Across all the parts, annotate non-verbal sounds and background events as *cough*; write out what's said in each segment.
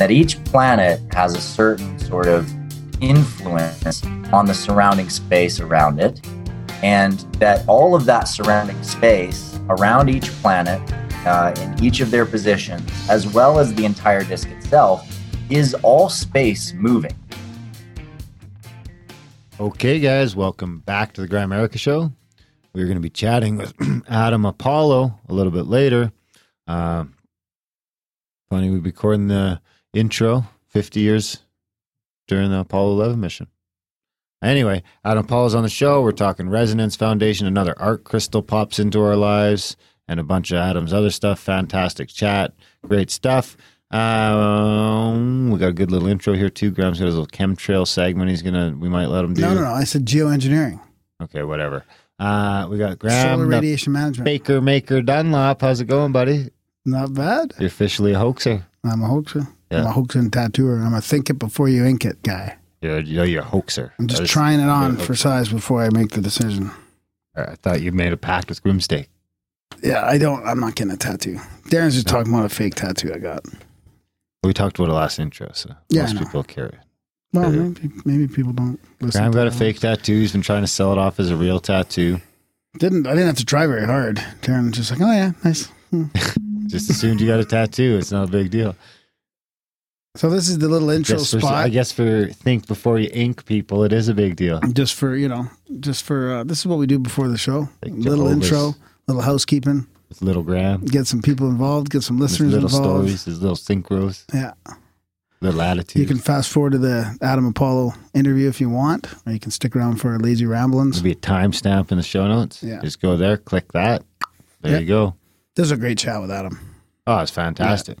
and that each planet has a certain sort of influence on the surrounding space around it, and that all of that surrounding space around each planet uh, in each of their positions, as well as the entire disk itself, is all space moving. Okay, guys, welcome back to the Grimerica Show. We're going to be chatting with *clears throat* Adam Apollo a little bit later. Uh, funny, we're recording the intro 50 years during the Apollo 11 mission. Anyway, Adam Apollo's on the show. We're talking Resonance Foundation. Another art crystal pops into our lives and a bunch of Adam's other stuff. Fantastic chat. Great stuff. Um, we got a good little intro here too. Graham's got his little chemtrail segment. He's gonna. We might let him do. No, no, no. I said geoengineering, Okay, whatever. Uh, we got Graham, solar radiation management. Baker Maker Dunlop. How's it going, buddy? Not bad. You're officially a hoaxer. I'm a hoaxer. I'm a hoaxer and tattooer. I'm a think it before you ink it guy. You're, you know, you're a hoaxer. I'm just trying it on for size before I make the decision. I thought you made a pact with Grimsteak. Yeah, I don't. I'm not getting a tattoo. Darren's just talking about a fake tattoo I got. We talked about it last intro, so Yeah, most people carry. it. Well, Yeah. maybe maybe people don't listen. Graham got a fake tattoo. He's been trying to sell it off as a real tattoo. Didn't I didn't have to try very hard. Darren was just like, oh yeah, nice. Hmm. *laughs* Just assumed you got a tattoo. It's not a big deal. So this is the little intro Guess for, spot. I guess for think before you ink people, it is a big deal. just for you know, just for uh, this is what we do before the show. Like little intro, little housekeeping, With little Graham, get some people involved, get some listeners little involved. stories, his little synchros, Yeah. little attitudes. You can fast forward to the Adam Apollo interview if you want, or you can stick around for lazy ramblings. There'll be a timestamp in the show notes. Yeah. Just go there, click that. There Yeah. you go. This is a great chat with Adam. Oh, it's fantastic.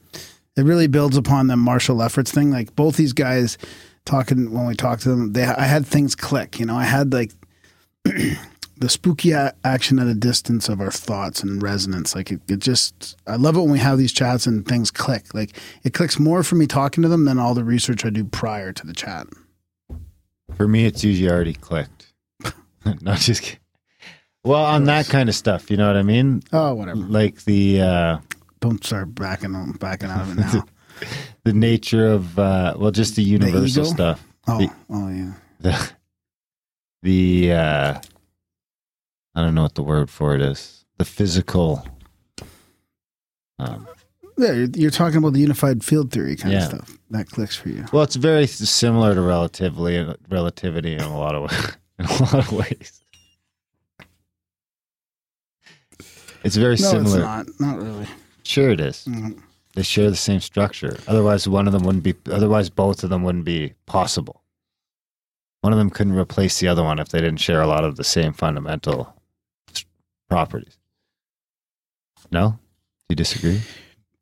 It really builds upon the Marshall Everett's thing. Like both these guys talking when we talked to them, they I had things click. You know, I had like *clears throat* the spooky a- action at a distance of our thoughts and resonance. Like it, it just, I love it when we have these chats and things click. Like it clicks more for me talking to them than all the research I do prior to the chat. For me, it's usually already clicked. *laughs* Not just kidding. Well, on that kind of stuff, you know what I mean? Oh, whatever. Like the uh, Don't start backing on, backing out of it *laughs* now. the nature of uh, well, just the universal ego? stuff. Oh, The- oh yeah. The the uh, I don't know what the word for it is. The physical. Um, Yeah, you're, you're talking about the unified field theory kind Yeah. of stuff. That clicks for you. well, it's very similar to relatively relativity in a lot of *laughs* in a lot of ways. It's very No, similar. it's not. Not really. Sure, it is. Mm. They share the same structure. Otherwise, one of them wouldn't be. Otherwise, both of them wouldn't be possible. One of them couldn't replace the other one if they didn't share a lot of the same fundamental properties. No, do you disagree?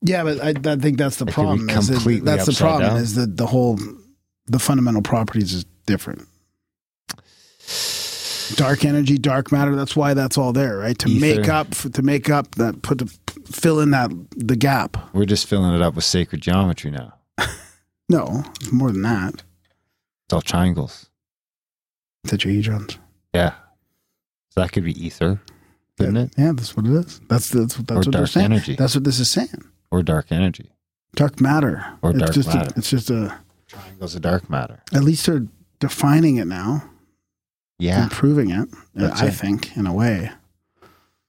Yeah, but I, I think that's the It problem. completely that's the problem. down. Is that the whole the fundamental properties is different. Dark energy, dark matter. That's why that's all there, right? To Ether. make up, to make up that, put the fill in that the gap. We're just filling it up with sacred geometry now. *laughs* No, it's more than that. It's all triangles. Tetrahedrons. Yeah, so that could be ether, couldn't it? Yeah, that's what it is. That's that's, that's Or what they're dark saying. energy. That's what this is saying. Or dark energy. Dark matter. Or it's dark just matter. A, it's just a. Triangles of dark matter. At least they're defining it now, Yeah, improving it. That's I it. think in a way.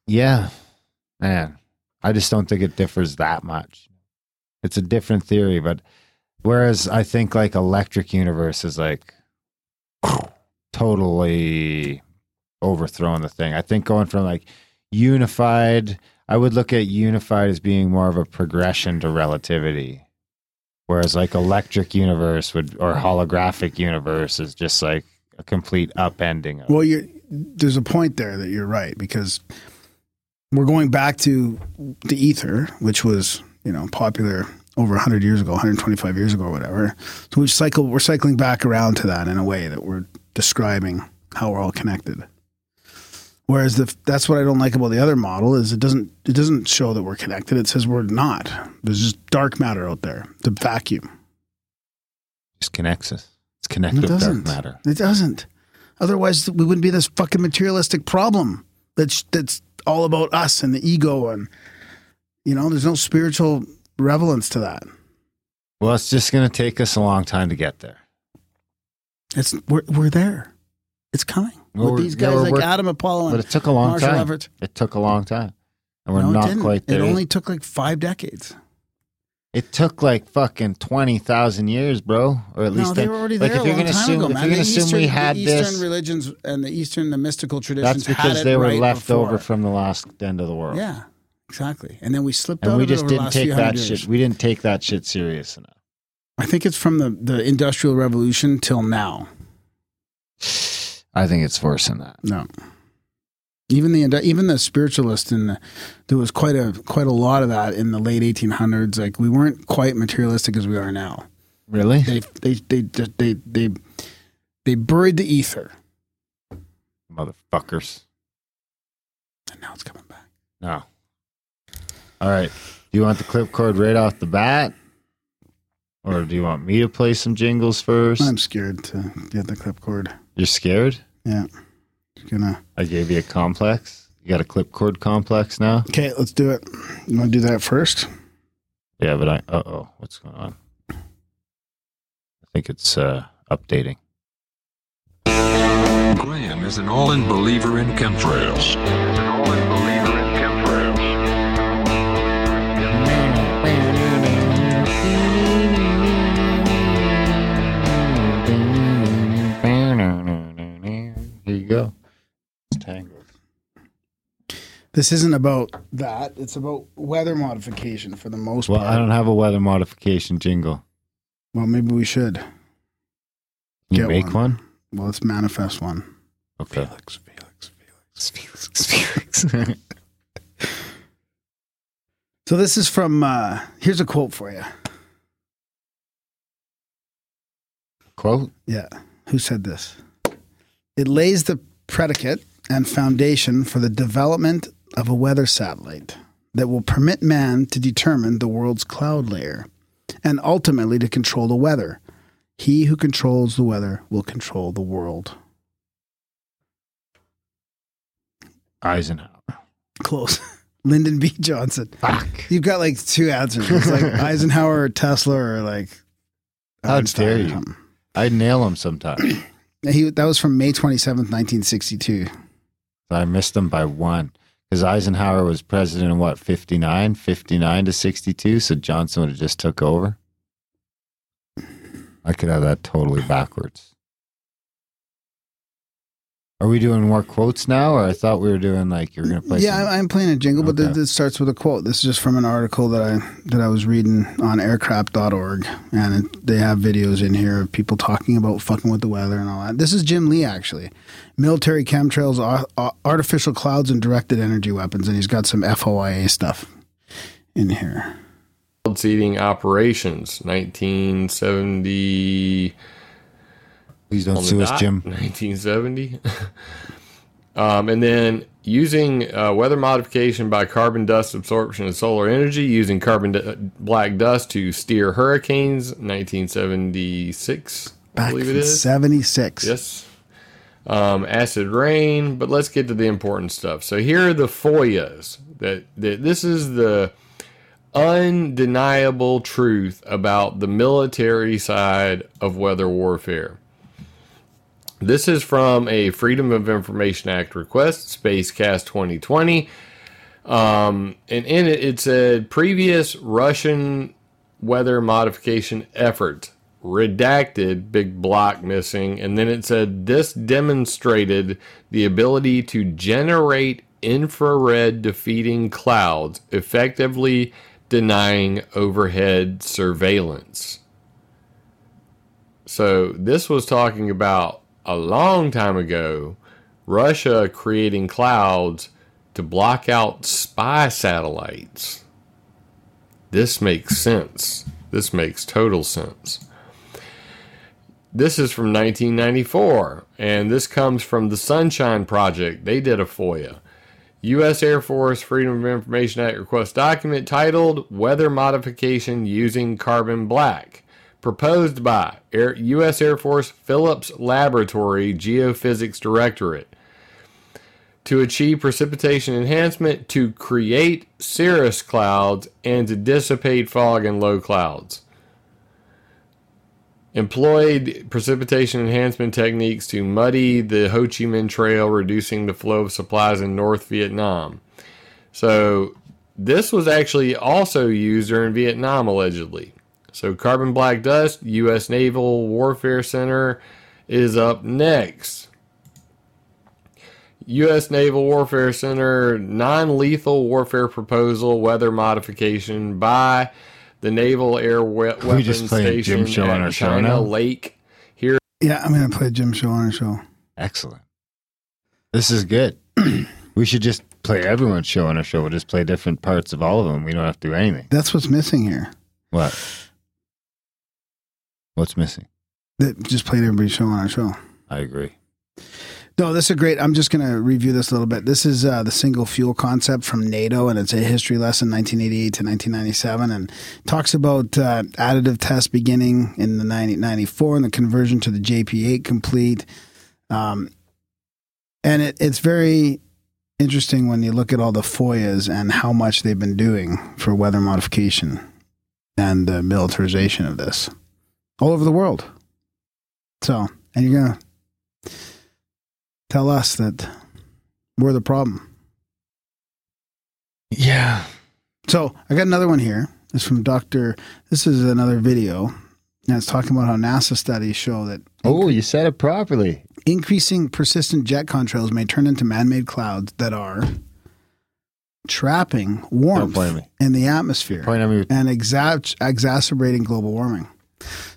Yeah, man. I just don't think it differs that much. It's a different theory, but whereas I think like electric universe is like *sniffs* totally overthrowing the thing. I think going from like unified, I would look at unified as being more of a progression to relativity. Whereas like electric universe would or holographic universe is just like a complete upending of Well, you're, there's a point there that you're right because we're going back to the ether, which was you know popular over 100 years ago, 125 years ago, or whatever. So we've cycled, we're cycling back around to that in a way that we're describing how we're all connected. Whereas the, that's what I don't like about the other model is it doesn't it doesn't show that we're connected. It says we're not. There's just dark matter out there, the vacuum. just connects us. It's connected It with dark doesn't. matter. It doesn't. Otherwise, we wouldn't be this fucking materialistic problem that's that's all about us and the ego, and you know, there's no spiritual relevance to that. Well, it's just going to take us a long time to get there. It's we're we're there. It's coming. Well, With these guys we're like work- Adam Apollo But it took a long Marshall time. Everett. It took a long time. And we're No, it not quite there. It only took like five decades. It took like fucking twenty thousand years, bro, or at least no, they were already like if a you're gonna time assume ago, if man. you're The gonna assume Eastern, we had the Eastern this, religions and the Eastern the mystical traditions. that's because they were right left before. over from the last end of the world. Yeah, exactly. And then we slipped and out we just didn't take that years. shit. We didn't take that shit serious enough. I think it's from the the Industrial Revolution till now. I think it's worse than that. No. Even the even the spiritualist and the, there was quite a quite a lot of that in the late 1800s. Like we weren't quite materialistic as we are now. Really? They they they they they they, they buried the ether, Motherfuckers. and now it's coming back. No. All right. Do you want the clip cord right off the bat? Or do you want me to play some jingles first? I'm scared to get the clip cord. You're scared? Yeah, gonna. I gave you a complex. You got a clip cord complex now? Okay, let's do it. You want to do that first? Yeah, but I uh oh, what's going on? I think it's uh updating. Graham is an all-in believer in chemtrails. Here you go. It's tangled. This isn't about that. It's about weather modification for the most Well, part. I don't have a weather modification jingle. well, maybe we should. Can you Get make one. one? Well, let's manifest one. Okay. Felix, Felix, Felix. Felix, Felix. *laughs* So this is from. Uh, here's a quote for you. Quote? Yeah. Who said this? It lays the predicate and foundation for the development of a weather satellite that will permit man to determine the world's cloud layer and ultimately to control the weather. He who controls the weather will control the world. Eisenhower. Close. *laughs* Lyndon B. Johnson. Fuck. You've got like two answers. It's like *laughs* Eisenhower or Tesla or like. How Einstein dare you. I'd nail him sometime. *clears throat* He, that was from May 27th, 1962. I missed him by one. Because Eisenhower was president in what, 59? 59 to 62? So Johnson would have just took over. I could have that totally backwards. Are we doing more quotes now? Or I thought we were doing like you're going to play yeah, some- I'm, I'm playing a jingle, but Okay. th- this starts with a quote. This is just from an article that I that I was reading on aircraft.org, and it, they have videos in here of people talking about fucking with the weather and all that. This is Jim Lee actually, military chemtrails, ar- ar- artificial clouds, and directed energy weapons, and he's got some FOIA stuff in here. seeding operations 1970 Please don't sue us, dot, Jim. 1970 *laughs* um, and then using uh, weather modification by carbon dust absorption and solar energy using carbon d- black dust to steer hurricanes 1976 I Back believe it is '76. Yes. Um, acid rain, but let's get to the important stuff. So here are the FOIAs. That, that this is the undeniable truth about the military side of weather warfare. This is from a Freedom of Information Act request, Spacecast 2020. Um, and in it, it said previous Russian weather modification effort redacted big block missing and then it said this demonstrated the ability to generate infrared defeating clouds effectively denying overhead surveillance so this was talking about a long time ago russia creating clouds to block out spy satellites this makes sense this makes total sense this is from 1994, and this comes from the Sunshine Project. They did a FOIA. U.S. Air Force Freedom of Information Act request document titled Weather Modification Using Carbon Black, proposed by Air, U.S. Air Force Phillips Laboratory Geophysics Directorate to achieve precipitation enhancement to create cirrus clouds and to dissipate fog and low clouds. employed precipitation enhancement techniques to muddy the Ho Chi Minh Trail, reducing the flow of supplies in North Vietnam. So, this was actually also used during Vietnam, allegedly. So, carbon black dust, U.S. Naval Warfare Center is up next. U.S. Naval Warfare Center non lethal warfare proposal weather modification by the Naval Air we- Weapons just play Station Jim show on at our show China now? Lake here Yeah, I'm going to play Jim Show on our show. Excellent. This is good. *clears throat* we should just play everyone's show on our show. We'll just play different parts of all of them. We don't have to do anything. That's what's missing here. What? What's missing? That just played everybody's show on our show. I agree. No, this is great. I'm just going to review this a little bit. This is uh, the single fuel concept from NATO, and it's a history lesson, 1988 to 1997, and talks about uh, additive tests beginning in the 1994 and the conversion to the JP8 complete. Um, and it, it's very interesting when you look at all the FOIAs and how much they've been doing for weather modification and the militarization of this all over the world. So, and you're going to tell us that we're the problem. Yeah. So I got another one here. It's from Dr. This is another video. And it's talking about how NASA studies show that Oh, you said it properly. increasing persistent jet contrails may turn into man made clouds that are trapping warmth in the atmosphere Point at me. and exa- exacerbating global warming.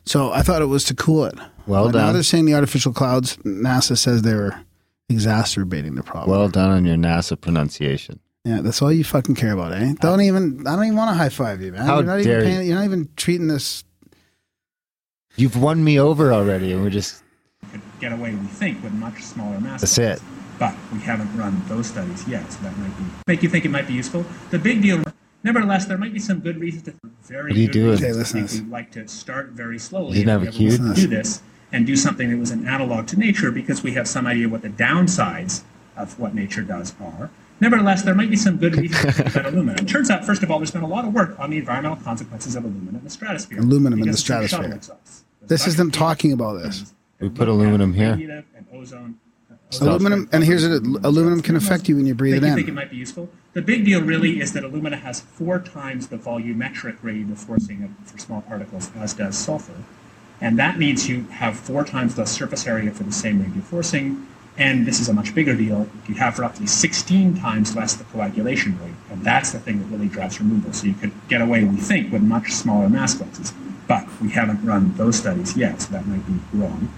So I thought it was to cool it. Well But now done. they're saying the artificial clouds, NASA says they were exacerbating the problem. Well done on your NASA pronunciation. Yeah, that's all you fucking care about, eh? Don't even. I don't even want to high five you, man. How you're not dare even you. paying, You're not even treating this. You've won me over already, and we're just could get away, we think, with much smaller mass. That's it. But we haven't run those studies yet, so that might be make you think it might be useful. The big deal, nevertheless, there might be some good reasons to very What are you doing? reasons Okay, to think we'd like to start very slowly. You didn't have if a cue? to do this and do something that was an analog to nature because we have some idea what the downsides of what nature does are. Nevertheless, there might be some good reasons to think about *laughs* aluminum. It turns out, first of all, there's been a lot of work on the environmental consequences of aluminum in the stratosphere. Aluminum in the because it's shuttle stratosphere. This is them talking about this. We put aluminum here. and ozone. Aluminum, and here's it. Aluminum can affect you when you breathe it you think it might be useful? The big deal really is that alumina has four times the volumetric radiative forcing for small particles as does sulfur. And that means you have four times the surface area for the same radiative forcing. And this is a much bigger deal. You have roughly 16 times less the coagulation rate. And that's the thing that really drives removal. So you could get away, we think, with much smaller mass fluxes. But we haven't run those studies yet, so that might be wrong.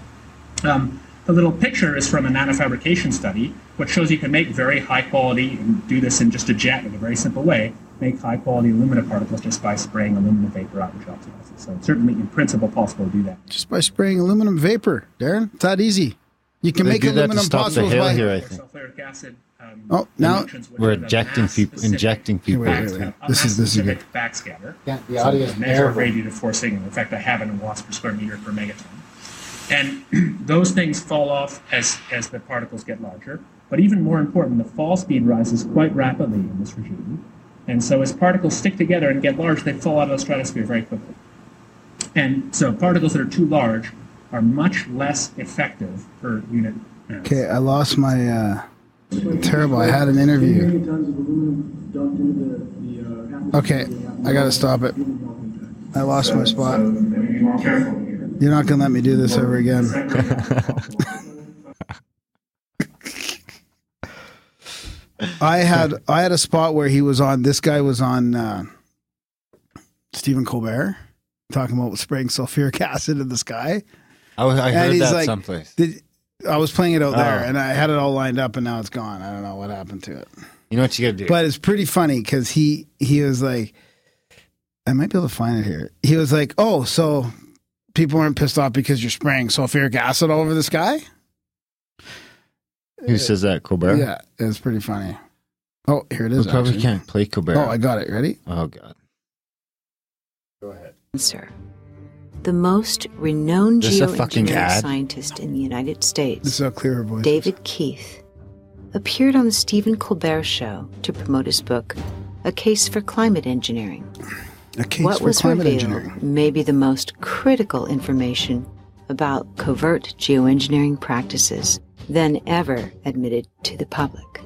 Um, the little picture is from a nanofabrication study, which shows you can make very high quality, and do this in just a jet in a very simple way, make high quality alumina particles just by spraying aluminum vapor out, which oxidizes. So it's certainly in principle possible to do that. Just by spraying aluminum vapor, Darren. It's that easy. You can They make do that to aluminum stop the particles hail by. here, I think. sulfuric acid. Um, Oh, now- We're are the injecting people, injecting people. Wait, wait, wait. This is- this is good. backscatter. Yeah, the So audio we is measure terrible. radiative forcing. In fact, I have it in watts per square meter per megaton. And *clears throat* those things fall off as, as the particles get larger. But even more important, the fall speed rises quite rapidly in this regime. And so as particles stick together and get large, they fall out of the stratosphere very quickly. And so particles that are too large are much less effective per unit. Okay, I lost my. Uh, terrible. I had an interview. Okay, I gotta stop it. I lost my spot. You're not gonna let me do this ever again. I had I had a spot where he was on. This guy was on uh, Stephen Colbert talking about spraying sulfuric acid in the sky. I, I And heard that like- someplace. Did, I was playing it out there, Oh. and I had it all lined up, and now it's gone. I don't know what happened to it. You know what you got to do? But it's pretty funny because he he was like, I might be able to find it here. He was like, "Oh, so people aren't pissed off because you're spraying sulfuric acid all over the sky?" Who says that? Colbert? Yeah, it's pretty funny. Oh, here it is. We probably actually. can't play Colbert. Oh, I got it. Ready? oh God. Spencer, the most renowned This geoengineering scientist in the United This States, is how clear her voice. David Keith, appeared on the Stephen Colbert Show to promote his book, A Case for Climate Engineering. A case what for was climate revealed engineering. may be the most critical information about covert geoengineering practices than ever admitted to the public.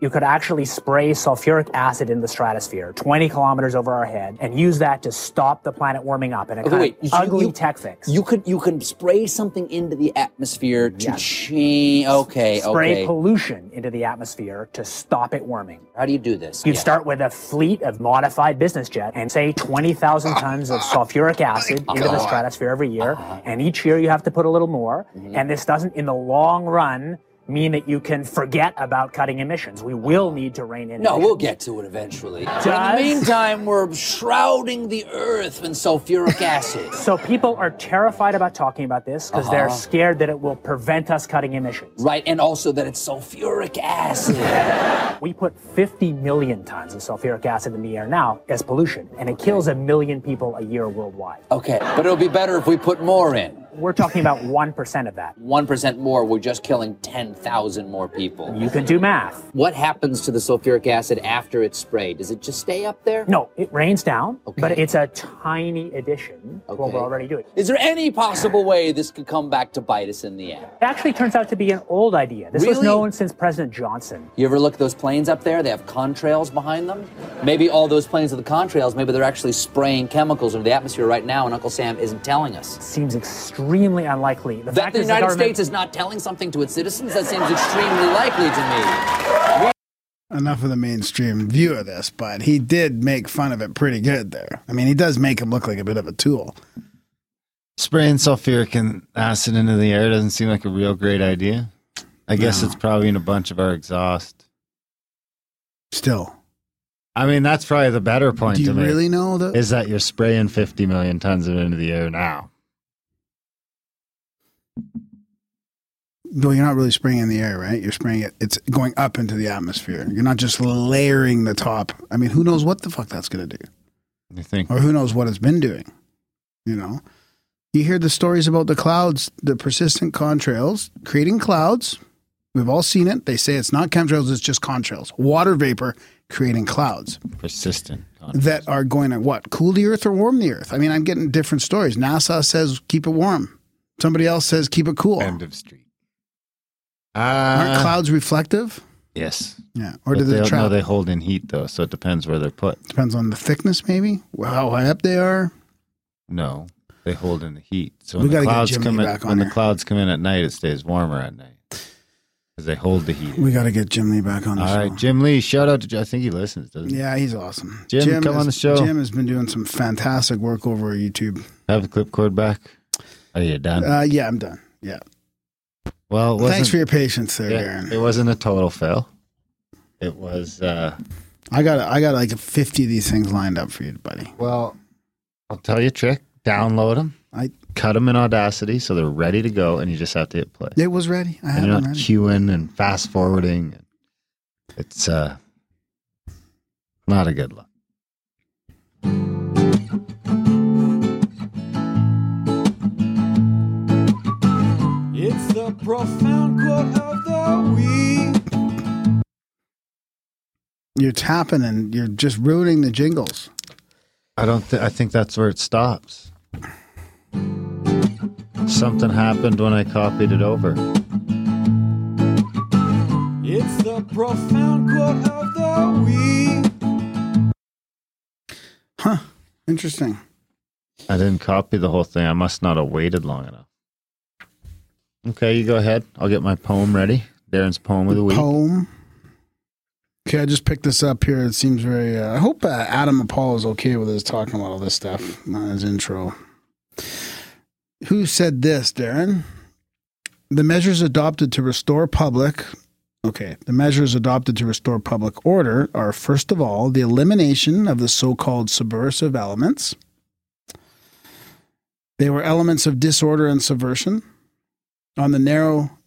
You could actually spray sulfuric acid in the stratosphere 20 kilometers over our head and use that to stop the planet warming up in a Okay, kind wait, of ugly you- tech fix. You could you can spray something into the atmosphere to Yes. change. Okay, spray okay. pollution into the atmosphere to stop it warming. How do you do this? You'd Yeah. start with a fleet of modified business jets and say 20,000 tons of sulfuric acid into the stratosphere every year. Uh-huh. And each year you have to put a little more. Mm-hmm. And this doesn't, in the long run, mean that you can forget about cutting emissions. We will need to rein in No, emissions. we'll get to it eventually. But in the meantime, we're shrouding the Earth in sulfuric acid. *laughs* So people are terrified about talking about this because they're Uh-huh. scared that it will prevent us cutting emissions. Right, and also that it's sulfuric acid. *laughs* We put 50 million tons of sulfuric acid in the air now as pollution, and it kills a million people a year worldwide. Okay, but it'll be better if we put more in. We're talking about 1% of that. 1% more, we're just killing 10,000 more people. You can do math. What happens to the sulfuric acid after it's sprayed? Does it just stay up there? No, it rains down, Okay. but it's a tiny addition to what we're already doing. Is there any possible way this could come back to bite us in the end? It actually turns out to be an old idea. This was known since President Johnson. You ever look at those planes up there? They have contrails behind them. Maybe all those planes with the contrails, maybe they're actually spraying chemicals into the atmosphere right now, and Uncle Sam isn't telling us. Seems extremely unlikely. The fact That fact the is United government- States is not telling something to its citizens, that seems extremely likely to me. Enough of the mainstream view of this, but he did make fun of it pretty good there. I mean, he does make him look like a bit of a tool. Spraying sulfuric acid into the air doesn't seem like a real great idea. I guess No. it's probably in a bunch of our exhaust. Still, I mean, that's probably the better point do you to make. really know that? is that you're spraying 50 million tons of it into the air now. Well, you're not really spraying in the air, right? You're spraying it. It's going up into the atmosphere. You're not just layering the top. I mean, who knows what the fuck that's going to do, You think? or who knows what it's been doing. You know, you hear the stories about the clouds, the persistent contrails creating clouds. We've all seen it. They say it's not chemtrails; it's just contrails, water vapor creating clouds Persistent. that are going to what cool the earth or warm the earth. I mean, I'm getting different stories. NASA says keep it warm. Somebody else says keep it cool. End of street. Aren't Uh, clouds reflective? yes. Yeah, or do they they, trap? no, they hold in heat though, so it depends where they're put. Depends on the thickness, maybe. Well, how high up they are. No, they hold in the heat. So when the clouds in, when the clouds come in at night, it stays warmer at night because they hold the heat. We got to get Jim Lee back on the All show. right, Jim Lee. Shout out to. I think he listens. Doesn't he? Yeah, he's awesome. Jim, come is- on the show. Jim has been doing some fantastic work over YouTube. Have the clipcord back. Are you done? Uh, yeah, I'm done. Yeah. Well, Thanks for your patience there, yeah, Darren. It wasn't a total fail. It was. uh I got I got like 50 of these things lined up for you, buddy. Well, I'll tell you a trick. Download them. I cut them in Audacity so they're ready to go, and you just have to hit play. it was ready. I and you're not ready. queuing and fast forwarding. It's uh not a good look. You're tapping and you're just ruining the jingles. I don't. Th- I think that's where it stops. Something happened when I copied it over. It's the profound quote of the week. Huh. Interesting. I didn't copy the whole thing. I must not have waited long enough. Okay, you go ahead. I'll get my poem ready. Darren's poem of the week. Poem. Okay, I just picked this up here. It seems very. Uh, I hope uh, Adam Apollo is okay with us talking about all this stuff on his intro. Who said this, Darren? The measures adopted to restore public. Okay, the measures adopted to restore public order are first of all the elimination of the so-called subversive elements. They were elements of disorder and subversion. On the narrow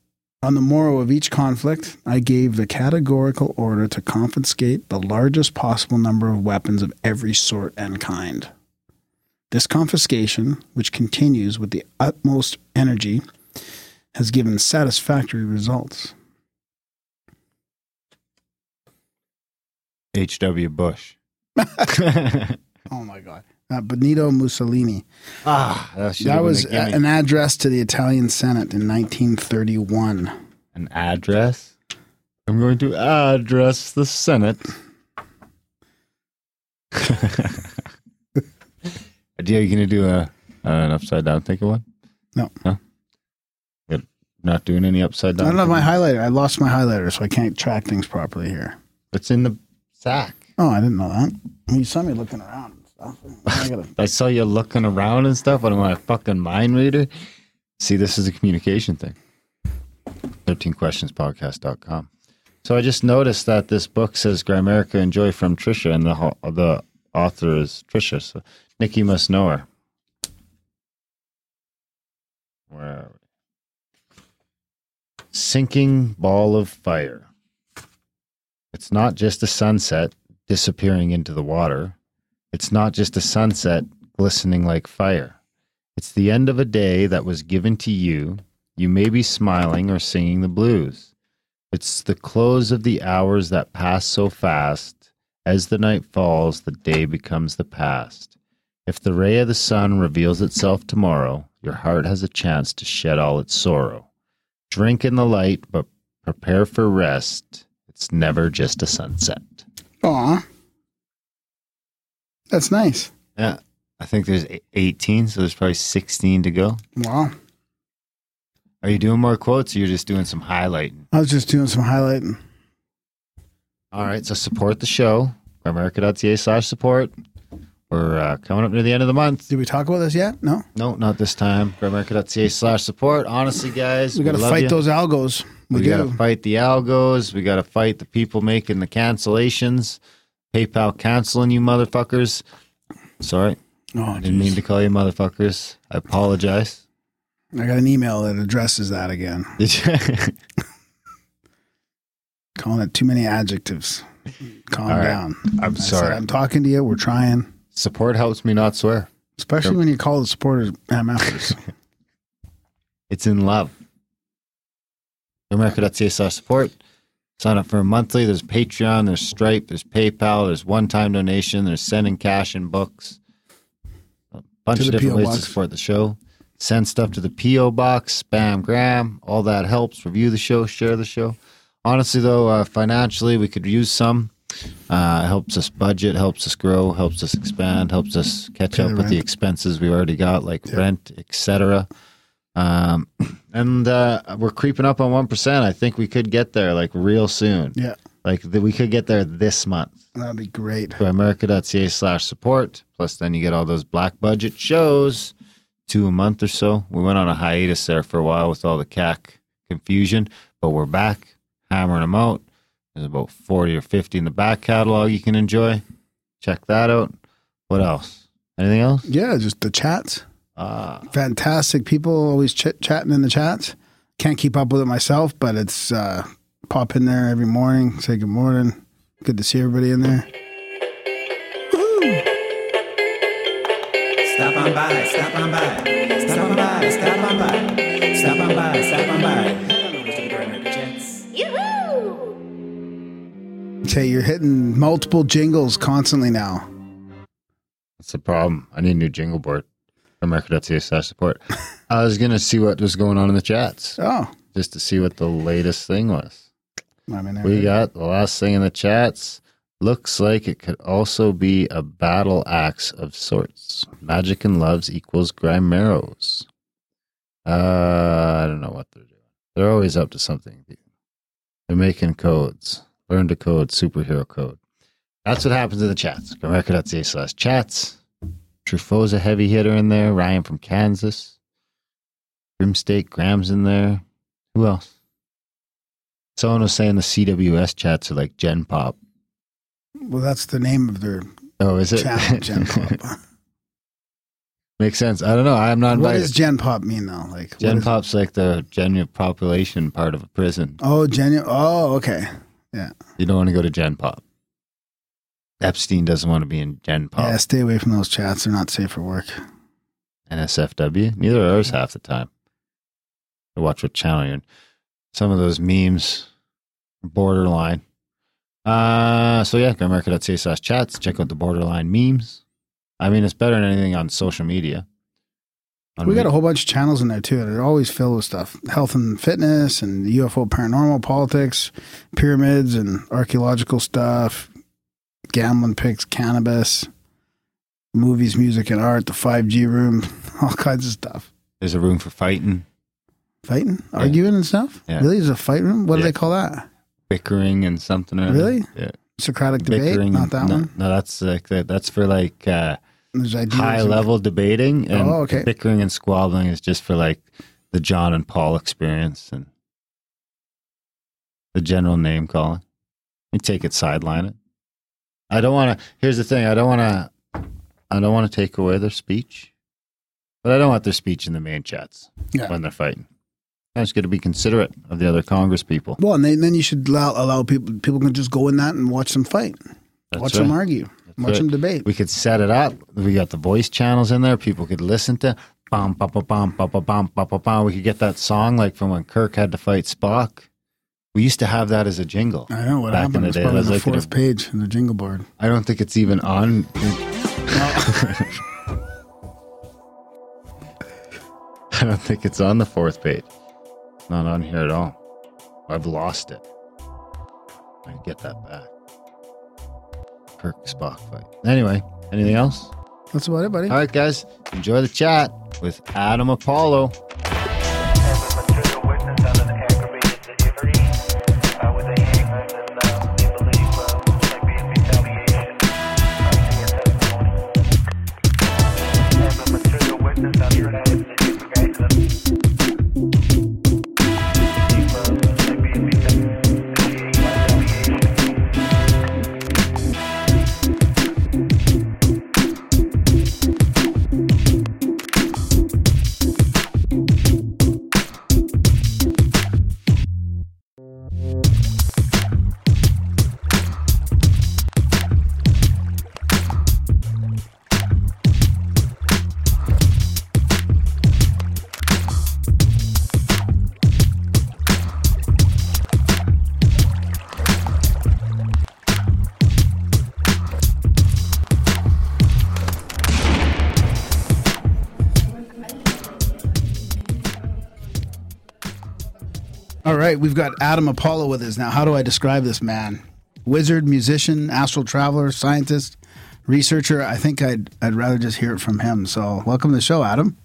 on the morrow of each conflict, I gave the categorical order to confiscate the largest possible number of weapons of every sort and kind. This confiscation, which continues with the utmost energy, has given satisfactory results. H.W. Bush. *laughs* *laughs* Oh my god. Uh, Benito Mussolini. Ah, that, That was a an address to the Italian Senate in 1931. an address. I'm going to address the Senate. *laughs* Are you going to do a an upside down thinking one? No. No. Good. Not doing any upside down. I don't have my highlighter. I lost my highlighter, so I can't track things properly here. It's in the sack. Oh, I didn't know that. You saw me looking around I saw you looking around and stuff. What am I, a fucking mind reader? See, this is a communication thing. 13questionspodcast.com. So I just noticed that this book says Grimerica and Joy from Trisha, and the the author is Trisha. So Nikki must know her. Where are we? Sinking ball of fire. It's not just a sunset disappearing into the water. It's not just a sunset glistening like fire. It's the end of a day that was given to you. You may be smiling or singing the blues. It's the close of the hours that pass so fast. As the night falls, the day becomes the past. If the ray of the sun reveals itself tomorrow, your heart has a chance to shed all its sorrow. Drink in the light, but prepare for rest. It's never just a sunset. aw. That's nice. Yeah. I think there's e- 18, so there's probably 16 to go. Wow. Are you doing more quotes or you're just doing some highlighting? I was just doing some highlighting. All right, so support the show. Grimerica.ca slash support. We're uh, coming up near the end of the month. Did we talk about this yet? No. No, not this time. Grimerica.ca slash support. Honestly, guys, We got to fight you. those algos. We, We, got to fight the algos. We got to fight the people making the cancellations. PayPal canceling you motherfuckers. Sorry, Oh, I didn't mean to call you motherfuckers. I apologize. I got an email that addresses that again. *laughs* Did you? Calling it too many adjectives. Calm right. down. I'm I said, sorry. I'm talking to you. We're trying. Support helps me not swear. Especially when you call the supporters MFers. *laughs* It's in love. Grimerica.ca slash support. Sign up for a monthly. There's Patreon, there's Stripe, there's PayPal, there's one time donation, there's sending cash and books. A bunch of different P.O. ways box. to support the show. Send stuff to the P.O. box, spam gram, all that helps. Review the show, share the show. Honestly, though, uh, financially, we could use some. Uh, it helps us budget, helps us grow, helps us expand, helps us catch Pay up with the expenses we already got, like rent, etc. Um, *clears throat* and uh, we're creeping up on one percent. I think we could get there like real soon. yeah. Like that we could get there this month. That'd be great. So Grimerica.ca slash support. Plus, then you get all those black budget shows, two a month or so. We went on a hiatus there for a while with all the CAC confusion, but we're back hammering them out. There's about 40 or 50 in the back catalog you can enjoy. Check that out. What else? Anything else? Yeah, just the chats. Uh, Fantastic people always chit chatting in the chats. Can't keep up with it myself, but it's uh, pop in there every morning, say good morning. Good to see everybody in there. Stop on by, stop on by, stop on by, stop on by, stop on by, stop on by. Head on over the Burner Jets. Okay, you're hitting multiple jingles constantly now. That's the problem. I need a new jingle board. Grimerica.ca slash support. I was going to see what was going on in the chats Oh, just to see what the latest thing was. I mean, We got the last thing in the chats. Looks like it could also be a battle axe of sorts. Magic and loves equals Grimeros. Uh, I don't know what they're doing. They're always up to something. They're making codes. Learn to code superhero code. That's what happens in the chats. Grimerica.ca slash chats. Truffaut's a heavy hitter in there. Ryan from Kansas. Grimstate Graham's in there. Who else? Someone was saying the CWS chats are like Gen Pop. well, that's the name of their Oh, is it? channel, Gen *laughs* Pop. Makes sense. I don't know. I'm not what does Gen Pop mean, though? Like Gen Pop's like the genuine population part of a prison. Oh, Gen. Oh, okay. Yeah. You don't want to go to Gen Pop. Epstein doesn't want to be in Gen Pop. Yeah, stay away from those chats. They're not safe for work. NSFW. Neither are ours half the time. To watch what channel you're in. Some of those memes, borderline. Uh, so yeah, go Grimerica.ca slash chats. Check out the borderline memes. I mean, it's better than anything on social media. On We got a whole bunch of channels in there too. They're always filled with stuff: health and fitness, and UFO, paranormal, politics, pyramids, and archaeological stuff, gambling picks, cannabis, movies, music, and art. The five G room, *laughs* all kinds of stuff. There's a room for fighting, Fighting, arguing, and stuff. Yeah. Really, there's a fight room. What do they call that? bickering, and something. or. Really? Yeah. Socratic debate. Bickering. Not that no, one. No, that's like that. That's for like uh, high level debating, and Oh, okay. bickering and squabbling is just for like the John and Paul experience and the general name calling. You take it, sideline it. I don't want to. Here's the thing. I don't want to. I don't want to take away their speech, but I don't want their speech in the main chats Yeah. when they're fighting. I just got to be considerate of the other Congress people. Well, and then, then you should allow, allow people. People can just go in that and watch them fight, That's watch them right. argue, watch right. them debate. We could set it up. We got the voice channels in there. People could listen to bum bum bum bum bum bum bum. bum. We could get that song like from when Kirk had to fight Spock. We used to have that as a jingle. I know what back happened. in the It's day. probably It was the fourth page in the jingle board. I don't think it's even on. *laughs* I don't think it's on the fourth page. Not on here at all. I've lost it. I get that back. Kirk Spock fight. Anyway, anything else? That's about it, buddy. All right, guys, enjoy the chat with Adam Apollo. Right, we've got Adam Apollo with us now. How do I describe this man? Wizard, musician, astral traveler, scientist, researcher. I think I'd I'd rather just hear it from him. So, welcome to the show, Adam.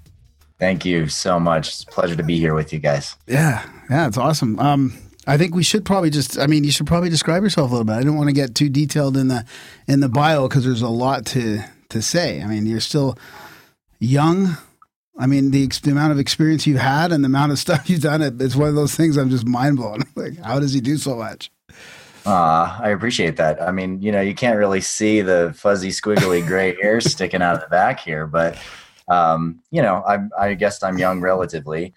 Thank you so much. It's a pleasure to be here with you guys. Yeah, yeah, it's awesome. Um, I think we should probably just. I mean, you should probably describe yourself a little bit. I don't want to get too detailed in the in the bio because there's a lot to to say. I mean, you're still young. I mean, the, ex- the amount of experience you've had and the amount of stuff *laughs* you've done, it, it's one of those things I'm just mind blown. *laughs* like, how does he do so much? Uh, I appreciate that. I mean, you know, you can't really see the fuzzy, squiggly gray *laughs* hair sticking out of the back here, but um, you know, I, I guess I'm young relatively.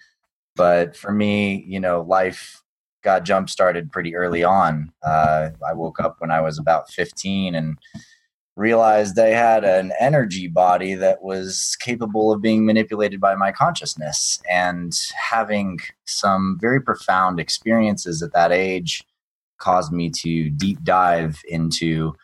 But for me, you know, life got jump started pretty early on. Uh, I woke up when I was about 15 and realized I had an energy body that was capable of being manipulated by my consciousness. And having some very profound experiences at that age caused me to deep dive into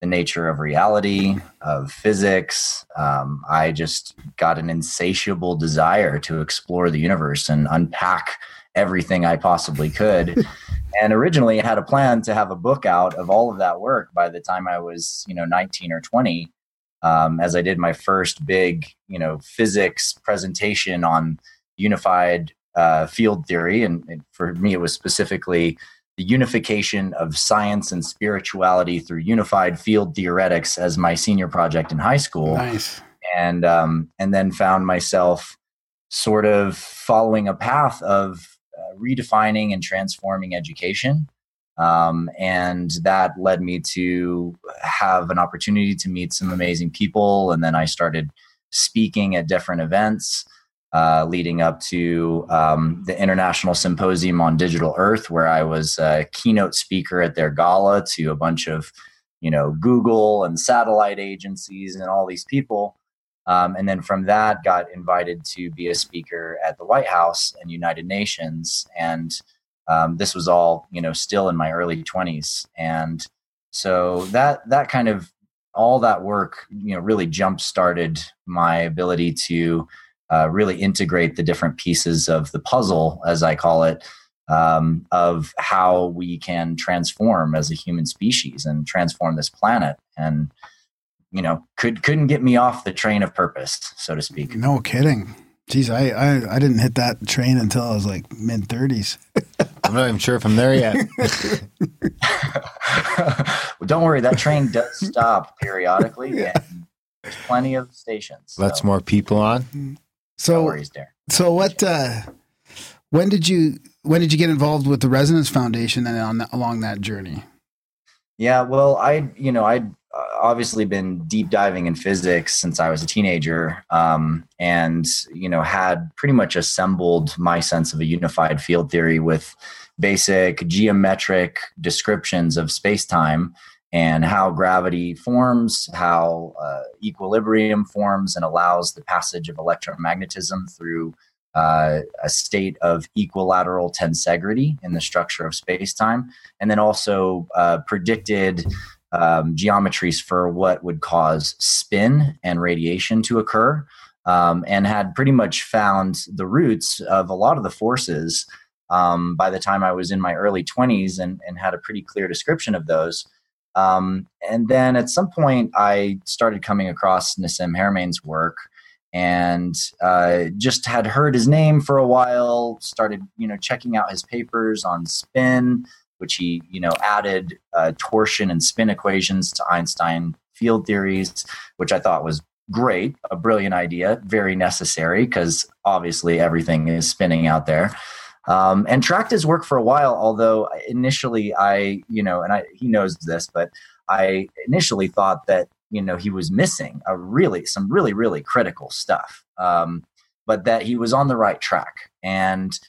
the nature of reality, of physics. Um, I just got an insatiable desire to explore the universe and unpack everything I possibly could. *laughs* and originally, I had a plan to have a book out of all of that work by the time I was, you know, 19 or 20. Um, as I did my first big, you know, physics presentation on unified uh, field theory, and, and for me, it was specifically the unification of science and spirituality through unified field theoretics as my senior project in high school Nice. and um, and then found myself sort of following a path of uh, redefining and transforming education um, and that led me to have an opportunity to meet some amazing people and then i started speaking at different events uh, leading up to um, the International Symposium on Digital Earth, where I was a keynote speaker at their gala to a bunch of, you know, Google and satellite agencies and all these people. Um, and then from that, got invited to be a speaker at the White House and United Nations. And um, this was all, you know, still in my early 20s. And so that that kind of all that work, you know, really jump started my ability to uh, really integrate the different pieces of the puzzle, as I call it, um, of how we can transform as a human species and transform this planet. And you know, could couldn't get me off the train of purpose, so to speak. No kidding. Jeez, I, I, I didn't hit that train until I was like mid thirties. *laughs* I'm not even sure if I'm there yet. *laughs* well, don't worry, that train does stop periodically. *laughs* Yeah. And there's plenty of stations. Let's so more people on. no So worries there. so what? Uh, when did you when did you get involved with the Resonance Foundation and on along that journey? Yeah, well, I, you know, I'd uh, obviously been deep diving in physics since I was a teenager, um, and you know, had pretty much assembled my sense of a unified field theory with basic geometric descriptions of space time and how gravity forms, how uh, equilibrium forms, and allows the passage of electromagnetism through uh, a state of equilateral tensegrity in the structure of space time, and then also uh, predicted um, geometries for what would cause spin and radiation to occur, um, and had pretty much found the roots of a lot of the forces um, by the time I was in my early 20s and, and had a pretty clear description of those. Um, and then at some point, I started coming across Nassim Haramein's work and uh, just had heard his name for a while. Started, you know, checking out his papers on spin, which he, you know, added uh, torsion and spin equations to Einstein field theories, which I thought was great, a brilliant idea, very necessary because obviously everything is spinning out there. Um, and tracked his work for a while, although initially I, you know, and I, he knows this, but I initially thought that you know he was missing a really some really really critical stuff um, but that he was on the right track and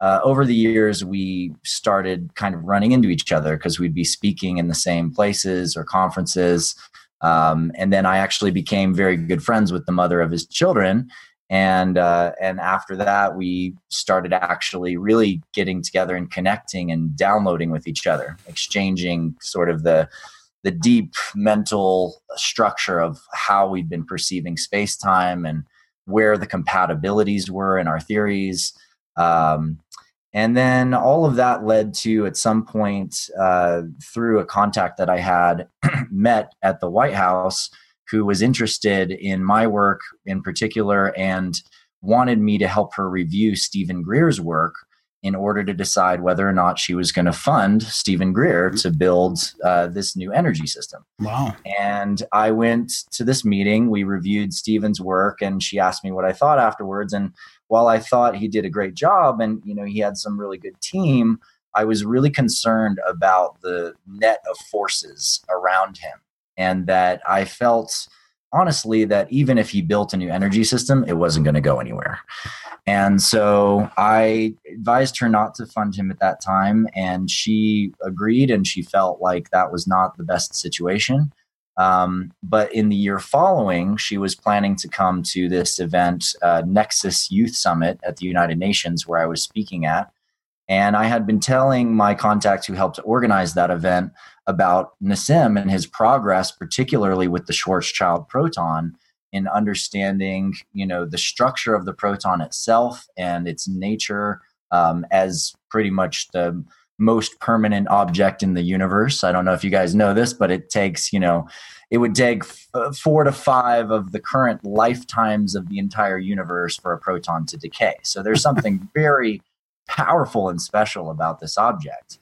uh, over the years we started kind of running into each other because we'd be speaking in the same places or conferences um, and then i actually became very good friends with the mother of his children and uh, and after that we started actually really getting together and connecting and downloading with each other exchanging sort of the the deep mental structure of how we've been perceiving space time and where the compatibilities were in our theories. Um, and then all of that led to, at some point, uh, through a contact that I had *clears throat* met at the White House, who was interested in my work in particular and wanted me to help her review Stephen Greer's work in order to decide whether or not she was going to fund Stephen Greer to build uh, this new energy system. Wow. And I went to this meeting. We reviewed Stephen's work, and she asked me what I thought afterwards. And while I thought he did a great job, and you know he had some really good team, I was really concerned about the net of forces around him, and that I felt honestly that even if he built a new energy system, it wasn't going to go anywhere. And so I advised her not to fund him at that time, and she agreed, and she felt like that was not the best situation. Um, but in the year following, she was planning to come to this event, uh, Nexus Youth Summit at the United Nations, where I was speaking at. And I had been telling my contact who helped organize that event about Nassim and his progress, particularly with the Schwarzschild proton in understanding, you know, the structure of the proton itself and its nature um, as pretty much the most permanent object in the universe. I don't know if you guys know this, but it takes, you know, it would take f- four to five of the current lifetimes of the entire universe for a proton to decay. So there's *laughs* something very powerful and special about this object.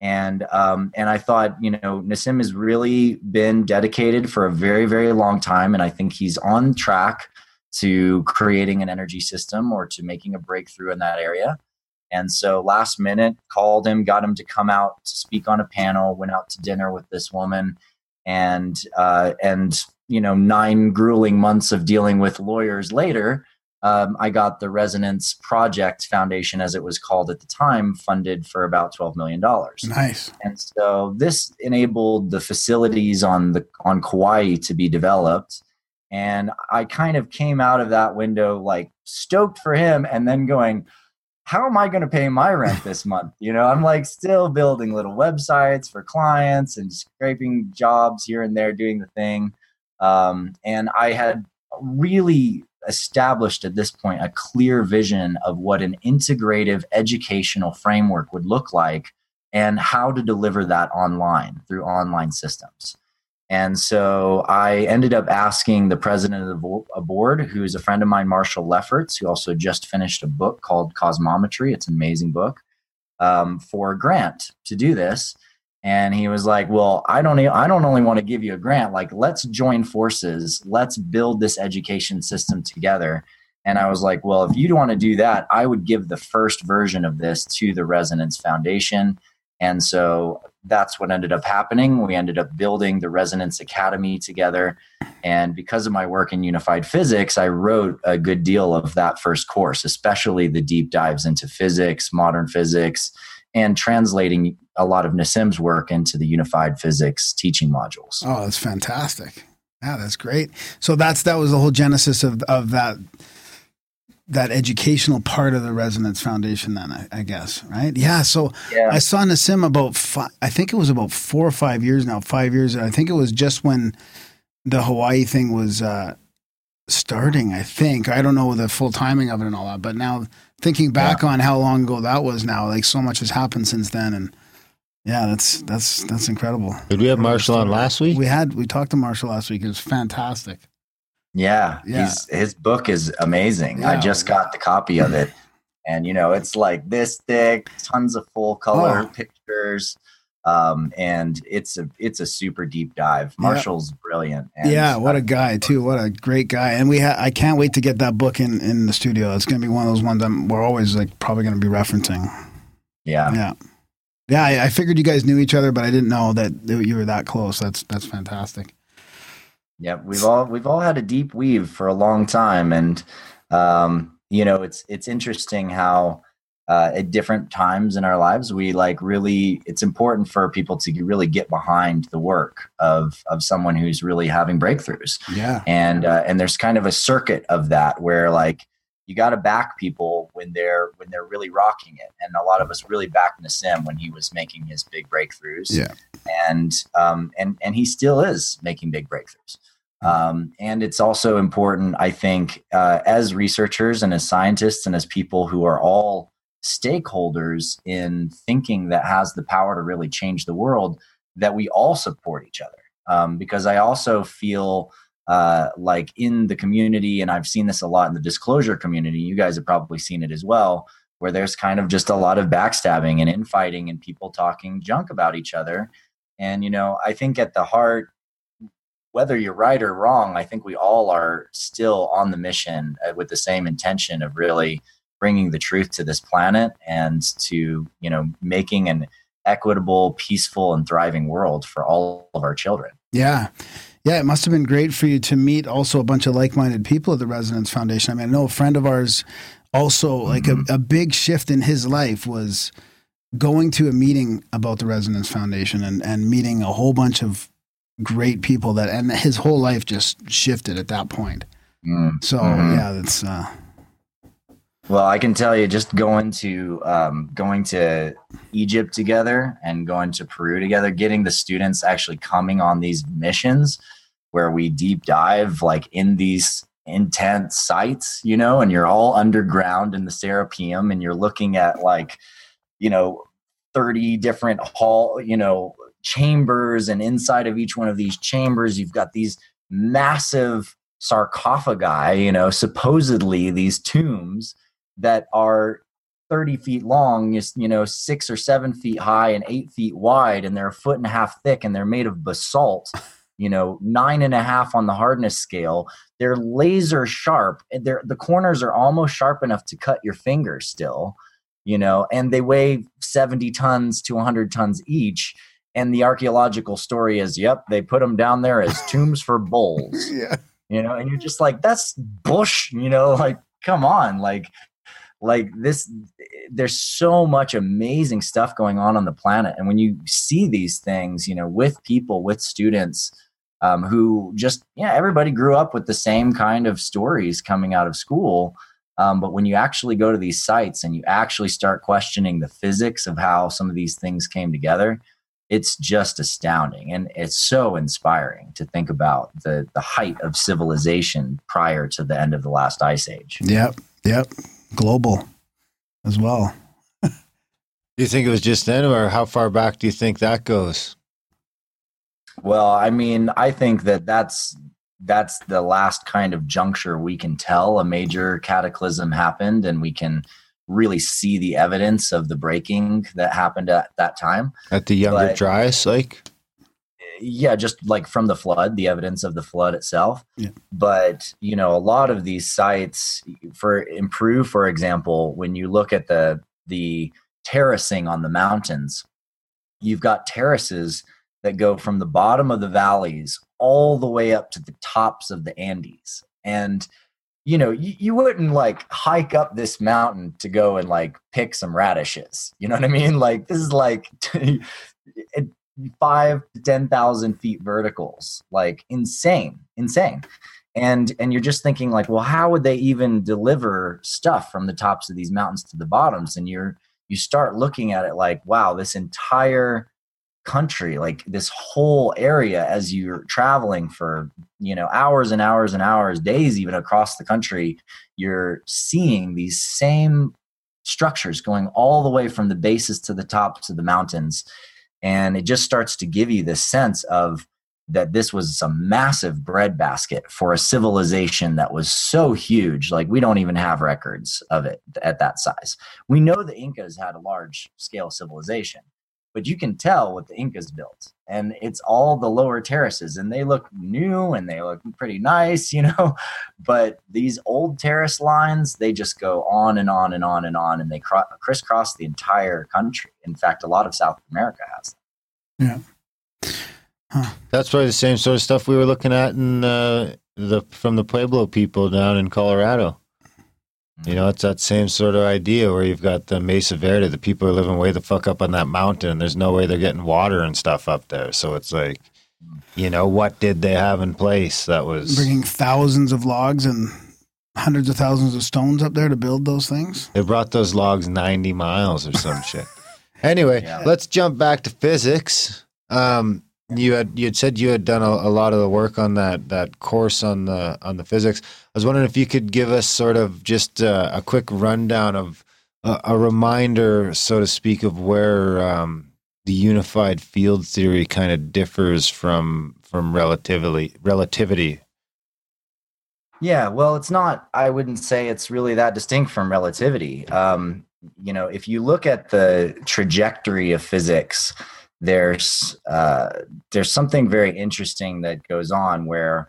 And um, and I thought, you know, Nassim has really been dedicated for a very, very long time, and I think he's on track to creating an energy system or to making a breakthrough in that area. And so last minute called him, got him to come out to speak on a panel, went out to dinner with this woman, and uh, and you know nine grueling months of dealing with lawyers later, um, I got the Resonance Project Foundation, as it was called at the time, funded for about twelve million dollars. Nice. And so this enabled the facilities on the on Kauai to be developed. And I kind of came out of that window like stoked for him, and then going, how am I going to pay my rent this *laughs* month? You know, I'm like still building little websites for clients and scraping jobs here and there, doing the thing. Um, and I had really established at this point a clear vision of what an integrative educational framework would look like and how to deliver that online through online systems. And so I ended up asking the president of the board, who is a friend of mine, Marshall Lefferts, who also just finished a book called Cosmometry. It's an amazing book um, for a grant to do this. And he was like, "Well, I don't. I don't only want to give you a grant. Like, let's join forces. Let's build this education system together." And I was like, "Well, if you want to do that, I would give the first version of this to the Resonance Foundation." And so that's what ended up happening. We ended up building the Resonance Academy together. And because of my work in unified physics, I wrote a good deal of that first course, especially the deep dives into physics, modern physics, and translating a lot of Nassim's work into the unified physics teaching modules. Oh, that's fantastic. Yeah, that's great. So that's that was the whole genesis of of that that educational part of the Resonance Foundation, then I, I guess, right? Yeah. So Yeah. I saw Nassim about five, I think it was about four or five years now, five years. I think it was just when the Hawaii thing was uh, starting. I think I don't know the full timing of it and all that, but now thinking back on how long ago that was now, like so much has happened since then, and yeah, that's that's that's incredible. Did we have Marshall on last week? We had we talked to Marshall last week. It was fantastic. Yeah, Yeah. He's, his book is amazing. I just got the copy of it, *laughs* and you know it's like this thick, tons of full color Oh. pictures, um, and it's a it's a super deep dive. Marshall's brilliant. And yeah, what a guy too. What a great guy. And we ha- I can't wait to get that book in in the studio. It's going to be one of those ones I'm, we're always like probably going to be referencing. yeah, Yeah. Yeah, I, I figured you guys knew each other, but I didn't know that you were that close. That's that's fantastic. Yep, we've all we've all had a deep weave for a long time, and um, you know it's it's interesting how uh, at different times in our lives we like really it's important for people to really get behind the work of of someone who's really having breakthroughs, Yeah. and uh, and there's kind of a circuit of that where like you got to back people when they're when they're really rocking it, and a lot of us really backed Nassim when he was making his big breakthroughs Yeah. and um, and and he still is making big breakthroughs. Um, and it's also important, I think, uh, as researchers and as scientists and as people who are all stakeholders in thinking that has the power to really change the world, that we all support each other. Um, because I also feel uh, like in the community, and I've seen this a lot in the disclosure community. You guys have probably seen it as well, where there's kind of just a lot of backstabbing and infighting and people talking junk about each other. And, you know, I think at the heart, whether you're right or wrong, I think we all are still on the mission uh, with the same intention of really bringing the truth to this planet and to, you know, making an equitable, peaceful, and thriving world for all of our children. Yeah. Yeah, it must have been great for you to meet also a bunch of like-minded people at the Resonance Foundation. I mean, I know a friend of ours also like a, a big shift in his life was going to a meeting about the Resonance Foundation and, and meeting a whole bunch of great people that and his whole life just shifted at that point. Mm. So Mhm. yeah, that's uh Well, I can tell you, just going to um, going to Egypt together and going to Peru together, getting the students actually coming on these missions where we deep dive like in these intense sites, you know, and you're all underground in the Serapeum, and you're looking at like, you know, thirty different hall, you know, chambers, and inside of each one of these chambers, you've got these massive sarcophagi, you know, supposedly these tombs that are 30 feet long, is, you know, six or seven feet high and eight feet wide, and they're a foot and a half thick, and they're made of basalt, *laughs* you know, nine and a half on the hardness scale. They're laser sharp. They're, the corners are almost sharp enough to cut your finger still, you know, and they weigh 70 tons to 100 tons each. And the archaeological story is, yep, they put them down there as *laughs* tombs for bulls. Yeah. you know and you're just like that's bush you know *laughs* like come on like like this there's so much amazing stuff going on on the planet. And when you see these things you know with people with students um, who just yeah everybody grew up with the same kind of stories coming out of school. Um, but when you actually go to these sites and you actually start questioning the physics of how some of these things came together, it's just astounding and it's so inspiring to think about the the height of civilization prior to the end of the last ice age. Yep. Yep. Global as well. Do *laughs* you think it was just then, or how far back do you think that goes? Well, I mean, I think that that's that's the last kind of juncture we can tell a major cataclysm happened and we can really see the evidence of the breaking that happened at that time. At the Younger But- Dryas, like? yeah, just like from the flood, the evidence of the flood itself. Yeah. But you know, a lot of these sites, for improve, for example, when you look at the the terracing on the mountains, you've got terraces that go from the bottom of the valleys all the way up to the tops of the Andes, and you know, you, you wouldn't like hike up this mountain to go and like pick some radishes. You know what I mean? *laughs* Like this is like *laughs* five to ten thousand feet verticals, like insane, insane. And and you're just thinking like, well, how would they even deliver stuff from the tops of these mountains to the bottoms? And you're you start looking at it like, wow, this entire country, like this whole area, as you're traveling for you know hours and hours and hours, days even across the country, you're seeing these same structures going all the way from the bases to the tops of the mountains. And it just starts to give you this sense of that this was a massive breadbasket for a civilization that was so huge like we don't even have records of it at that size. We know the incas had a large scale civilization but you can tell what the incas built and it's all the lower terraces and they look new and they look pretty nice *laughs* you know but these old terrace lines they just go on and on and on and on and they cro- crisscross the entire country in fact a lot of south america has them. That's probably the same sort of stuff we were looking at in uh, the from the Pueblo people down in Colorado. You know, it's that same sort of idea where you've got the Mesa Verde, the people are living way the fuck up on that mountain, and there's no way they're getting water and stuff up there. So it's like, you know, what did they have in place that was Bringing thousands of logs and hundreds of thousands of stones up there to build those things. They brought those logs 90 miles or some shit. *laughs* Anyway, Yeah. let's jump back to physics. Um, you had you had said you had done a, a lot of the work on that that course on the on the physics. I was wondering if you could give us sort of just uh, a quick rundown of a, a reminder, so to speak, of where um, the unified field theory kind of differs from from relativity relativity. Yeah, well, it's not. I wouldn't say it's really that distinct from relativity. Um, you know, if you look at the trajectory of physics, there's uh, there's something very interesting that goes on where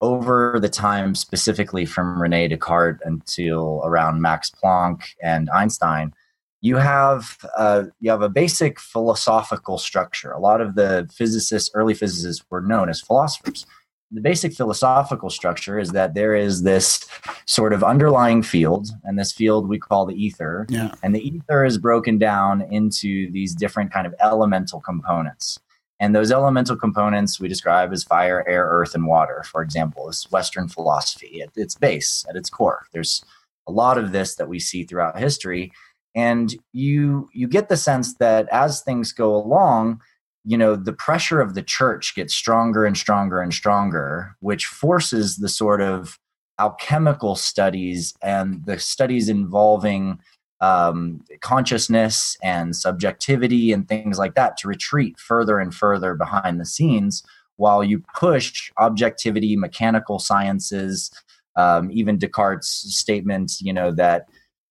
over the time, specifically from Rene Descartes until around Max Planck and Einstein, you have uh, you have a basic philosophical structure. A lot of the physicists, early physicists, were known as philosophers the basic philosophical structure is that there is this sort of underlying field, and this field we call the ether. Yeah. And the ether is broken down into these different kind of elemental components. And those elemental components we describe as fire, air, earth, and water, for example, is Western philosophy at its base, at its core. There's a lot of this that we see throughout history. And you you get the sense that as things go along, you know the pressure of the church gets stronger and stronger and stronger which forces the sort of alchemical studies and the studies involving um, consciousness and subjectivity and things like that to retreat further and further behind the scenes while you push objectivity mechanical sciences um, even descartes statement you know that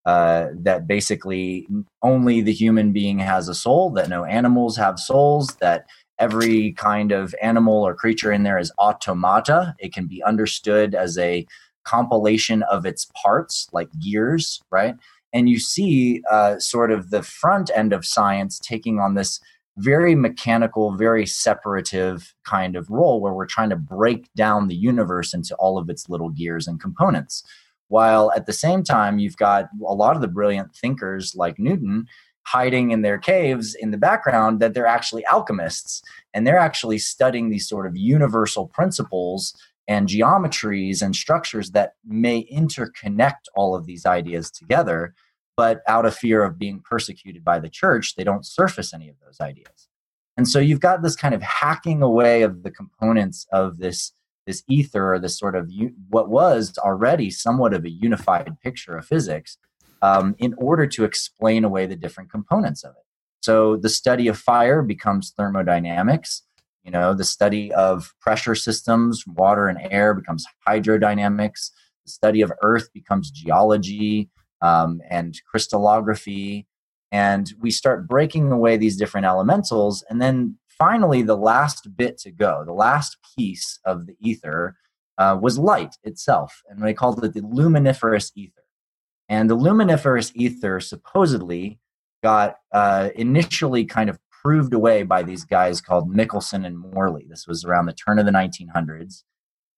uh, that basically only the human being has a soul, that no animals have souls, that every kind of animal or creature in there is automata. It can be understood as a compilation of its parts, like gears, right? And you see uh, sort of the front end of science taking on this very mechanical, very separative kind of role where we're trying to break down the universe into all of its little gears and components. While at the same time you've got a lot of the brilliant thinkers like newton hiding in their caves in the background that they're actually alchemists and they're actually studying these sort of universal principles and geometries and structures that may interconnect all of these ideas together. But out of fear of being persecuted by the church, they don't surface any of those ideas. And so you've got this kind of hacking away of the components of this this ether or this sort of what was already somewhat of a unified picture of physics um, in order to explain away the different components of it. So the study of fire becomes thermodynamics. You know, the study of pressure systems, water and air becomes hydrodynamics. The study of earth becomes geology um, and crystallography. And we start breaking away these different elementals. And then finally, the last bit to go, the last piece of the ether uh, was light itself. And they called it the luminiferous ether. And the luminiferous ether supposedly got uh, initially kind of proved away by these guys called Michelson and Morley. This was around the turn of the 1900s.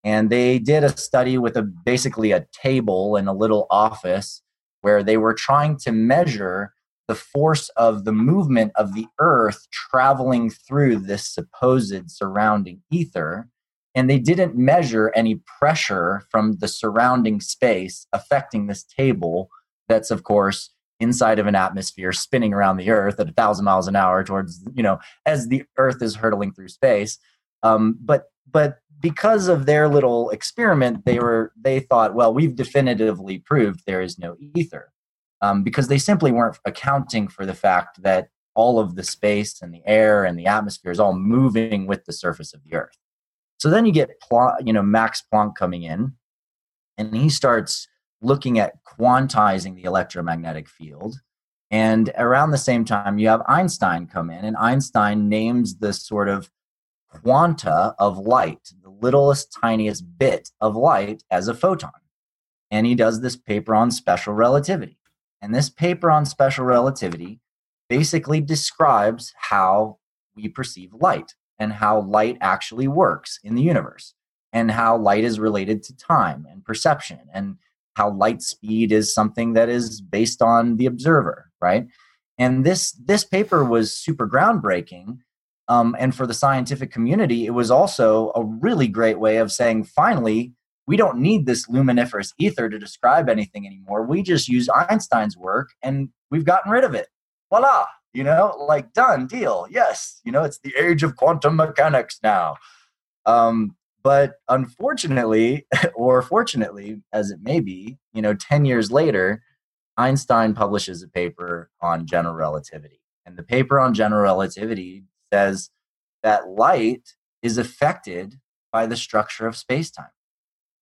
And they did a study with a basically a table in a little office where they were trying to measure the force of the movement of the earth traveling through this supposed surrounding ether and they didn't measure any pressure from the surrounding space affecting this table that's of course inside of an atmosphere spinning around the earth at a thousand miles an hour towards you know as the earth is hurtling through space. Um, but but because of their little experiment they were they thought well we've definitively proved there is no ether um, because they simply weren't accounting for the fact that all of the space and the air and the atmosphere is all moving with the surface of the earth. So then you get you know max planck coming in and he starts looking at quantizing the electromagnetic field. And around the same time, you have Einstein come in, and Einstein names the sort of quanta of light, the littlest, tiniest bit of light, as a photon. And he does this paper on special relativity. And this paper on special relativity basically describes how we perceive light and how light actually works in the universe and how light is related to time and perception and how light speed is something that is based on the observer, right? And this this paper was super groundbreaking. Um, and for the scientific community, it was also a really great way of saying, finally, we don't need this luminiferous ether to describe anything anymore. We just use Einstein's work and we've gotten rid of it. Voila, you know, like done, deal. Yes, you know, it's the age of quantum mechanics now. Um, but unfortunately, *laughs* or fortunately, as it may be, you know, 10 years later, Einstein publishes a paper on general relativity. And the paper on general relativity says that light is affected by the structure of spacetime.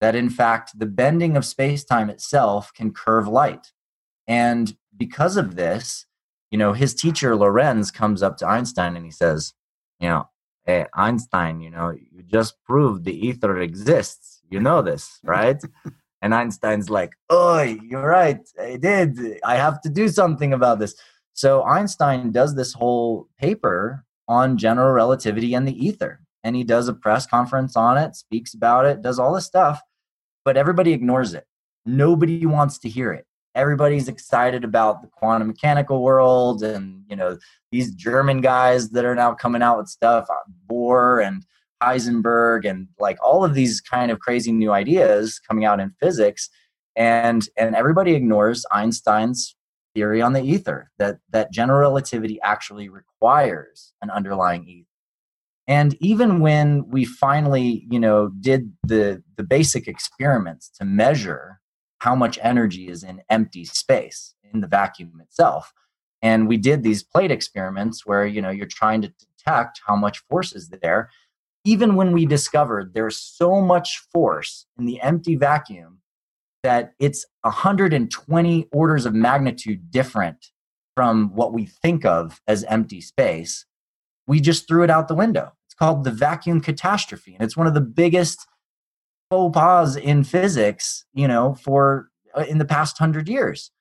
That in fact, the bending of spacetime itself can curve light. And because of this, you know, his teacher Lorentz comes up to Einstein and he says, you know, hey, Einstein, you know, you just proved the ether exists. You know this, right? *laughs* and Einstein's like, oh, you're right. I did. I have to do something about this. So Einstein does this whole paper on general relativity and the ether. And he does a press conference on it, speaks about it, does all this stuff, but everybody ignores it. Nobody wants to hear it everybody's excited about the quantum mechanical world and you know these german guys that are now coming out with stuff uh, bohr and heisenberg and like all of these kind of crazy new ideas coming out in physics and and everybody ignores einstein's theory on the ether that that general relativity actually requires an underlying ether. And even when we finally you know did the the basic experiments to measure how much energy is in empty space in the vacuum itself. And we did these plate experiments where you know you're trying to detect how much force is there. Even when we discovered there's so much force in the empty vacuum that it's 120 orders of magnitude different from what we think of as empty space we just threw it out the window. It's called the vacuum catastrophe and it's one of the biggest faux pas in physics, you know, for uh, in the past hundred years.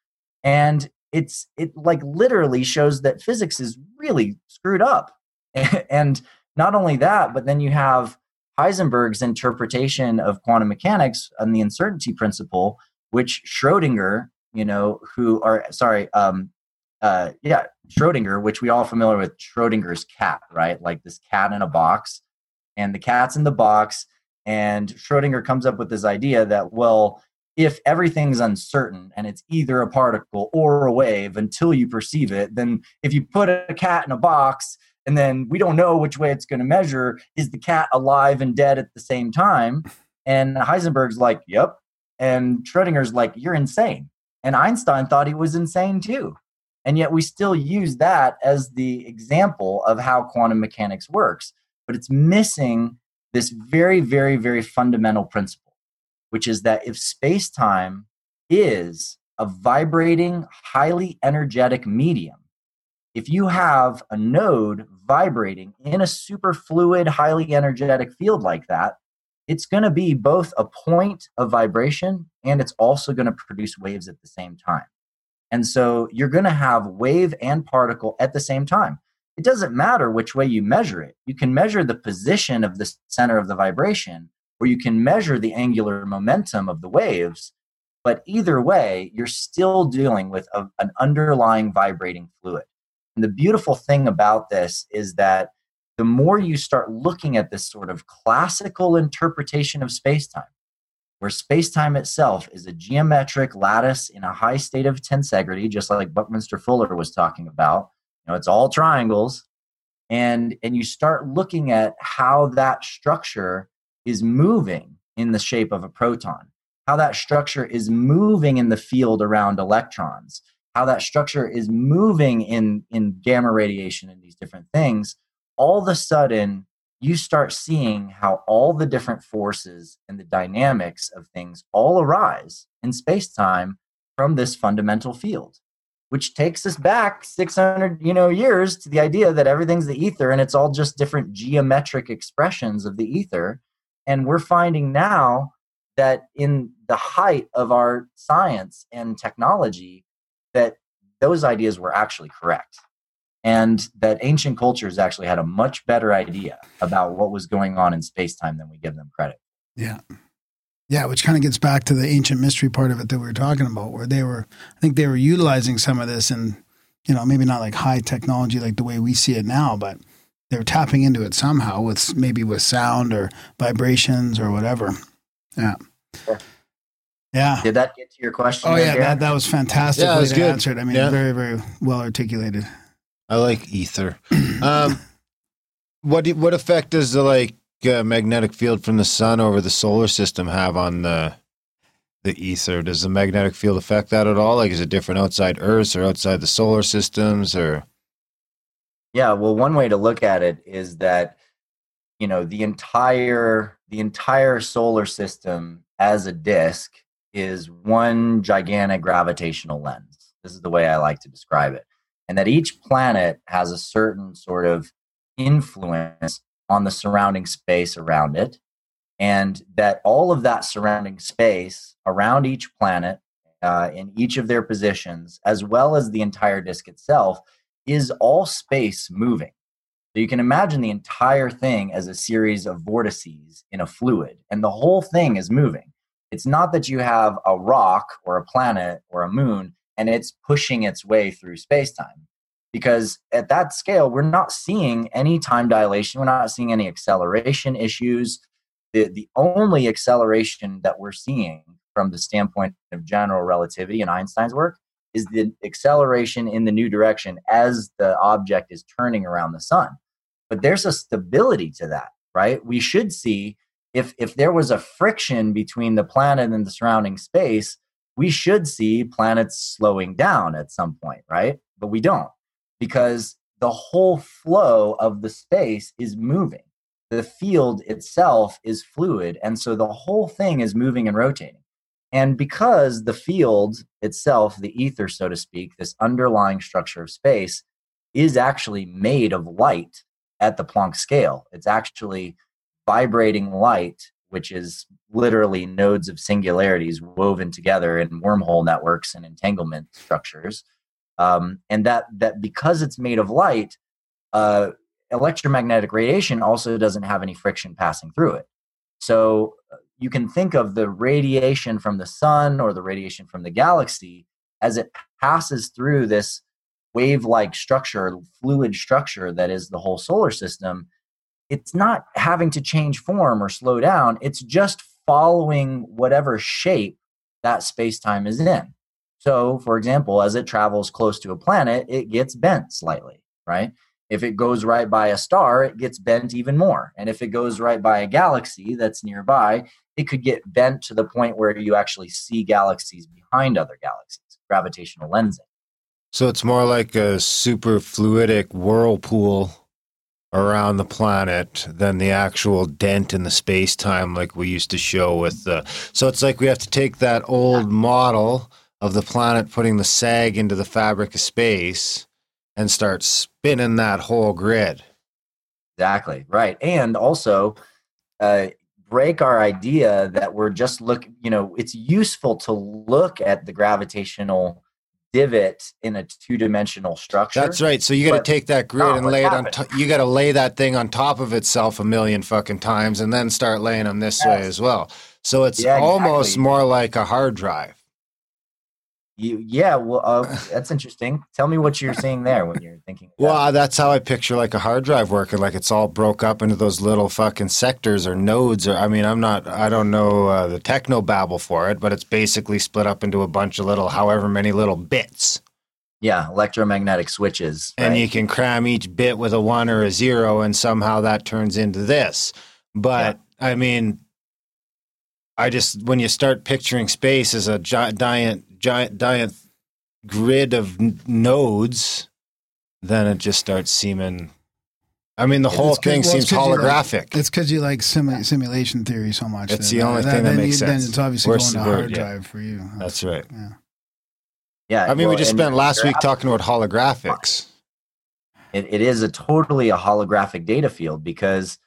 And it's it like literally shows that physics is really screwed up. *laughs* and not only that, but then you have Heisenberg's interpretation of quantum mechanics and the uncertainty principle, which Schrodinger, you know, who are sorry, um, uh, yeah, Schrodinger, which we all familiar with Schrodinger's cat, right? Like this cat in a box, and the cat's in the box, And Schrodinger comes up with this idea that, well, if everything's uncertain and it's either a particle or a wave until you perceive it, then if you put a cat in a box and then we don't know which way it's going to measure, is the cat alive and dead at the same time? And Heisenberg's like, yep. And Schrodinger's like, you're insane. And Einstein thought he was insane too. And yet we still use that as the example of how quantum mechanics works. But it's missing this very, very, very fundamental principle, which is that if space time is a vibrating, highly energetic medium, if you have a node vibrating in a superfluid, highly energetic field like that, it's going to be both a point of vibration and it's also going to produce waves at the same time. And so you're going to have wave and particle at the same time. It doesn't matter which way you measure it. You can measure the position of the center of the vibration, or you can measure the angular momentum of the waves. But either way, you're still dealing with a, an underlying vibrating fluid. And the beautiful thing about this is that the more you start looking at this sort of classical interpretation of space-time, where space-time itself is a geometric lattice in a high state of tensegrity, just like Buckminster Fuller was talking about. You know, it's all triangles. And, and you start looking at how that structure is moving in the shape of a proton, how that structure is moving in the field around electrons, how that structure is moving in, in gamma radiation and these different things all of a sudden you start seeing how all the different forces and the dynamics of things all arise in space-time from this fundamental field which takes us back 600 you know years to the idea that everything's the ether and it's all just different geometric expressions of the ether and we're finding now that in the height of our science and technology that those ideas were actually correct and that ancient cultures actually had a much better idea about what was going on in space time than we give them credit. Yeah. Yeah, which kind of gets back to the ancient mystery part of it that we were talking about, where they were, I think they were utilizing some of this and, you know, maybe not like high technology like the way we see it now, but they were tapping into it somehow with maybe with sound or vibrations or whatever. Yeah. Sure. Yeah. Did that get to your question? Oh, yeah. That, that was fantastic. Yeah, was good. answered. I mean, yeah. very, very well articulated. I like ether. *clears throat* Um, what do, what effect does the like uh, magnetic field from the sun over the solar system have on the the ether? Does the magnetic field affect that at all? Like, is it different outside Earth or outside the solar systems? Or yeah, well, one way to look at it is that you know the entire the entire solar system as a disk is one gigantic gravitational lens. This is the way I like to describe it and that each planet has a certain sort of influence on the surrounding space around it, and that all of that surrounding space around each planet uh, in each of their positions, as well as the entire disk itself, is all space moving. So you can imagine the entire thing as a series of vortices in a fluid, and the whole thing is moving. It's not that you have a rock or a planet or a moon and it's pushing its way through space time. Because at that scale, we're not seeing any time dilation, we're not seeing any acceleration issues. The, the only acceleration that we're seeing from the standpoint of general relativity and Einstein's work is the acceleration in the new direction as the object is turning around the sun. But there's a stability to that, right? We should see if if there was a friction between the planet and the surrounding space, we should see planets slowing down at some point, right? But we don't because the whole flow of the space is moving. The field itself is fluid. And so the whole thing is moving and rotating. And because the field itself, the ether, so to speak, this underlying structure of space, is actually made of light at the Planck scale, it's actually vibrating light which is literally nodes of singularities woven together in wormhole networks and entanglement structures. Um, and that that because it's made of light, uh, electromagnetic radiation also doesn't have any friction passing through it. So uh, you can think of the radiation from the sun or the radiation from the galaxy as it passes through this wave-like structure, fluid structure that is the whole solar system it's not having to change form or slow down. It's just following whatever shape that space time is in. So, for example, as it travels close to a planet, it gets bent slightly, right? If it goes right by a star, it gets bent even more. And if it goes right by a galaxy that's nearby, it could get bent to the point where you actually see galaxies behind other galaxies, gravitational lensing. So it's more like a super fluidic whirlpool around the planet than the actual dent in the space time like we used to show with the so it's like we have to take that old model of the planet putting the sag into the fabric of space and start spinning that whole grid Exactly. Right. And also uh, break our idea that we're just look, you know, it's useful to look at the gravitational divot in a two dimensional structure. that's right so you got to take that grid and lay it on happening. top you got to lay that thing on top of itself a million fucking times and then start laying them this way as well so it's Yeah, almost exactly. more like a hard drive You, yeah. Well, uh, *laughs* that's interesting. Tell me what you're seeing there when you're thinking. Well, that's how I picture like a hard drive working. Like it's all broke up into those little fucking sectors or nodes. Or I mean, I'm not, I don't know uh, the techno babble for it, but it's basically split up into a bunch of little, however many little bits, yeah, electromagnetic switches. and you can cram each bit with a one or a zero, and somehow that turns into this. But I mean, I just when you start picturing space as a giant, giant, giant, giant grid of n- nodes, then it just starts seeming. I mean, the whole thing well, it's seems 'cause you like- holographic. It's because you like simu- simulation theory so much. It's the only that- thing that then makes you- Then it's obviously Worse going to word, hard yeah. drive for you. That's right. Yeah. yeah. I mean, we just spent last week talking about holographics. it, it is a totally a holographic data field because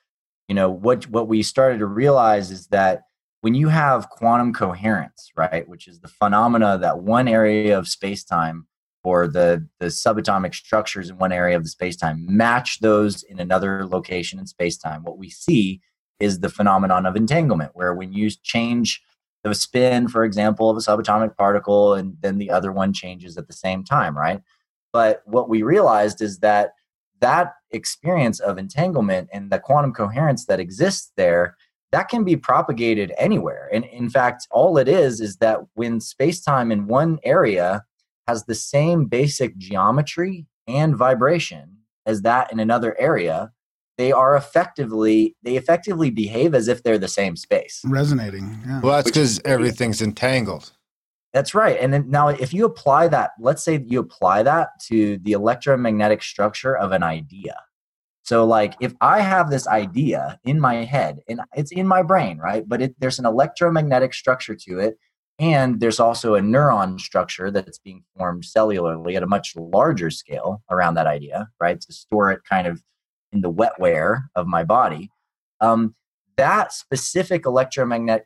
you know what what we started to realize is that when you have quantum coherence right which is the phenomena that one area of space-time or the the subatomic structures in one area of the space-time match those in another location in space-time what we see is the phenomenon of entanglement where when you change the spin for example of a subatomic particle and then the other one changes at the same time right? But what we realized is that that experience of entanglement and the quantum coherence that exists there that can be propagated anywhere and in fact all it is is that when space-time in one area has the same basic geometry and vibration as that in another area they are effectively they effectively behave as if they're the same space Resonating. Yeah. Well, that's because everything's entangled. That's right. And then now, if you apply that, let's say you apply that to the electromagnetic structure of an idea. So, like, if I have this idea in my head and it's in my brain, right? But it, there's an electromagnetic structure to it. And there's also a neuron structure that's being formed cellularly at a much larger scale around that idea, right? To store it kind of in the wetware of my body. Um, that specific electromagnetic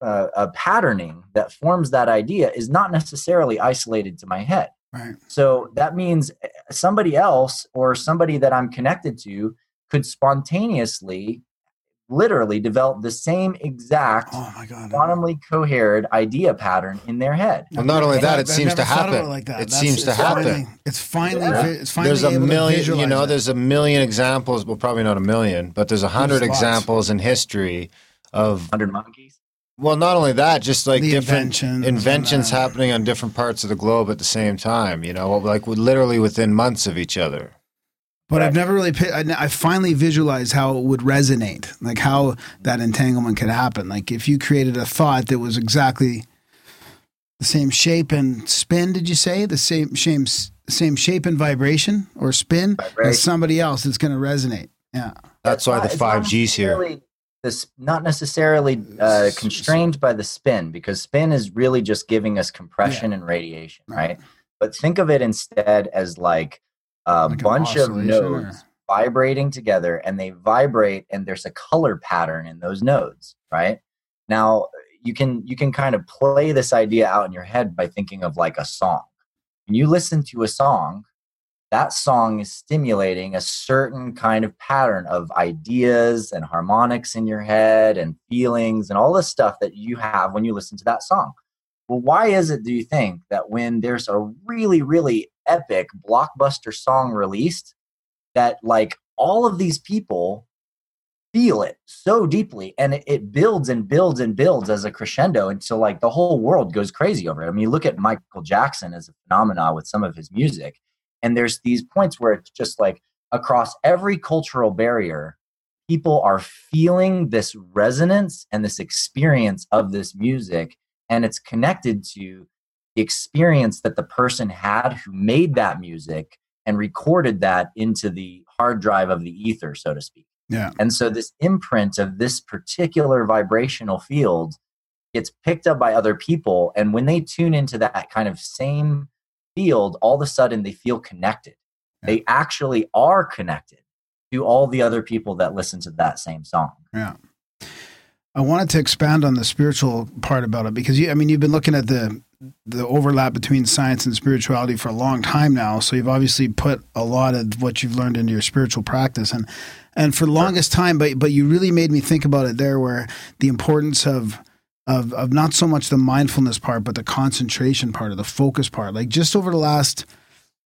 uh, a patterning that forms that idea is not necessarily isolated to my head. Right. So that means eh, somebody else or somebody that I'm connected to could spontaneously, literally develop the same exact Oh my god. quantumly coherent idea pattern in their head. Well, not only that, it I've seems to happen. it like that. It That's- seems to happen. finally- it's finally, Yeah. it's finally There's a able to million, you know, it. there's a million examples. Well, probably not a million, but there's a hundred examples in history of 100 monkeys? Well, not only that, just like The different inventions inventions, uh, happening on different parts of the globe at the same time. You know, like literally within months of each other. But I've never really. pi- I I finally visualized how it would resonate, like how that entanglement could happen. Like if you created a thought that was exactly the same shape and spin. Did you say the same same same shape and vibration or spin Vibration. as somebody else? It's going to resonate. Yeah. That's why the five G's here. This not necessarily uh, constrained by the spin because spin is really just giving us compression and radiation, right? But think of it instead as like a Like bunch of nodes vibrating together, and they vibrate, and there's a color pattern in those nodes, right? Now you can you can kind of play this idea out in your head by thinking of like a song. When you listen to a song, that song is stimulating a certain kind of pattern of ideas and harmonics in your head and feelings and all the stuff that you have when you listen to that song. Well, why is it, do you think, that when there's a really, really epic blockbuster song released, that like all of these people feel it so deeply and it, it builds and builds and builds as a crescendo until like the whole world goes crazy over it. I mean, look at Michael Jackson as a phenomenon with some of his music, and there's these points where it's just like across every cultural barrier, people are feeling this resonance and this experience of this music, and it's connected to the experience that the person had who made that music and recorded that into the hard drive of the ether, so to speak. Yeah. And so this imprint of this particular vibrational field gets picked up by other people. And when they tune into that kind of same field, all of a sudden they feel connected. They actually are connected to all the other people that listen to that same song. Yeah. I wanted to expand on the spiritual part about it because you, I mean, you've been looking at the the overlap between science and spirituality for a long time now. So you've obviously put a lot of what you've learned into your spiritual practice, and and for the longest time, but but you really made me think about it there, where the importance of of of not so much the mindfulness part, but the concentration part, or the focus part. Like just over the last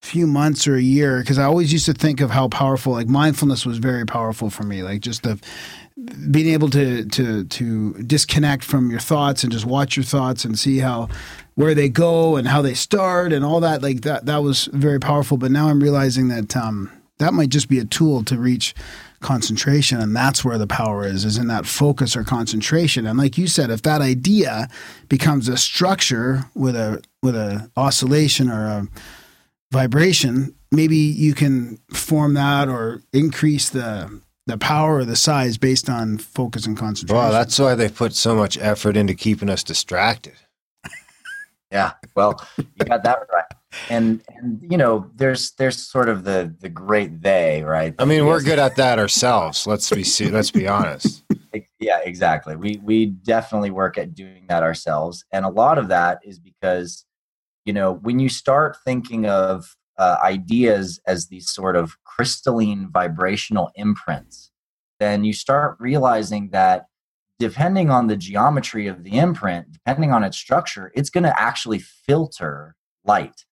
few months or a year, because I always used to think of how powerful, like mindfulness was very powerful for me, like just the being able to to to disconnect from your thoughts and just watch your thoughts and see how where they go and how they start and all that like that that was very powerful but now i'm realizing that um that might just be a tool to reach concentration and that's where the power is is in that focus or concentration and like you said if that idea becomes a structure with a with a oscillation or a vibration maybe you can form that or increase the the power or the size based on focus and concentration Well, that's why they put so much effort into keeping us distracted. *laughs* Yeah, well, you got that right. And and you know, there's there's sort of the the great they, right? I mean, we're good at that ourselves. Let's be let's be honest. *laughs* yeah exactly we we definitely work at doing that ourselves and a lot of that is because you know when you start thinking of uh, ideas as these sort of crystalline vibrational imprints then you start realizing that depending on the geometry of the imprint depending on its structure it's going to actually filter light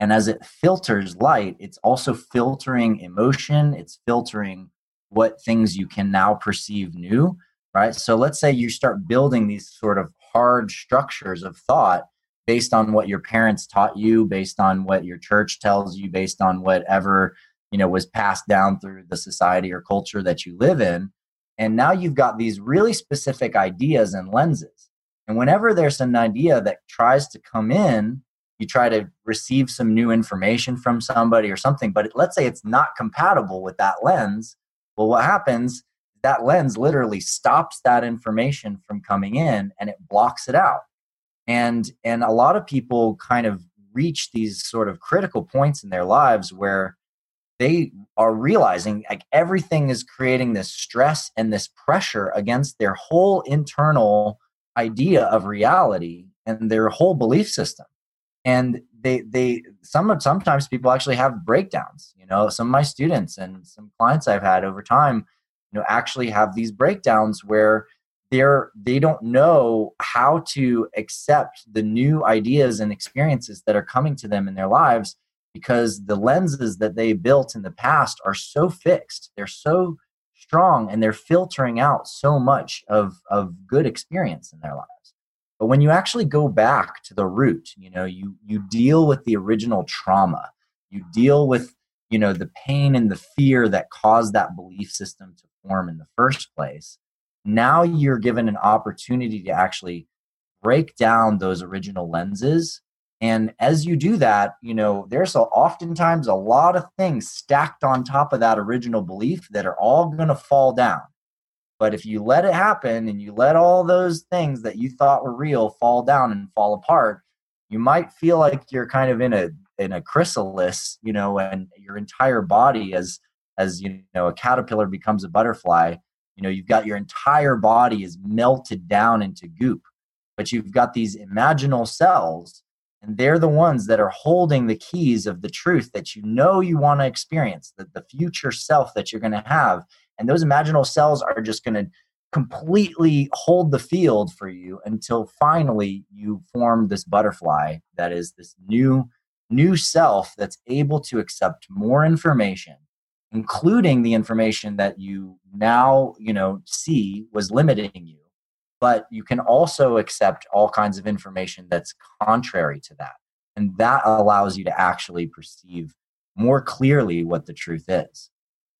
and as it filters light it's also filtering emotion it's filtering what things you can now perceive new, right? So let's say you start building these sort of hard structures of thought based on what your parents taught you, based on what your church tells you, based on whatever, you know, was passed down through the society or culture that you live in. And now you've got these really specific ideas and lenses. And whenever there's an idea that tries to come in, you try to receive some new information from somebody or something, but let's say it's not compatible with that lens well, what happens? That lens literally stops that information from coming in and it blocks it out. And and a lot of people kind of reach these sort of critical points in their lives where they are realizing like everything is creating this stress and this pressure against their whole internal idea of reality and their whole belief system and they they some sometimes people actually have breakdowns you know some of my students and some clients i've had over time you know actually have these breakdowns where they're they don't know how to accept the new ideas and experiences that are coming to them in their lives because the lenses that they built in the past are so fixed they're so strong and they're filtering out so much of of good experience in their lives but when you actually go back to the root you know you you deal with the original trauma. You deal with you know the pain and the fear that caused that belief system to form in the first place. Now you're given an opportunity to actually break down those original lenses. And as you do that you know there's a, oftentimes a lot of things stacked on top of that original belief that are all going to fall down but if you let it happen and you let all those things that you thought were real fall down and fall apart, you might feel like you're kind of in a in a chrysalis, you know, and your entire body as as you know a caterpillar becomes a butterfly, you know, you've got your entire body is melted down into goop. But you've got these imaginal cells and they're the ones that are holding the keys of the truth that you know you want to experience, that the future self that you're going to have and those imaginal cells are just going to completely hold the field for you until finally you form this butterfly that is this new new self that's able to accept more information including the information that you now, you know, see was limiting you. But you can also accept all kinds of information that's contrary to that. And that allows you to actually perceive more clearly what the truth is.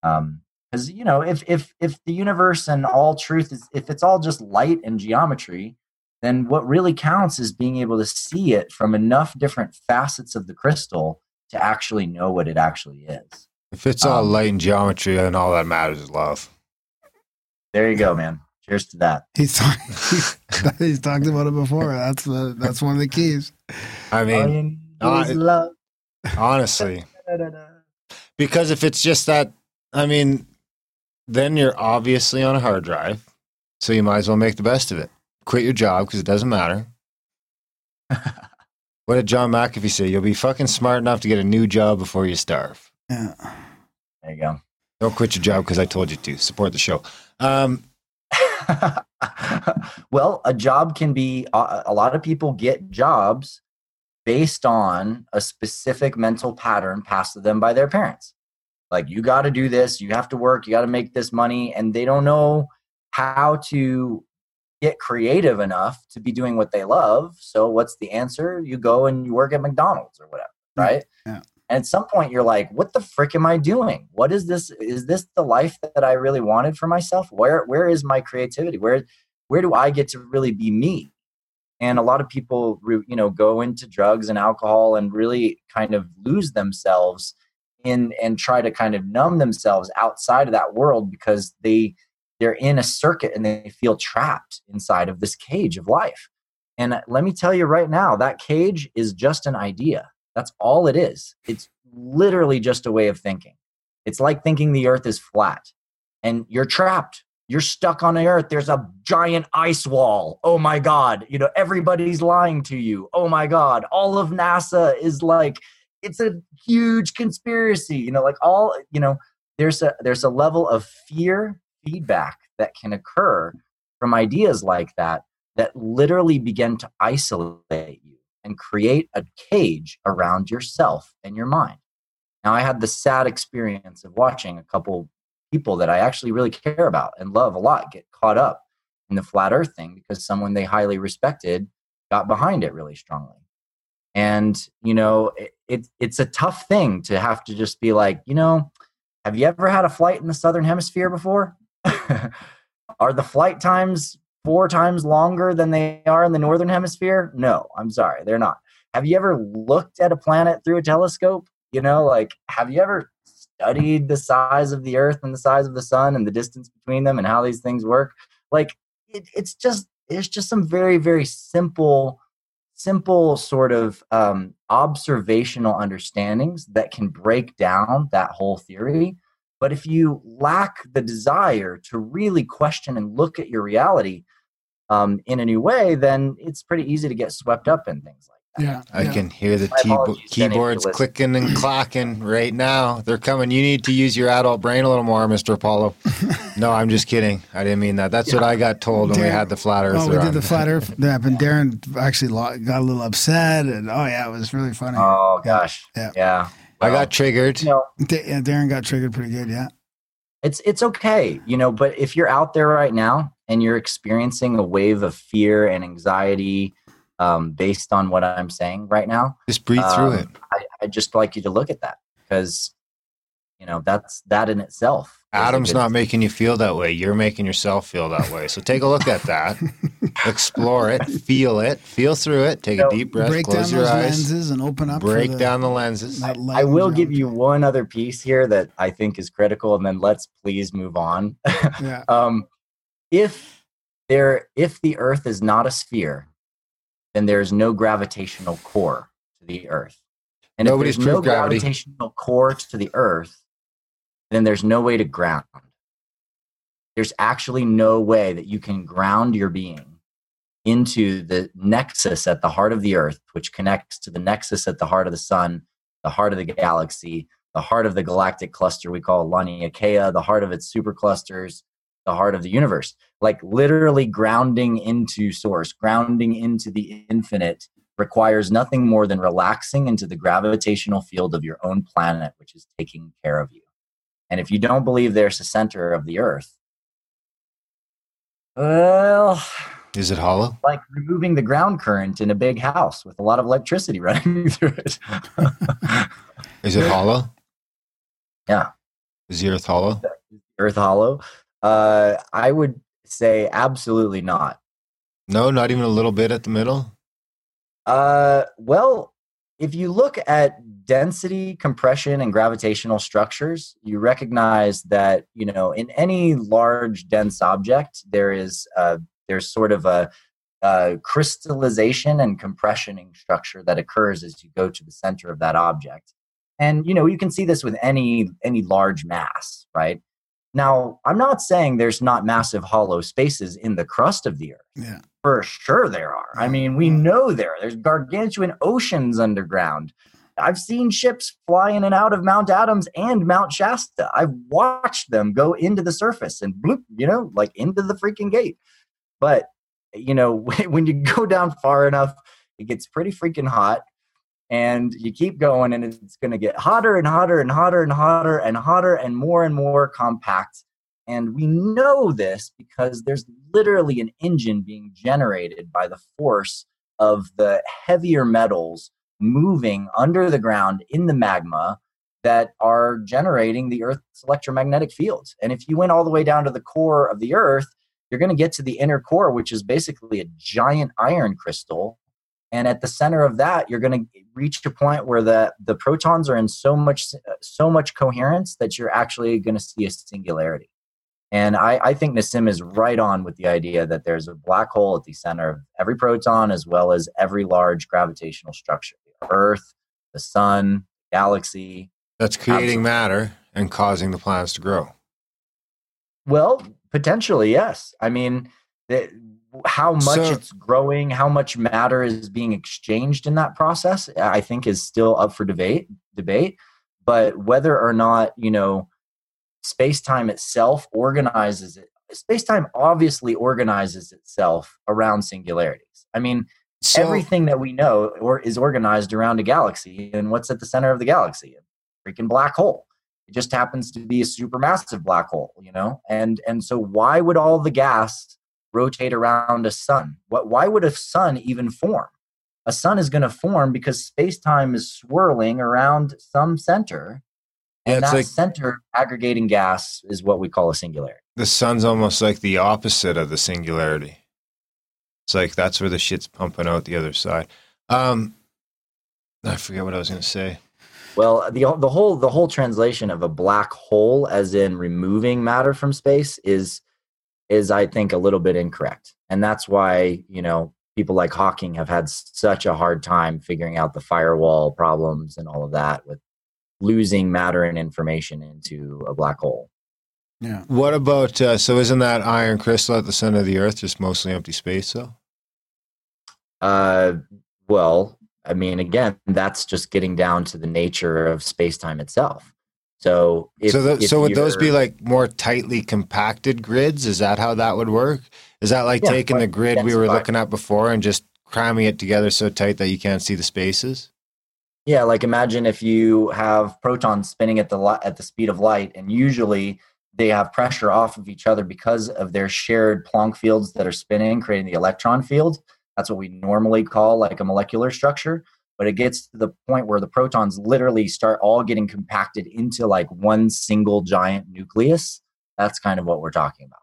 Um, because you know if if if the universe and all truth is if it's all just light and geometry then what really counts is being able to see it from enough different facets of the crystal to actually know what it actually is If it's all Um, light and geometry, then all that matters is love. there you go man cheers to that *laughs* He's talk, he's, *laughs* he's talked about it before. That's the that's one of the keys. I mean, you need is love. honestly, *laughs* because if it's just that, I mean, then you're obviously on a hard drive, so you might as well make the best of it. Quit your job because it doesn't matter. *laughs* what did John McAfee say? You'll be fucking smart enough to get a new job before you starve. Yeah. there you go Don't quit your job because I told you to. Support the show. Um, *laughs* well, a job can be a, a lot of people get jobs based on a specific mental pattern passed to them by their parents. Like, you got to do this, you have to work, you got to make this money, and they don't know how to get creative enough to be doing what they love. So, what's the answer? You go and you work at McDonald's or whatever, right? Yeah. And at some point, you're like, what the frick am I doing? What is this? Is this the life that I really wanted for myself? Where where is my creativity? Where where do I get to really be me? And a lot of people, you know, go into drugs and alcohol and really kind of lose themselves in and try to kind of numb themselves outside of that world because they they're in a circuit and they feel trapped inside of this cage of life. And uh, let me tell you right now, that cage is just an idea. That's all it is. It's literally just a way of thinking. It's like thinking the earth is flat and you're trapped. You're stuck on the earth. There's a giant ice wall. Oh my God. You know, everybody's lying to you. Oh my God. All of NASA is like, it's a huge conspiracy. You know, like all, you know, there's a there's a level of fear feedback that can occur from ideas like that that literally begin to isolate you and create a cage around yourself and your mind. Now, I had the sad experience of watching a couple people that I actually really care about and love a lot get caught up in the flat earth thing because someone they highly respected got behind it really strongly. And, you know, it, it, it's a tough thing to have to just be like, you know, have you ever had a flight in the southern hemisphere before? *laughs* are the flight times four times longer than they are in the northern hemisphere? No, I'm sorry, they're not. Have you ever looked at a planet through a telescope? You know, like, have you ever studied the size of the earth and the size of the sun and the distance between them and how these things work? Like, it, it's just, it's just some very, very simple, simple sort of um, observational understandings that can break down that whole theory. But if you lack the desire to really question and look at your reality um, in a new way, then it's pretty easy to get swept up in things like. Yeah. I yeah. can hear the My keybo- apologies to any of you keyboards clicking and clacking right now. They're coming. You need to use your adult brain a little more, Mr. Apollo. *laughs* no, I'm just kidding. I didn't mean that. That's what I got told when we had the flat earth. Oh, we did the flat earth *laughs* nap, and Darren actually got a little upset, and oh yeah, it was really funny. Oh gosh, Yeah. yeah. I got triggered. you know, Da- yeah, Darren got triggered pretty good. Yeah. it's it's okay you know but if you're out there right now and you're experiencing a wave of fear and anxiety um, based on what i'm saying right now Just breathe through um, it. I, i'd just like you to look at that because you know that's that in itself Adam's good- not making you feel that way. You're making yourself feel that way. So take a look at that. *laughs* Explore it. Feel it. Feel through it. Take a deep breath. Break down Close those your eyes. lenses and open up. for Break the- down the lenses. that light i will give you one other piece here that i think is critical and then let's please move on Yeah. *laughs* um, if there if the earth is not a sphere then there's no gravitational core to the earth and Nobody's if there's no gravity. gravitational core to the earth then there's no way to ground there's actually no way that you can ground your being into the nexus at the heart of the earth which connects to the nexus at the heart of the sun the heart of the galaxy the heart of the galactic cluster we call Laniakea, the heart of its superclusters, the heart of the universe. Like literally grounding into source, grounding into the infinite requires nothing more than relaxing into the gravitational field of your own planet, which is taking care of you. And if you don't believe there's a center of the Earth, well, Is it hollow? like removing the ground current in a big house with a lot of electricity *laughs* running through it. Is it hollow? Yeah. Is the earth hollow? Earth hollow? Uh, I would say absolutely not. No, not even a little bit at the middle. Uh, well, if you look at density, compression, and gravitational structures, you recognize that you know in any large dense object there is uh, there's sort of a, a crystallization and compressioning structure that occurs as you go to the center of that object, and you know you can see this with any any large mass, right? Now, I'm not saying there's not massive hollow spaces in the crust of the Earth. Yeah. For sure there are. I mean, we know there. There's gargantuan oceans underground. I've seen ships fly in and out of Mount Adams and Mount Shasta. I've watched them go into the surface and bloop, you know, like into the freaking gate. But, you know, *laughs* when you go down far enough, it gets pretty freaking hot and you keep going and it's going to get hotter and hotter and hotter and hotter and hotter and more and more compact. And we know this because there's literally an engine being generated by the force of the heavier metals moving under the ground in the magma that are generating the earth's electromagnetic fields. And if you went all the way down to the core of the earth you're going to get to the inner core which is basically a giant iron crystal and at the center of that you're going to reach a point where the the protons are in so much so much coherence that you're actually going to see a singularity and I, I think Nassim is right on with the idea that there's a black hole at the center of every proton as well as every large gravitational structure the earth the sun galaxy That's creating Absolutely. matter and causing the planets to grow. Well, potentially, yes. I mean, the, how much So- it's growing, how much matter is being exchanged in that process, I think is still up for debate. Debate, but whether or not you know, space time itself organizes it. Space time obviously organizes itself around singularities. I mean, So, everything that we know or is organized around a galaxy, and what's at the center of the galaxy? A freaking black hole it just happens to be a supermassive black hole you know and and so why would all the gas rotate around a sun what why would a sun even form a sun is going to form because space-time is swirling around some center and it's that like- center aggregating gas is what we call a singularity the sun's almost like the opposite of the singularity. It's like that's where the shit's pumping out the other side. Um, I forget what I was going to say. Well, the the whole the whole translation of a black hole, as in removing matter from space, is is I think a little bit incorrect, and that's why you know people like Hawking have had such a hard time figuring out the firewall problems and all of that with losing matter and information into a black hole. Yeah. What about uh, so? Isn't that iron crystal at the center of the Earth just mostly empty space? Though. Uh, well, I mean, again, that's just getting down to the nature of space time itself. So, if, so, so would those be like more tightly compacted grids? Is that how that would work? Is that like Yeah, taking the grid we were looking at before and just cramming it together so tight that you can't see the spaces? Yeah, like imagine if you have protons spinning at the li- at the speed of light, and usually they have pressure off of each other because of their shared Planck fields that are spinning, creating the electron field. That's what we normally call like a molecular structure. But it gets to the point where the protons literally start all getting compacted into like one single giant nucleus. That's kind of what we're talking about.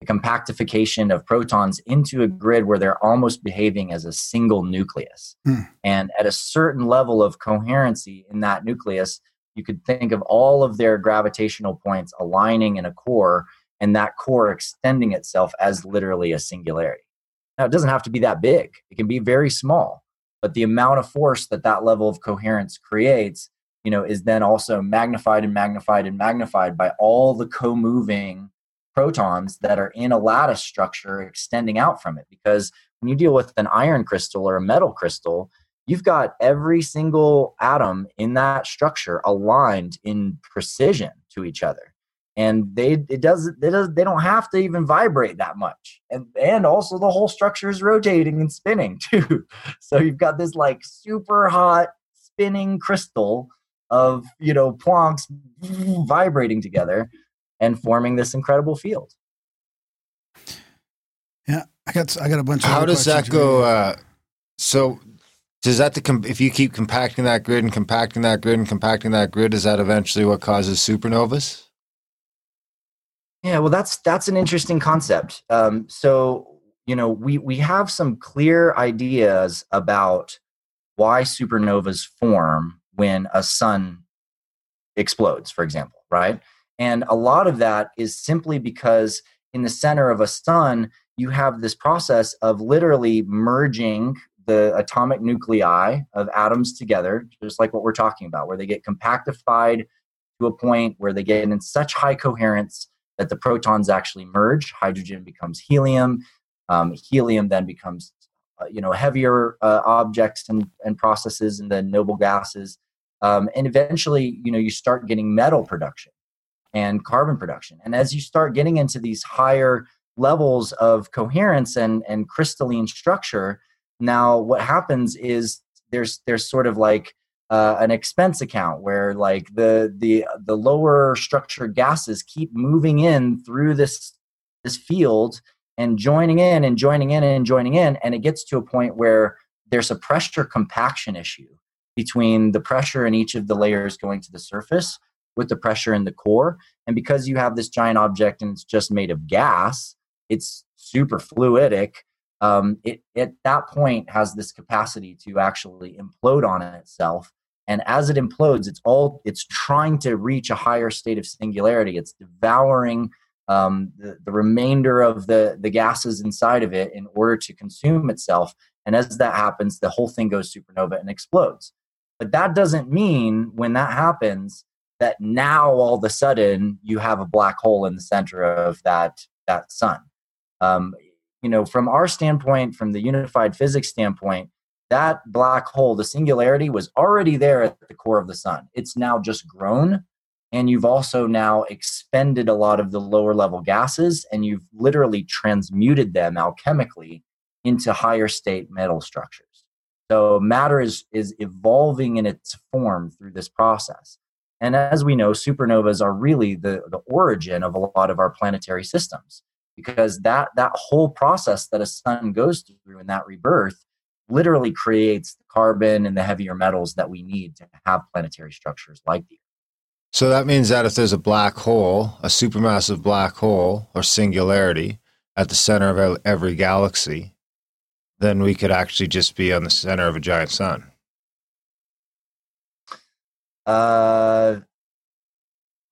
The compactification of protons into a grid where they're almost behaving as a single nucleus. Hmm. And at a certain level of coherency in that nucleus, you could think of all of their gravitational points aligning in a core and that core extending itself as literally a singularity. Now, it doesn't have to be that big, it can be very small, but the amount of force that that level of coherence creates, you know, is then also magnified and magnified and magnified by all the co moving protons that are in a lattice structure extending out from it. Because when you deal with an iron crystal or a metal crystal, you've got every single atom in that structure aligned in precision to each other and they it does they does they don't have to even vibrate that much and and also the whole structure is rotating and spinning *laughs* too so you've got this like super hot spinning crystal of you know Plancks vibrating together and forming this incredible field. Yeah, I got I got a bunch. of How does that go? Uh, so, does that the com- if you keep compacting that grid and compacting that grid and compacting that grid, is that eventually what causes supernovas? Yeah, well, that's that's an interesting concept. Um, so you know, we we have some clear ideas about why supernovas form when a sun explodes, for example, right? And a lot of that is simply because in the center of a sun, you have this process of literally merging the atomic nuclei of atoms together, just like what we're talking about, where they get compactified to a point where they get in such high coherence that the protons actually merge. Hydrogen becomes helium. Um, helium then becomes, uh, you know, heavier uh, objects and, and processes, and then noble gases. Um, and eventually, you know, you start getting metal production and carbon production. And as you start getting into these higher levels of coherence and, and crystalline structure, now what happens is there's there's sort of like uh, an expense account where like the the the lower structured gases keep moving in through this this field and joining in and joining in and joining in and it gets to a point where there's a pressure compaction issue between the pressure in each of the layers going to the surface with the pressure in the core. And because you have this giant object and it's just made of gas it's super fluidic um, it at that point has this capacity to actually implode on itself and as it implodes it's all it's trying to reach a higher state of singularity. It's devouring um, the, the remainder of the the gases inside of it in order to consume itself. And as that happens the whole thing goes supernova and explodes. But that doesn't mean when that happens that now all of a sudden you have a black hole in the center of that that sun. Um, you know from our standpoint from the unified physics standpoint that black hole the singularity was already there at the core of the sun. It's now just grown and you've also now expended a lot of the lower level gases and you've literally transmuted them alchemically into higher state metal structures. So matter is is evolving in its form through this process. And as we know supernovas are really the the origin of a lot of our planetary systems because that that whole process that a sun goes through in that rebirth literally creates the carbon and the heavier metals that we need to have planetary structures like the Earth. So that means that if there's a black hole, a supermassive black hole or singularity at the center of every galaxy, then we could actually just be on the center of a giant sun. uh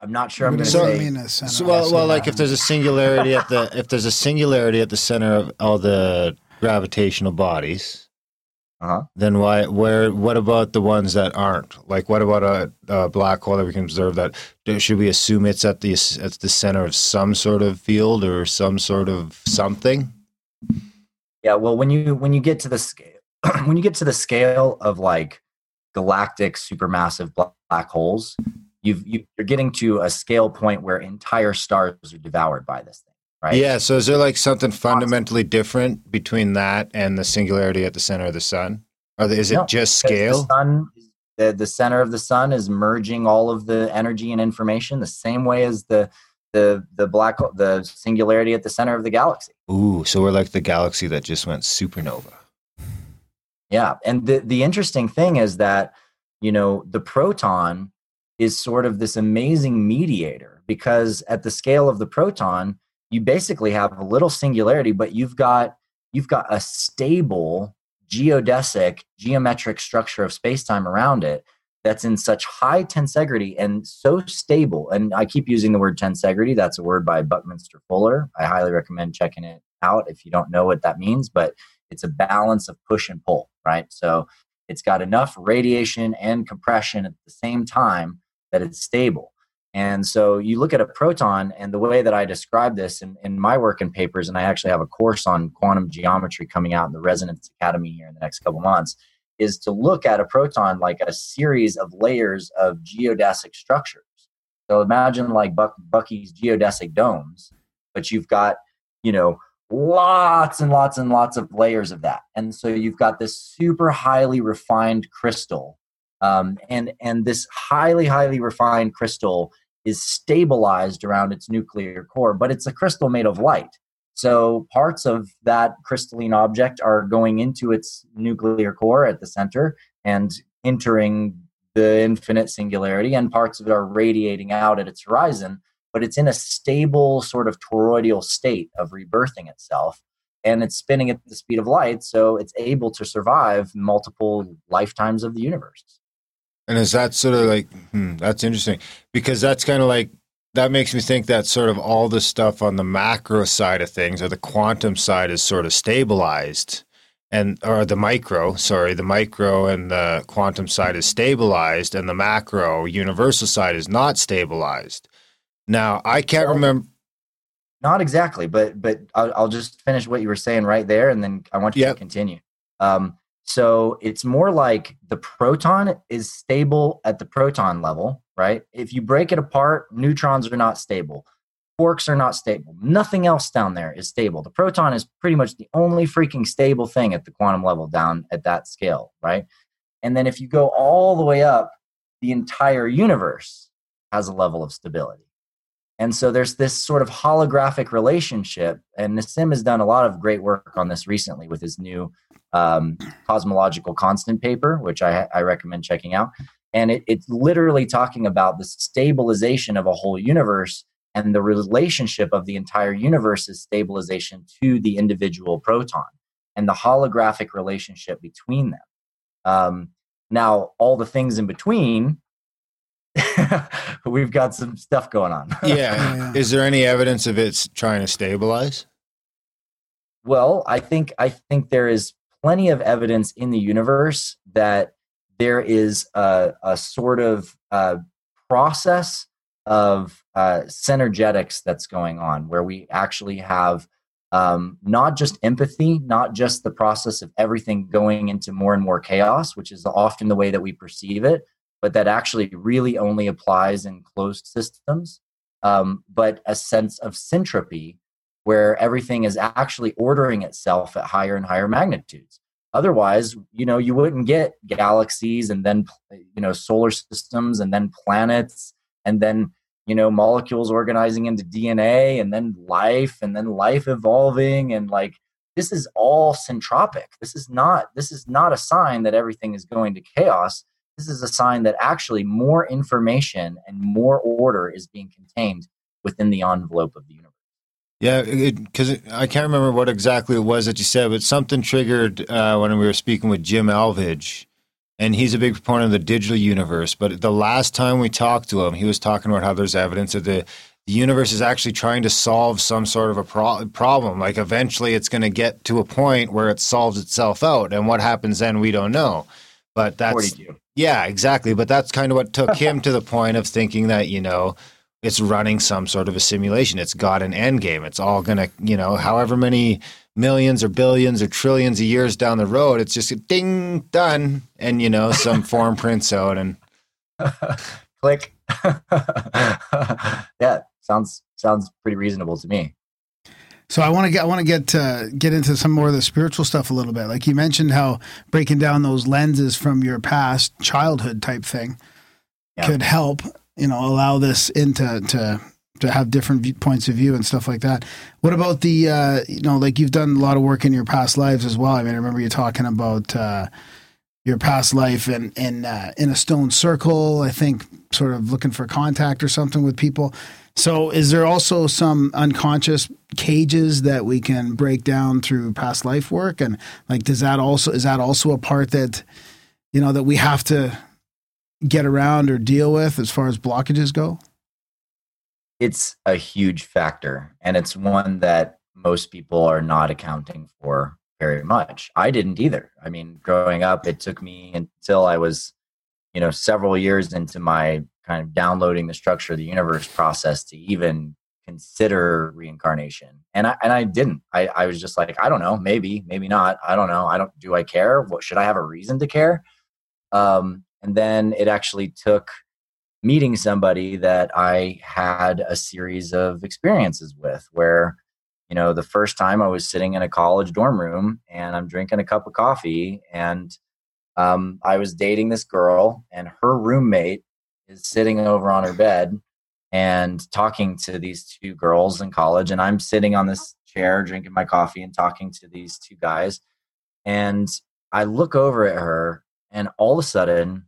i'm not sure i'm What going to does say mean, a? So, well, well, like if there's a singularity at the if there's a singularity at the center of all the gravitational bodies, Uh-huh. then why? Where? What about the ones that aren't? Like, what about a, a black hole that we can observe? That should we assume it's at the at the center of some sort of field or some sort of something? Yeah, well, when you when you get to the scale, *clears throat* when you get to the scale of like galactic supermassive bla- black holes, you've you, you're getting to a scale point where entire stars are devoured by this thing, right? Yeah. So is there like something fundamentally different between that and the singularity at the center of the sun? Or is it No, just scale? The sun, the, the center of the sun is merging all of the energy and information the same way as the the the black the singularity at the center of the galaxy. Ooh, so we're like the galaxy that just went supernova. Yeah, and the the interesting thing is that you know the proton is sort of this amazing mediator because at the scale of the proton, you basically have a little singularity, but you've got you've got a stable geodesic geometric structure of space-time around it that's in such high tensegrity and so stable. And I keep using the word tensegrity. That's a word by Buckminster Fuller. I highly recommend checking it out if you don't know what that means, but it's a balance of push and pull, right? So it's got enough radiation and compression at the same time that it's stable. And so you look at a proton, and the way that I describe this in, in my work and papers, and I actually have a course on quantum geometry coming out in the Resonance Academy here in the next couple months, is to look at a proton like a series of layers of geodesic structures. So imagine like Buck, Bucky's geodesic domes, but you've got, you know, lots and lots and lots of layers of that. And so you've got this super highly refined crystal Um, and and this highly highly refined crystal is stabilized around its nuclear core, but it's a crystal made of light. So parts of that crystalline object are going into its nuclear core at the center and entering the infinite singularity, and parts of it are radiating out at its horizon. But it's in a stable sort of toroidal state of rebirthing itself, and it's spinning at the speed of light, so it's able to survive multiple lifetimes of the universe. And is that sort of like hmm, that's interesting. Because that's kind of like that makes me think that sort of all the stuff on the macro side of things or the quantum side is sort of stabilized. And or the micro sorry the micro and the quantum side is stabilized and the macro universal side is not stabilized. Now i can't remember not exactly but but I'll, I'll, just finish what you were saying right there and then i want you yep. to continue. Um, so it's more like the proton is stable at the proton level right? If you break it apart, neutrons are not stable. Quarks are not stable. Nothing else down there is stable. The proton is pretty much the only freaking stable thing at the quantum level down at that scale, right? And then if you go all the way up, the entire universe has a level of stability. And so there's this sort of holographic relationship. And Nassim has done a lot of great work on this recently with his new um, cosmological constant paper, which I, I recommend checking out and it, it's literally talking about the stabilization of a whole universe and the relationship of the entire universe's stabilization to the individual proton and the holographic relationship between them um, now all the things in between *laughs* we've got some stuff going on. Yeah. Is there any evidence of it's trying to stabilize? Well i think i think there is plenty of evidence in the universe that there is a, a sort of uh, process of uh, synergetics that's going on where we actually have um, not just entropy, not just the process of everything going into more and more chaos, which is often the way that we perceive it, but that actually really only applies in closed systems, um, but a sense of syntropy where everything is actually ordering itself at higher and higher magnitudes. Otherwise you know you wouldn't get galaxies and then you know solar systems and then planets and then you know molecules organizing into dna and then life and then life evolving and like this is all syntropic. This is not this is not a sign that everything is going to chaos this is a sign that actually more information and more order is being contained within the envelope of the universe yeah, because I can't remember what exactly it was that you said, but something triggered uh, when we were speaking with Jim Elvidge, and he's a big proponent of the digital universe. But the last time we talked to him, he was talking about how there's evidence that the, the universe is actually trying to solve some sort of a pro- problem. Like eventually, it's going to get to a point where it solves itself out, and what happens then we don't know. But that's 42. yeah, exactly. But that's kind of what took *laughs* him to the point of thinking that you know it's running some sort of a simulation. It's got an end game. It's all going to, you know, however many millions or billions or trillions of years down the road, it's just a ding done, and you know, some *laughs* form prints out and click. *laughs* yeah, sounds sounds pretty reasonable to me. So I want to get I want to get uh, get into some more of the spiritual stuff a little bit. Like you mentioned, how breaking down those lenses from your past childhood type thing yeah. could help you know allow this into to to have different points of view and stuff like that. What about the uh, you know like you've done a lot of work in your past lives as well. I mean, I remember you talking about uh, your past life in in uh, in a stone circle. I think sort of looking for contact or something with people. So, is there also some unconscious cages that we can break down through past life work? And like, does that also is that also a part that you know that we have to get around or deal with as far as blockages go? It's a huge factor, and it's one that most people are not accounting for very much. I didn't either. I mean, growing up, it took me until I was, you know, several years into my kind of downloading the structure of the universe process to even consider reincarnation. And I and I didn't. I, I was just like, I don't know, maybe, maybe not. I don't know. I don't do I care? What should I have a reason to care? Um, and then it actually took meeting somebody that I had a series of experiences with where, you know, the first time I was sitting in a college dorm room and I'm drinking a cup of coffee and um, I was dating this girl, and her roommate is sitting over on her bed and talking to these two girls in college. And I'm sitting on this chair drinking my coffee and talking to these two guys. And I look over at her, and all of a sudden,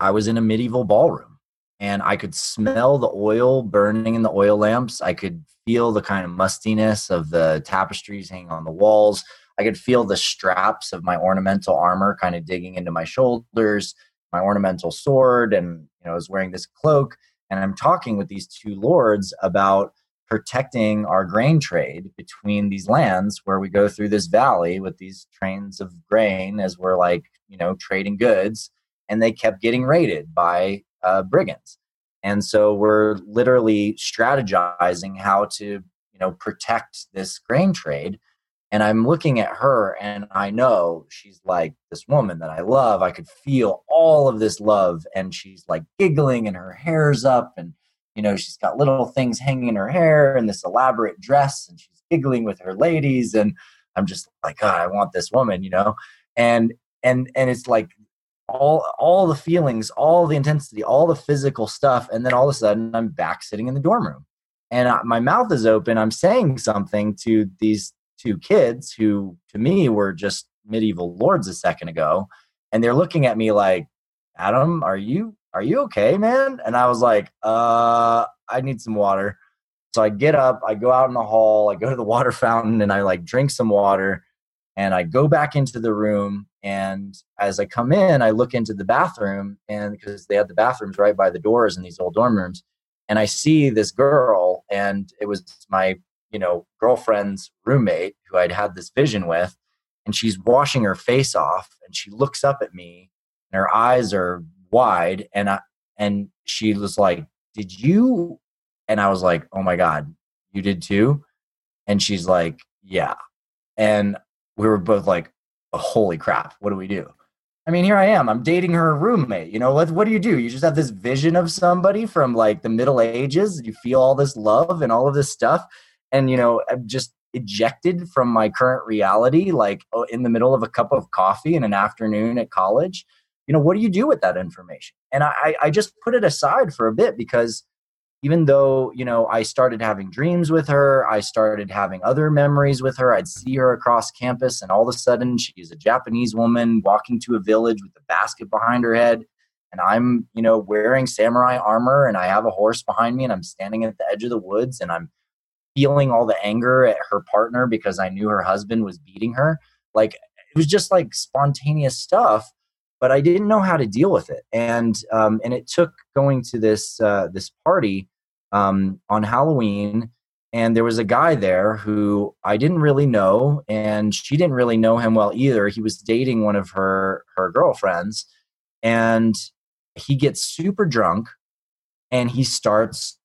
I was in a medieval ballroom and I could smell the oil burning in the oil lamps. I could feel the kind of mustiness of the tapestries hanging on the walls. I could feel the straps of my ornamental armor kind of digging into my shoulders, my ornamental sword, and you know, I was wearing this cloak. And I'm talking with these two lords about protecting our grain trade between these lands where we go through this valley with these trains of grain as we're like, you know, trading goods. And they kept getting raided by uh, brigands. And so we're literally strategizing how to, you know, protect this grain trade. And I'm looking at her and I know she's like this woman that I love. I could feel all of this love. And she's like giggling and her hair's up and you know she's got little things hanging in her hair and this elaborate dress and she's giggling with her ladies and i'm just like god i want this woman you know and and and it's like all all the feelings all the intensity all the physical stuff and then all of a sudden i'm back sitting in the dorm room and uh, my mouth is open i'm saying something to these two kids who to me were just medieval lords a second ago and they're looking at me like adam are you are you okay, man? And I was like, uh, I need some water. So I get up, I go out in the hall, I go to the *laughs* water fountain and I like drink some water and I go back into the room. And as I come in, I look into the bathroom and because they had the bathrooms right by the doors in these old dorm rooms. And I see this girl and it was my, you know, girlfriend's roommate who I'd had this vision with. And she's washing her face off and she looks up at me and her eyes are wide and I and she was like, "Did you?" And I was like, "Oh my god, you did too?" And she's like, "Yeah." And we were both like, oh, "Holy crap, what do we do?" I mean, here I am. I'm dating her roommate. You know, what what do you do? You just have this vision of somebody from like the Middle Ages. You feel all this love and all of this stuff, and you know, I'm just ejected from my current reality, like oh, in the middle of a cup of coffee in an afternoon at college. You know what do you do with that information? And i i just put it aside for a bit because even though you know i started having dreams with her i started having other memories with her i'd see her across campus and all of a sudden she's a japanese woman walking to a village with a basket behind her head and i'm you know wearing samurai armor and i have a horse behind me and i'm standing at the edge of the woods and i'm feeling all the anger at her partner because i knew her husband was beating her like it was just like spontaneous stuff but I didn't know how to deal with it. And um, and it took going to this uh, this party um, on Halloween, and there was a guy there who I didn't really know, and she didn't really know him well either. He was dating one of her her girlfriends, and he gets super drunk, and he starts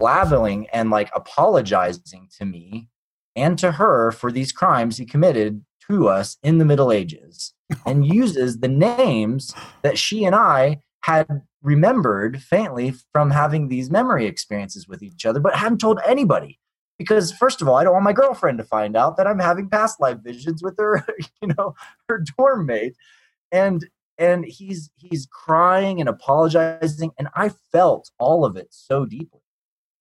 blabbing and like apologizing to me and to her for these crimes he committed to us in the Middle Ages *laughs* and uses the names that she and I had remembered faintly from having these memory experiences with each other, but hadn't told anybody. Because first of all, I don't want my girlfriend to find out that I'm having past life visions with her, *laughs* you know, her dorm mate. And and he's he's crying and apologizing. And I felt all of it so deeply.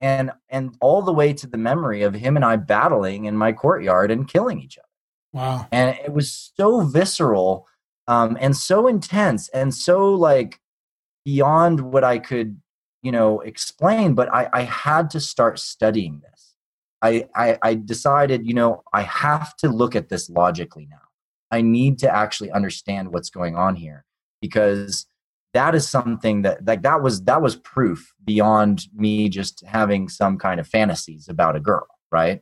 And and all the way to the memory of him and I battling in my courtyard and killing each other. Wow. And it was so visceral um, and so intense and so like beyond what I could, you know, explain. But I, I had to start studying this. I, I, I decided, you know, I have to look at this logically now. I need to actually understand what's going on here because that is something that like that was that was proof beyond me just having some kind of fantasies about a girl, right?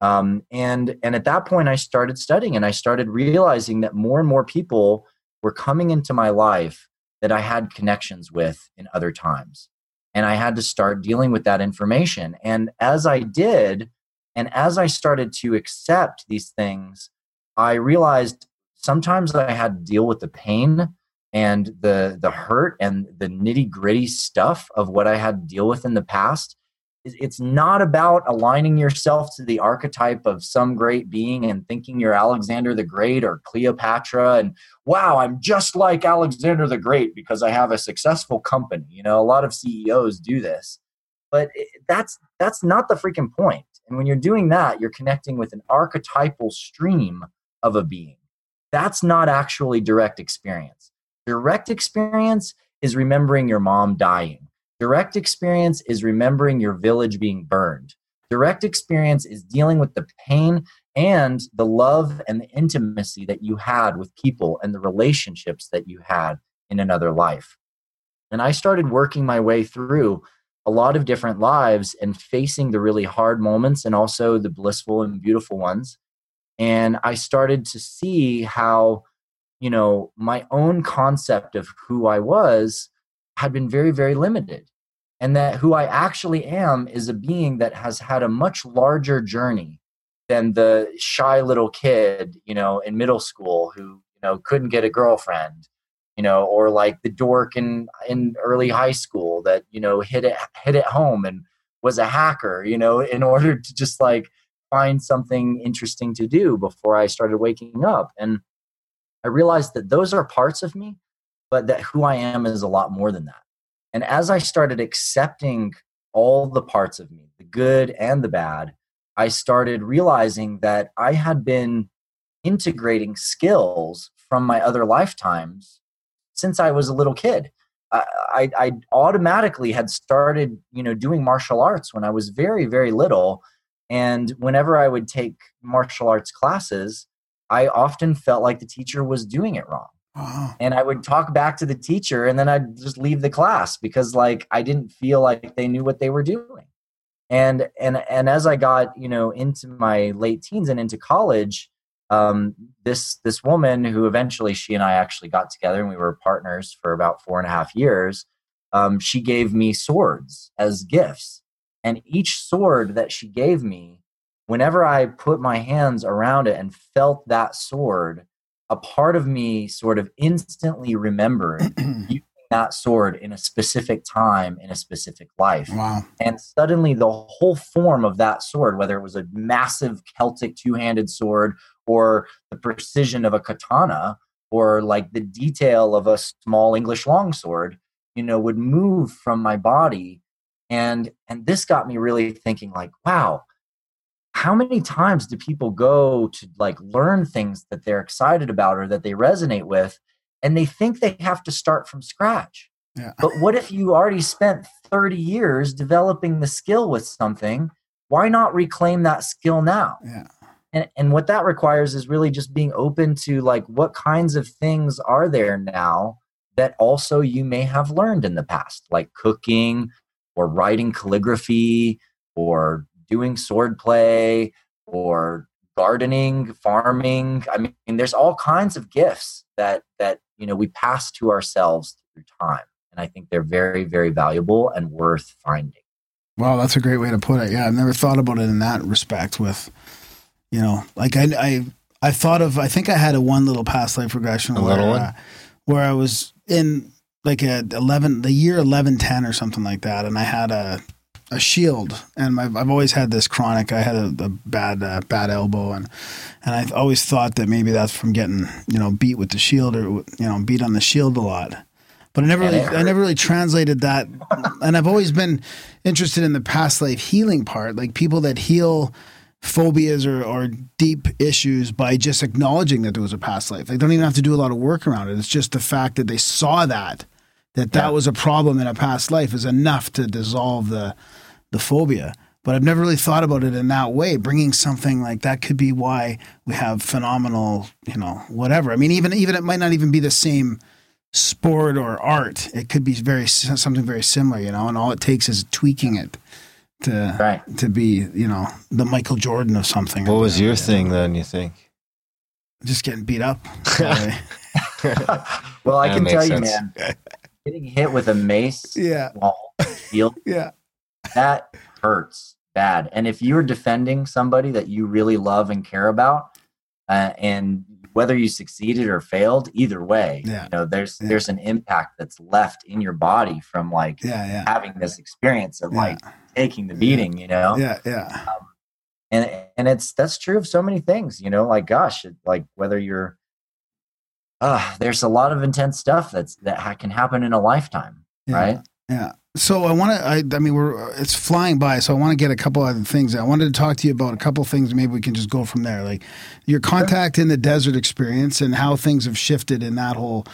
Um, and and at that point, I started studying, and I started realizing that more and more people were coming into my life that I had connections with in other times, and I had to start dealing with that information. And as I did, and as I started to accept these things, I realized sometimes I had to deal with the pain and the the hurt and the nitty gritty stuff of what I had to deal with in the past It's- not about aligning yourself to the archetype of some great being and thinking you're Alexander the Great or Cleopatra and wow, I'm just like Alexander the Great because I have a successful company. You know, a lot of CEOs do this. But that's that's not the freaking point. And when you're doing that, you're connecting with an archetypal stream of a being. That's not actually direct experience. Direct experience is remembering your mom dying. Direct experience is remembering your village being burned. Direct experience is dealing with the pain and the love and the intimacy that you had with people and the relationships that you had in another life. And I started working my way through a lot of different lives and facing the really hard moments and also the blissful and beautiful ones. And I started to see how, you know, my own concept of who I was had been very, very limited. And that who I actually am is a being that has had a much larger journey than the shy little kid, you know, in middle school who, you know, couldn't get a girlfriend, you know, or like the dork in in early high school that, you know, hid it hid at home and was a hacker, you know, in *laughs* order to just like find something interesting to do before I started waking up. And I realized that those are parts of me, but that who I am is a lot more than that. And as I started accepting all the parts of me, the good and the bad, I started realizing that I had been integrating skills from my other lifetimes since I was a little kid. I, I, I automatically had started, you know, doing martial arts when I was very, very little. And whenever I would take martial arts classes, I often felt like the teacher was doing it wrong. And I would talk back to the teacher and then I'd just leave the class because like I didn't feel like they knew what they were doing. And and and as I got, you know, into my late teens and into college, um, this this woman who eventually she and I actually got together and we were partners for about four and a half years. Um, she gave me swords as gifts, and each sword that she gave me, whenever I put my hands around it and felt that sword, a part of me sort of instantly remembered *clears throat* using that sword in a specific time in a specific life. Wow. And suddenly, the whole form of that sword, whether it was a massive Celtic two handed sword or the precision of a katana or like the detail of a small English longsword, you know, would move from my body. And, and this got me really thinking like, wow, how many times do people go to like learn things that they're excited about or that they resonate with and they think they have to start from scratch Yeah. but what if you already spent 30 years developing the skill with something why not reclaim that skill now Yeah. and, and what that requires is really just being open to like what kinds of things are there now that also you may have learned in the past like cooking or writing calligraphy or doing sword play or gardening farming i mean there's all kinds of gifts that that you know we pass to ourselves through time and i think they're very very valuable and worth finding Wow, that's a great way to put it. Yeah, I've never thought about it in that respect. With, you know, like I, I, I thought of. I think I had a one little past life regression A where, little one? uh, where I was in like a eleven, the year eleven ten or something like that, and I had a a shield, and I've, I've always had this chronic. I had a, a bad uh, bad elbow, and and I've always thought that maybe that's from getting you know beat with the shield or you know beat on the shield a lot. But I never really, I never really translated that, and I've always been interested in the past life healing part, like people that heal phobias or, or deep issues by just acknowledging that there was a past life. They don't even have to do a lot of work around it. It's just the fact that they saw that, that that Yeah. was a problem in a past life is enough to dissolve the the phobia. But I've never really thought about it in that way. Bringing something like that could be why we have phenomenal, you know, whatever. I mean, even even it might not even be the same sport or art. It could be very something very similar, you know. And all it takes is tweaking it to Right. to be, you know, the Michael Jordan of something. What was your thing then? You think? Just getting beat up. *laughs* well i That can makes tell you man *laughs* getting hit with a mace yeah, wall *laughs* shield yeah, that hurts bad. And if you're defending somebody that you really love and care about, uh, and whether you succeeded or failed, either way, Yeah. you know, there's Yeah. there's an impact that's left in your body from like Yeah, yeah. having this experience of like taking the beating, you know, Yeah, yeah. and and it's that's true of so many things, you know, like gosh, it, like whether you're, uh, there's a lot of intense stuff that's that can happen in a lifetime, Yeah. right? Yeah. So I want to. I, I mean, we're it's flying by. So I want to get a couple other things. I wanted to talk to you about a couple things. Maybe we can just go from there. Like your contact in the desert experience and how things have shifted in that whole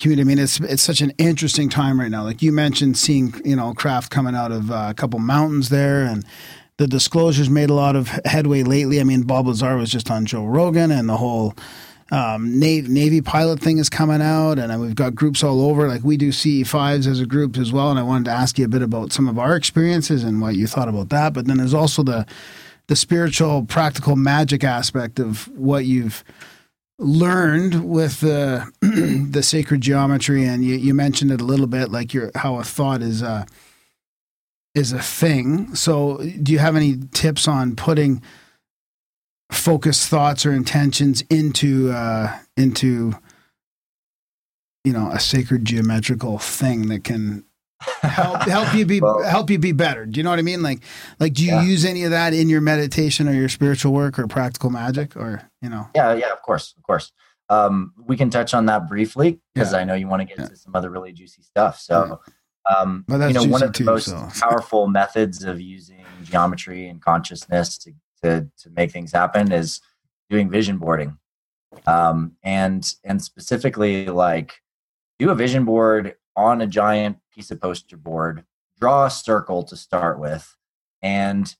community. I mean, it's it's such an interesting time right now. Like you mentioned, seeing you know craft coming out of uh, a couple mountains there, and the disclosures made a lot of headway lately. I mean, Bob Lazar was just on Joe Rogan, and the whole um, Navy, Navy pilot thing is coming out, and we've got groups all over. Like we do CE5s as a group as well. And I wanted to ask you a bit about some of our experiences and what you thought about that. But then there's also the the spiritual, practical magic aspect of what you've learned with the *clears throat* the sacred geometry. And you, you mentioned it a little bit, like your how a thought is a is a thing. So, do you have any tips on putting focused thoughts or intentions into uh, into you know a sacred geometrical thing that can help *laughs* help you be Well- help you be better. Do you know what I mean? Like like do you Yeah. use any of that in your meditation or your spiritual work or practical magic or you know? Yeah, yeah, of course, of course. Um, we can touch on that briefly because Yeah. I know you want to get Yeah. into some other really juicy stuff. So, um, you know, one of the too, most so. *laughs* powerful methods of using geometry and consciousness to, to to make things happen is doing vision boarding, um, and and specifically like do a vision board on a giant piece of poster board. Draw a circle to start with, and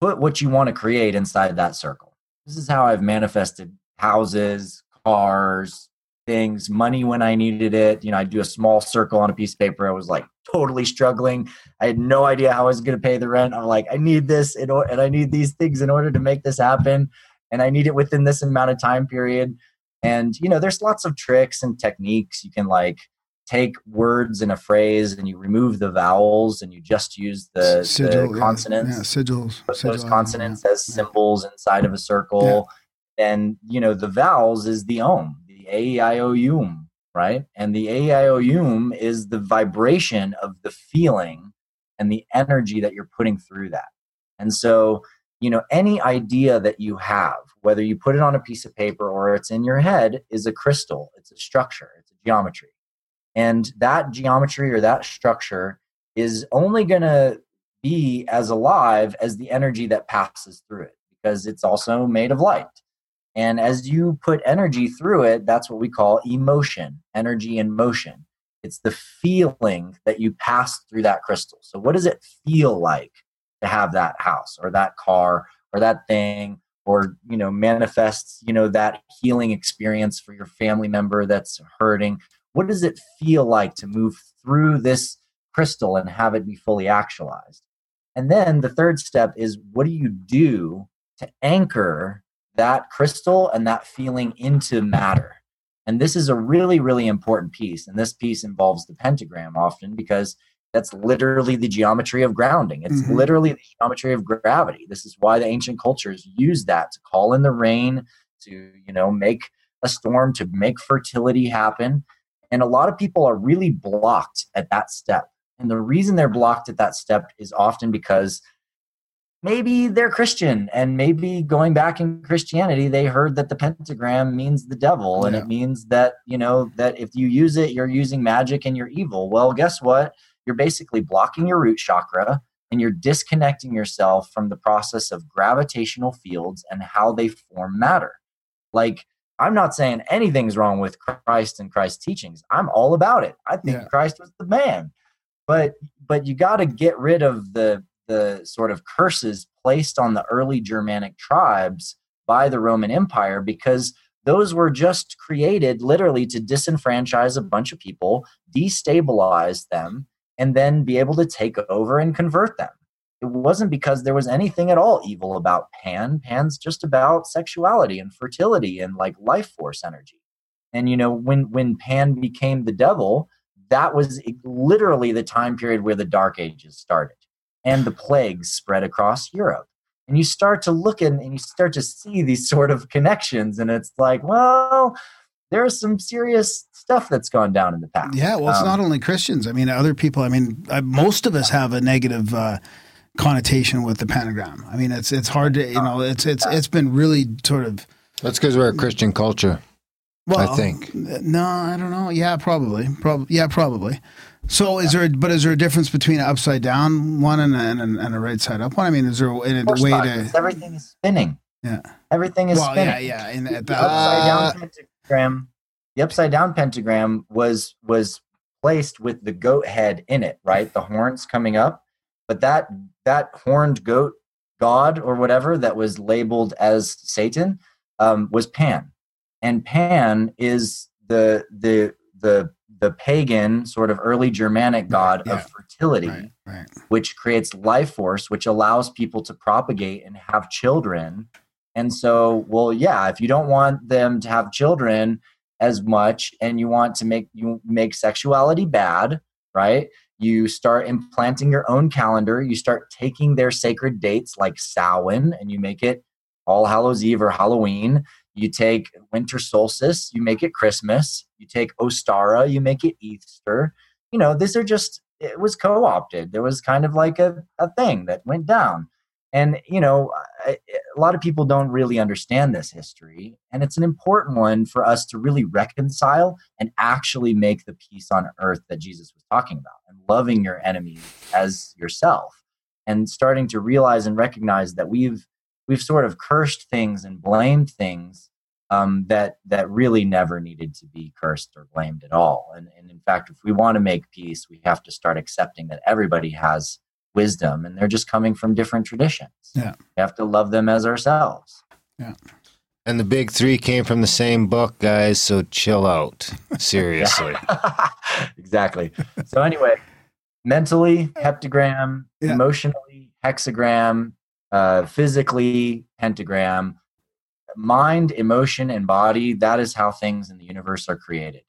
put what you want to create inside that circle. This is how I've manifested houses, cars, things, money when I needed it. You know, I'd do a small circle on a piece of paper. I was like totally struggling. I had no idea how I was going to pay the rent. I'm like, I need this in or- and I need these things in order to make this happen. And I need it within this amount of time period. And, you know, there's lots of tricks and techniques. You can like take words in a phrase and you remove the vowels and you just use the, Sigil, the consonants Yeah, sigils. put sigil, those consonants as yeah. symbols inside of a circle. And you know, the vowels is the om, a i o u, right? And the a i o u is the vibration of the feeling and the energy that you're putting through that. And so, you know, any idea that you have, whether you put it on a piece of paper or it's in your head, is a crystal. It's a structure. It's a geometry. And that geometry or that structure is only going to be as alive as the energy that passes through it because it's also made of light. And as you put energy through it, that's what we call emotion, energy in motion. It's the feeling that you pass through that crystal. So, what does it feel like to have that house or that car or that thing or you know manifests you know that healing experience for your family member that's hurting what does it feel like to move through this crystal and have it be fully actualized and then the third step is what do you do to anchor that crystal and that feeling into matter and this is a really really important piece and this piece involves the pentagram often because that's literally the geometry of grounding. It's Mhm. literally the geometry of gravity. This is why the ancient cultures used that to call in the rain, to you know make a storm, to make fertility happen. And a lot of people are really blocked at that step. And the reason they're blocked at that step is often because maybe they're Christian and maybe going back in Christianity, they heard that the pentagram means the devil and Yeah. it means that, you know, that if you use it, you're using magic and you're evil. Well, guess what? You're basically blocking your root chakra and you're disconnecting yourself from the process of gravitational fields and how they form matter. Like, I'm not saying anything's wrong with Christ and Christ's teachings. I'm all about it. I think Yeah. Christ was the man. But but you got to get rid of the the sort of curses placed on the early Germanic tribes by the Roman Empire because those were just created literally to disenfranchise a bunch of people, destabilize them, and then be able to take over and convert them. It wasn't because there was anything at all evil about Pan. Pan's just about sexuality and fertility and like life force energy. And you know, when when Pan became the devil, that was literally the time period where the Dark Ages started and the plagues spread across Europe. and you start to look in and you start to see these *laughs* sort of connections and it's like well there's some serious stuff that's gone down in the past Yeah, well, it's Um, not only Christians. I mean, other people. I mean, uh, most of us have a negative uh, connotation with the pentagram. I mean, it's it's hard to you know. It's it's it's been really sort of. That's because we're a Christian culture. Well, I think. No, I don't know. Yeah, probably. Probably. Yeah, probably. So is there? But is there a difference between an upside down one and a, and a, and a right side up one? I mean, is there a, a way not, to? everything is spinning Yeah. everything is Well, spinning yeah, yeah. And at the upside Uh, down pentagram the upside down pentagram was was placed with the goat head in it right the horns coming up but that that horned goat god or whatever that was labeled as satan um, was pan and pan is the the the the pagan sort of early germanic god yeah. of fertility right, right. which creates life force, which allows people to propagate and have children. And so, well, yeah, if you don't want them to have children as much and you want to make you make sexuality bad, right? You start implanting your own calendar, you start taking their sacred dates like Samhain and you make it All Hallows Eve or Halloween. You take winter solstice, you make it Christmas. You take Ostara, you make it Easter. You know, these are just it was co-opted. There was kind of like a, a thing that went down. And, you know, a lot of people don't really understand this history. And it's an important one for us to really reconcile and actually make the peace on earth that Jesus was talking about and loving your enemies as yourself and starting to realize and recognize that we've we've sort of cursed things and blamed things um, that that really never needed to be cursed or blamed at all. And, and in fact, if we want to make peace, we have to start accepting that everybody has wisdom, and they're just coming from different traditions. Yeah. we have to love them as ourselves. Yeah. And the big three came from the same book, guys. So chill out. *laughs* Seriously. *laughs* exactly. So anyway, mentally heptagram, Yeah. emotionally hexagram, uh, physically pentagram, mind, emotion, and body. That is how things in the universe are created,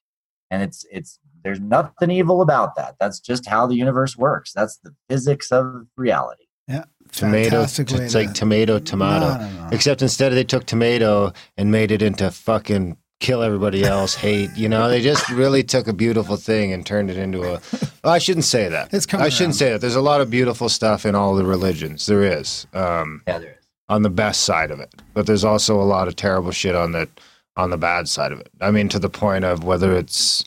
and it's it's there's nothing evil about that. That's just how the universe works. That's the physics of reality. Yeah. tomato. Fantastic way It's to- like tomato, tomato. No, no, no. Except instead they took tomato and made it into fucking kill everybody else, hate. You know, they just really took a beautiful thing and turned it into a. Well, I shouldn't say that. It's coming I shouldn't around. say that. There's a lot of beautiful stuff in all the religions. There is. Um, Yeah, there is. On the best side of it, but there's also a lot of terrible shit on the on the bad side of it. I mean, to the point of whether it's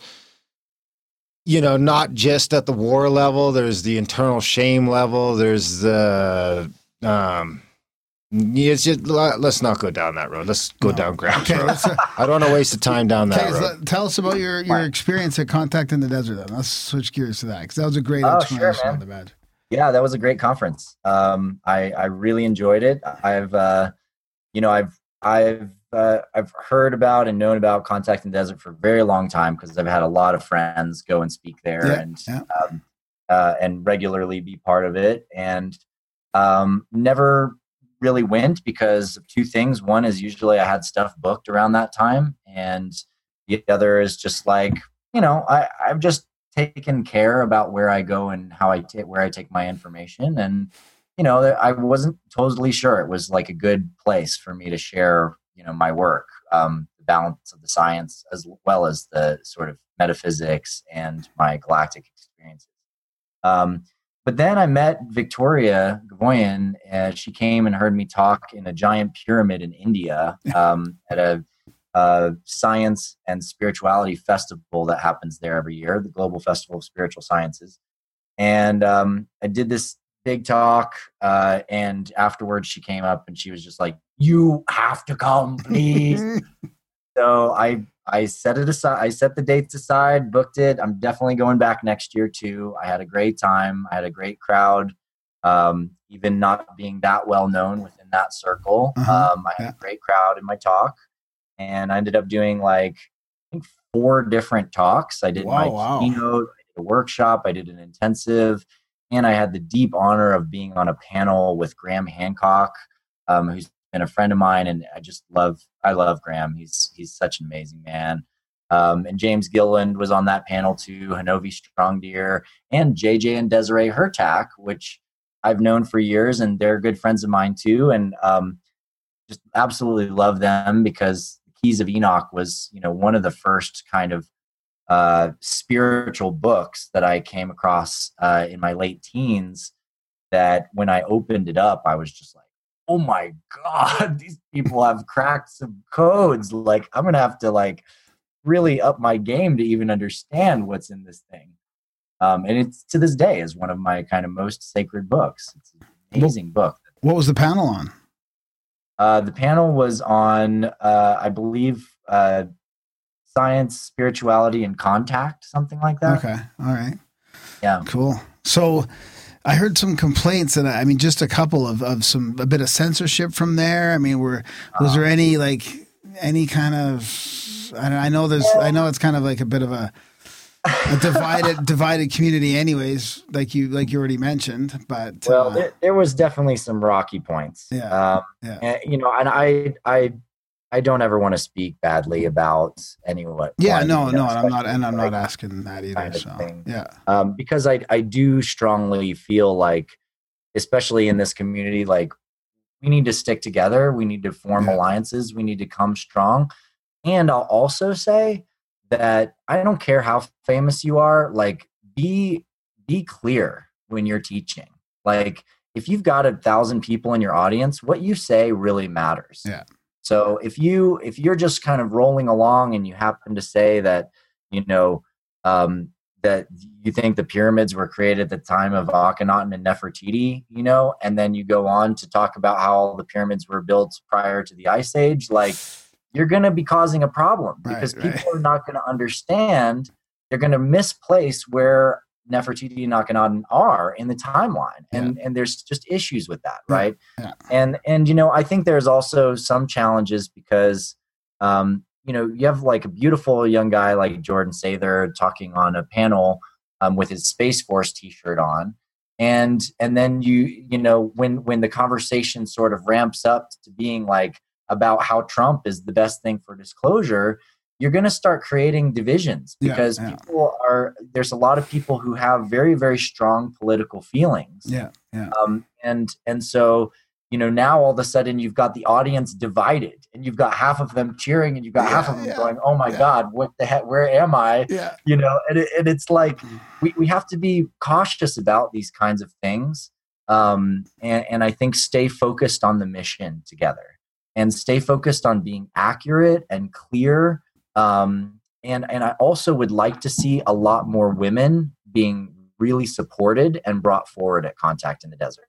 you know not just at the war level. There's the internal shame level. There's the um. yeah, It's just, let's not go down that road. Let's go down ground Okay, road. *laughs* I don't want to waste the time down that okay, road. let- tell us about your, your experience at Contact in the Desert. Then let's switch gears to that because that was a great Oh, sure, explanation man. on the bed. Yeah, that was a great conference. Um, I I really enjoyed it. I've uh, you know I've I've uh, I've heard about and known about Contact in the Desert for a very long time because I've had a lot of friends go and speak there Yeah, and yeah. Um, uh, and regularly be part of it and um, never really went because of two things. One is usually I had stuff booked around that time, and the other is just like you know I I've just taken care about where I go and how I take where I take my information and you know I wasn't totally sure it was like a good place for me to share you know my work um, the balance of the science as well as the sort of metaphysics and my galactic experiences um, but then I met Victoria Gavoyan. and she came and heard me talk in a giant pyramid in India *laughs* um, at a uh, science and spirituality festival that happens there every year, the Global Festival of Spiritual Sciences. And um, I did this big talk, uh, and afterwards she came up and she was just like, "You have to come, please." *laughs* so I I set it aside. I set the dates aside, booked it. I'm definitely going back next year too. I had a great time. I had a great crowd. Um, even not being that well known within that circle, Uh-huh. um, I had Yeah. a great crowd in my talk, and I ended up doing like I think four different talks. I did Wow, my wow. keynote, I did a workshop, I did an intensive, and I had the deep honor of being on a panel with Graham Hancock, um, who's been a friend of mine, and I just love I love Graham. He's he's such an amazing man. Um, and James Gilliland was on that panel too, Hanovi Strong Deer, and JJ and Desiree Hurtak, which I've known for years, and they're good friends of mine too, and um, just absolutely love them because Keys of Enoch was you know one of the first kind of uh, spiritual books that I came across uh, in my late teens. That when I opened it up, I was just like, "Oh my god, *laughs* these people have cracked some codes! Like I'm gonna have to like really up my game to even understand what's in this thing." Um, and it's to this day is one of my kind of most sacred books. It's an amazing book. What was the panel on? Uh, the panel was on, uh, I believe, uh, science, spirituality, and contact, something like that. Okay, all right, Yeah. cool. So. I heard some complaints, and I mean, just a couple of, of some a bit of censorship from there. I mean, were was there any like any kind of? I, don't- I know there's. I know it's kind of like a bit of a, a divided divided community, anyways. Like you like you already mentioned, but Well, uh, there, there was definitely some rocky points. Yeah, Um, yeah. and, you know, and I, I, I don't ever want to speak badly about anyone. yeah, no, you know, no, and I'm not, and I'm like- not asking that either. kind of So thing. yeah, um, because I, I do strongly feel like, especially in this community, like we need to stick together. We need to form Yeah. alliances. We need to come strong. And I'll also say that I don't care how famous you are. Like, be be clear when you're teaching. Like, if you've got a thousand people in your audience, what you say really matters. Yeah. So if you if you're just kind of rolling along and you happen to say that, you know, um, that you think the pyramids were created at the time of Akhenaten and Nefertiti, you know, and then you go on to talk about how all the pyramids were built prior to the Ice Age, like you're going to be causing a problem because right. people are not going to understand. They're going to misplace where Nefertiti and Akhenaten are in the timeline, and and there's just issues with that, Yeah, right? yeah. And and you know, I think there's also some challenges because um, you know, you have like a beautiful young guy like Jordan Sather talking on a panel um, with his Space Force T-shirt on, and and then you you know when when the conversation sort of ramps up to being like about how Trump is the best thing for disclosure, you're going to start creating divisions because yeah. people are there's a lot of people who have very very strong political feelings yeah, yeah, um, and and so you know now all of a sudden you've got the audience divided and you've got half of them cheering and you've got half of them yeah, going oh my yeah. god what the heck where am i yeah. you know and, it, and it's like Mm. we, we have to be cautious about these kinds of things um, and, and i think stay focused on the mission together and stay focused on being accurate and clear um, and and i also would like to see a lot more women being really supported and brought forward at contact in the desert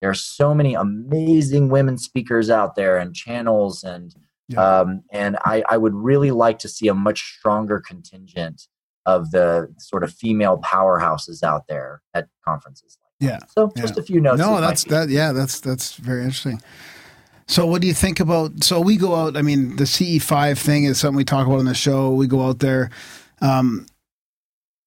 there are so many amazing women speakers out there and channels and Yeah. um, and I, I would really like to see a much stronger contingent of the sort of female powerhouses out there at conferences. Yeah. So just Yeah. a few notes. No, that's that. Yeah, that's that's very interesting. So, what do you think about? So, we go out. I mean, the CE five thing is something we talk about on the show. We go out there, um,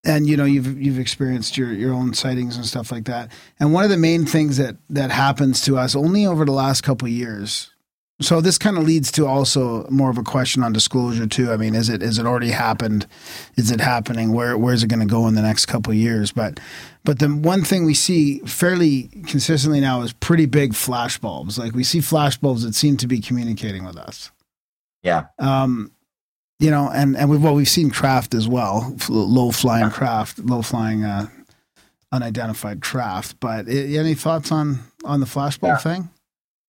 and you know, you've you've experienced your your own sightings and stuff like that. And one of the main things that that happens to us only over the last couple years. So this kind of leads to also more of a question on disclosure too. I mean, is it is it already happened? Is it happening? Where where's it going to go in the next couple of years? But but the one thing we see fairly consistently now is pretty big flash bulbs. Like we see flash bulbs that seem to be communicating with us. yeah. Um, you know, and and we've well we've seen craft as well, low flying craft, low flying uh, unidentified craft. But i any thoughts on on the flash bulb Yeah. thing?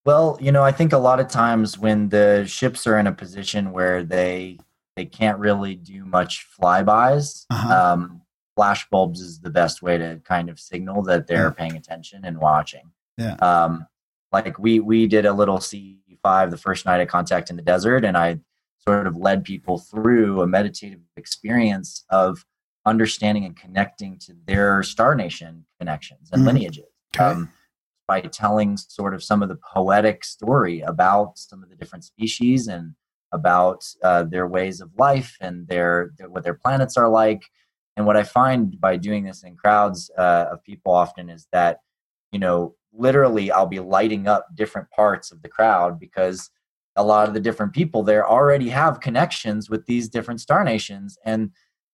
Well, you know, I think a lot of times when the ships are in a position where they they can't really do much flybys, Uh-huh. um, flash bulbs is the best way to kind of signal that they're Yeah. paying attention and watching. Yeah. Um, like we we did a little C five the first night of Contact in the Desert, and I sort of led people through a meditative experience of understanding and connecting to their Star Nation connections and Mhm. lineages. Okay. Um, by telling sort of some of the poetic story about some of the different species and about uh, their ways of life and their, their what their planets are like. And what I find by doing this in crowds uh, of people often is that you know literally I'll be lighting up different parts of the crowd because a lot of the different people there already have connections with these different star nations and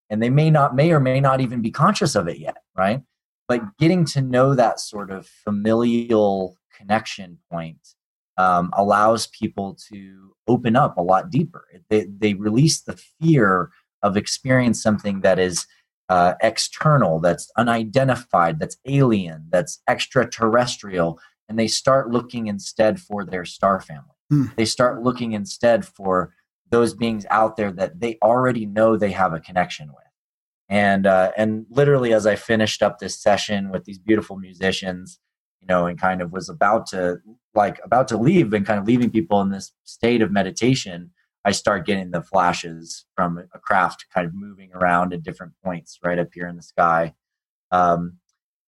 and they may not may or may not even be conscious of it yet right but getting to know that sort of familial connection point um, allows people to open up a lot deeper. They, they release the fear of experience something that is uh, external, that's unidentified, that's alien, that's extraterrestrial, and they start looking instead for their star family. Hmm. They start looking instead for those beings out there that they already know they have a connection with. And uh, and literally, as I finished up this session with these beautiful musicians, you know, and kind of was about to like about to leave and kind of leaving people in this state of meditation, I start getting the flashes from a craft kind of moving around at different points right up here in the sky. Um,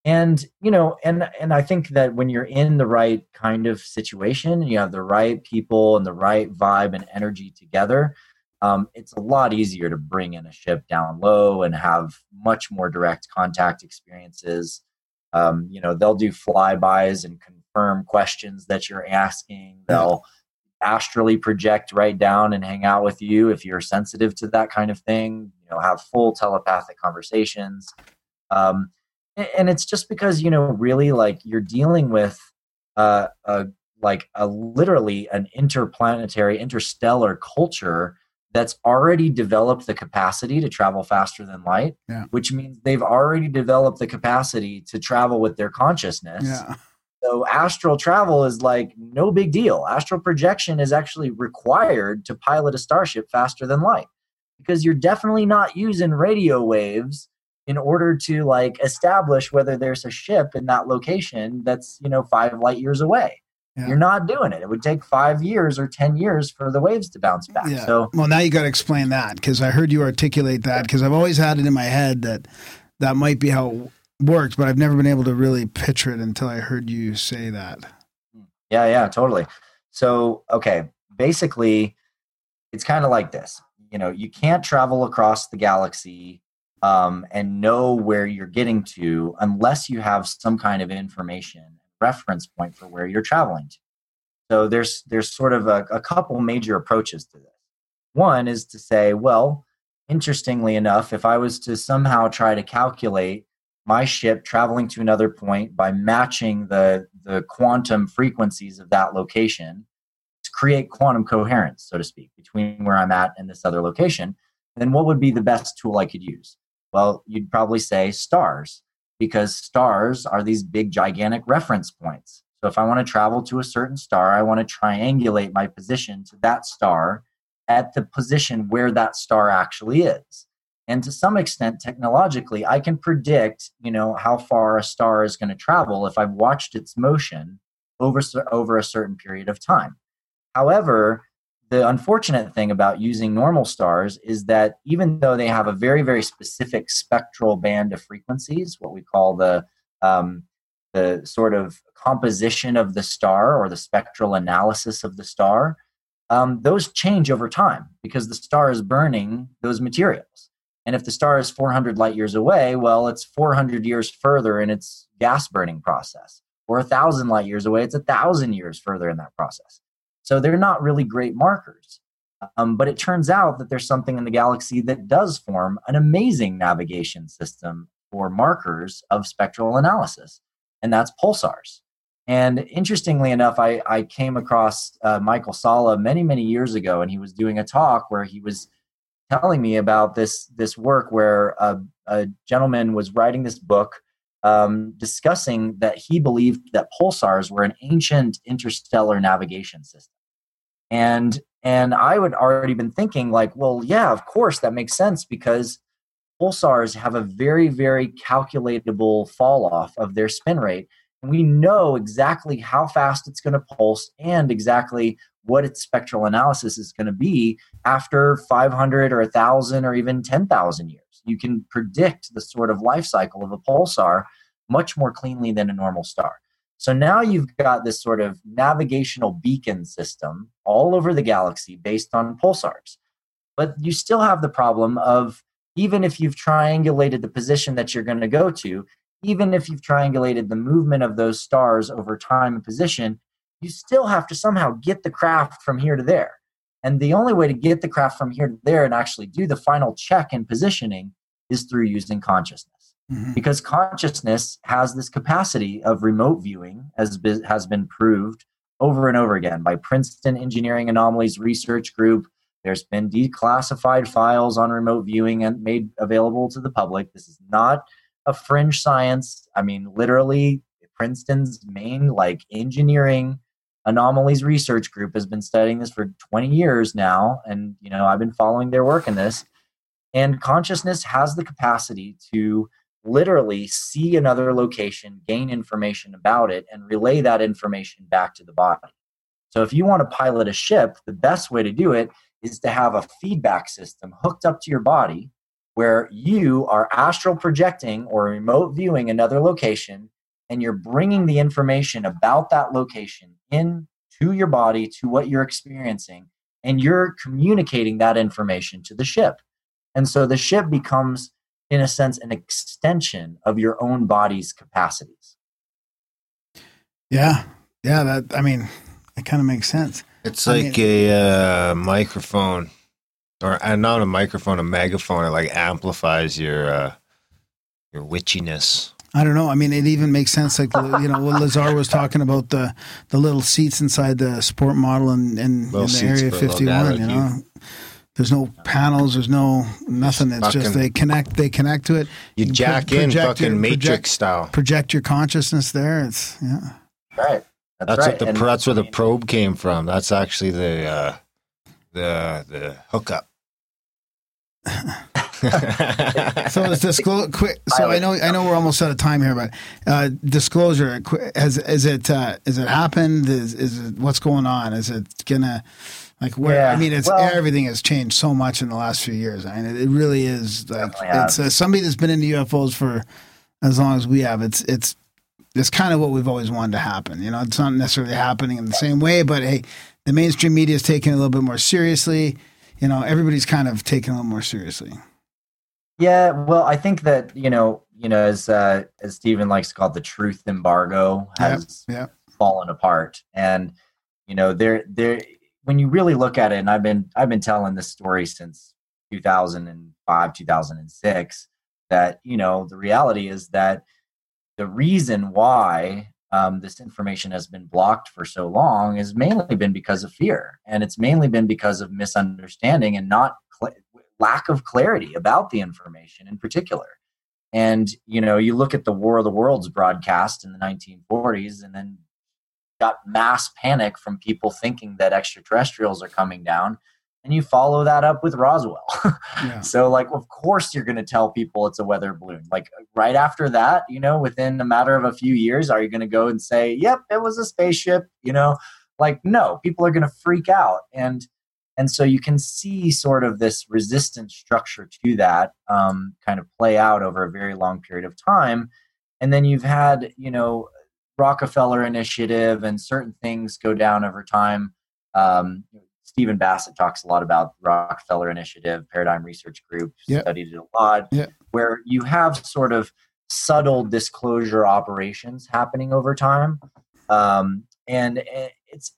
and you know and and i think that when you're in the right kind of situation you have the right people and the right vibe and energy together um, it's a lot easier to bring in a ship down low and have much more direct contact experiences. Um, you know they'll do flybys and confirm questions that you're asking. They'll astrally project right down and hang out with you if you're sensitive to that kind of thing. You know have full telepathic conversations. Um, and it's just because you know really like you're dealing with uh, a like a literally an interplanetary interstellar culture that's already developed the capacity to travel faster than light Yeah. which means they've already developed the capacity to travel with their consciousness Yeah. so astral travel is like no big deal astral projection is actually required to pilot a starship faster than light because you're definitely not using radio waves in order to like establish whether there's a ship in that location that's you know five light years away Yeah. you're not doing it it would take five years or ten years for the waves to bounce back Yeah. so well, now you got to explain that because I heard you articulate that because I've always had it in my head that that might be how it works, but I've never been able to really picture it until I heard you say that. Yeah, yeah, totally. So, okay, basically, it's kind of like this. You know, you can't travel across the galaxy um, and know where you're getting to unless you have some kind of information reference point for where you're traveling to. So there's there's sort of a, a couple major approaches to this. One is to say, well, interestingly enough, if I was to somehow try to calculate my ship traveling to another point by matching the the quantum frequencies of that location to create quantum coherence, so to speak, between where I'm at and this other location, then what would be the best tool I could use? Well, you'd probably say stars, because stars are these big, gigantic reference points. So if I want to travel to a certain star, I want to triangulate my position to that star at the position where that star actually is and to some extent technologically i can predict you know how far a star is going to travel if i've watched its motion over over a certain period of time however the unfortunate thing about using normal stars is that even though they have a very very specific spectral band of frequencies what we call the um, the sort of composition of the star or the spectral analysis of the star um, those change over time because the star is burning those materials and if the star is 400 light years away, well, it's 400 years further in its gas burning process. Or a 1,000 light years away, it's a 1,000 years further in that process. So they're not really great markers. Um, but it turns out that there's something in the galaxy that does form an amazing navigation system for markers of spectral analysis, and that's pulsars. And interestingly enough, I, I came across uh, Michael Salla many, many years ago, and he was doing a talk where he was telling me about this this work where a, a gentleman was writing this book um, discussing that he believed that pulsars were an ancient interstellar navigation system and and i would already been thinking like well yeah of course that makes sense because pulsars have a very very calculatable fall off of their spin rate and we know exactly how fast it's going to pulse and exactly what its spectral analysis is going to be after 500 or 1000 or even 10,000 years. You can predict the sort of life cycle of a pulsar much more cleanly than a normal star. So now you've got this sort of navigational beacon system all over the galaxy based on pulsars. But you still have the problem of even if you've triangulated the position that you're going to go to, even if you've triangulated the movement of those stars over time and position, you still have to somehow get the craft from here to there. And the only way to get the craft from here to there and actually do the final check and positioning is through using consciousness. Mhm. because consciousness has this capacity of remote viewing, as be- has been proved over and over again by Princeton Engineering Anomalies Research Group. There's been declassified files on remote viewing and made available to the public. This is not a fringe science. I mean, literally, Princeton's main like engineering anomalies research group has been studying this for 20 years now, and you know I've been following their work in this. And consciousness has the capacity to literally see another location, gain information about it, and relay that information back to the body. So, if you want to pilot a ship, the best way to do it is to have a feedback system hooked up to your body where you are astral projecting or remote viewing another location and you're bringing the information about that location in to your body to what you're experiencing and you're communicating that information to the ship and so the ship becomes in a sense an extension of your own body's capacities Yeah, yeah. That I mean, it kind of makes sense. It's I like a uh, microphone, or uh, not a microphone, a megaphone. It like amplifies your uh, your witchiness. I don't know. I mean, it even makes sense. Like *laughs* you know, what Lazar was talking about the the little seats inside the sport model and in, in, Little the Area for a little Fifty guy One. like you know, there's no panels. There's no nothing. It's just they connect. They connect to it. You can jack pro- in project fucking your- Matrix project- style. Project your consciousness there. It's yeah. right that's, That's right what the And- that's where the probe came from. That's actually the uh, the the hookup. *laughs* So it's disclose quick. So I know I know we're almost out of time here, but uh, disclosure has is it uh, is it happened? Is is it what's going on? Is it gonna like where? I mean, it's well- everything has changed so much in the last few years. I mean, it, it really is like it's uh, somebody that's been into UFOs for as long as we have. It's it's it's kind of what we've always wanted to happen. You know, it's not necessarily happening in the same way, but hey, the mainstream media is taking it a little bit more seriously. You know, everybody's kind of taking it a little more seriously. Yeah, well, I think that you know, you know, as uh, as Stephen likes to call it, the truth embargo has Yeah. fallen apart, and you know, there, there, when you really look at it, and I've been, I've been telling this story since 2005, 2006, that you know, the reality is that the reason why um, this information has been blocked for so long has mainly been because of fear, and it's mainly been because of misunderstanding and not cl- lack of clarity about the information in particular. And you know, you look at the War of the Worlds broadcast in the 1940s, and then got mass panic from people thinking that extraterrestrials are coming down, and you follow that up with Roswell. *laughs* Yeah. So, like, of course, you're going to tell people it's a weather balloon. Like, right after that, you know, within a matter of a few years, are you going to go and say, yep, it was a spaceship? You know, like, no, people are going to freak out. And, and so you can see sort of this resistance structure to that um, kind of play out over a very long period of time. And then you've had, you know, Rockefeller Initiative and certain things go down over time. Um, Stephen Bassett talks a lot about Rockefeller Initiative, Paradigm Research Group, Yep. studied it a lot, Yep. where you have sort of subtle disclosure operations happening over time. Um, and it's,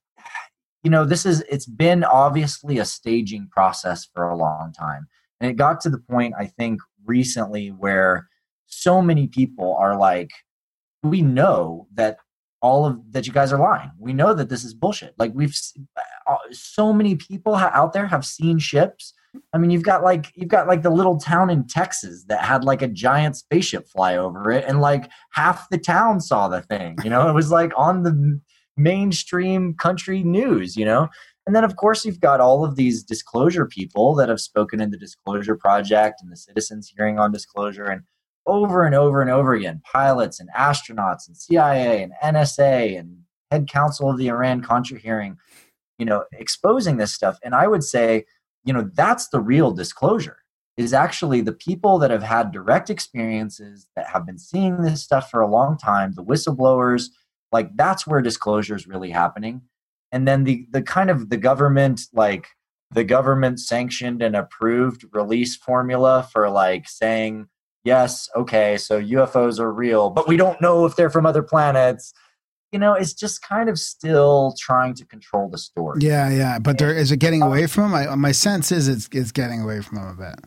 you know, this is, it's been obviously a staging process for a long time. And it got to the point, I think, recently where so many people are like, we know that all of that you guys are lying. We know that this is bullshit. Like we've uh, so many people out there have seen ships. I mean, you've got like you've got like the little town in Texas that had like a giant spaceship fly over it, and like half the town saw the thing. You know, it was like on the mainstream country news. You know, and then of course you've got all of these disclosure people that have spoken in the Disclosure Project and the Citizens Hearing on Disclosure, and over and over and over again pilots and astronauts and CIA and NSA and head counsel of the Iran Contra hearing, you know, exposing this stuff. And I would say, you know, that's the real disclosure is actually the people that have had direct experiences that have been seeing this stuff for a long time, the whistleblowers, like that's where disclosure is really happening. And then the the kind of the government like the government sanctioned and approved release formula for like saying yes, okay, so UFOs are real, but we don't know if they're from other planets. You know, it's just kind of still trying to control the story. Yeah, yeah. But there is it getting uh, away from him? I, my sense is it's it's getting away from him a bit.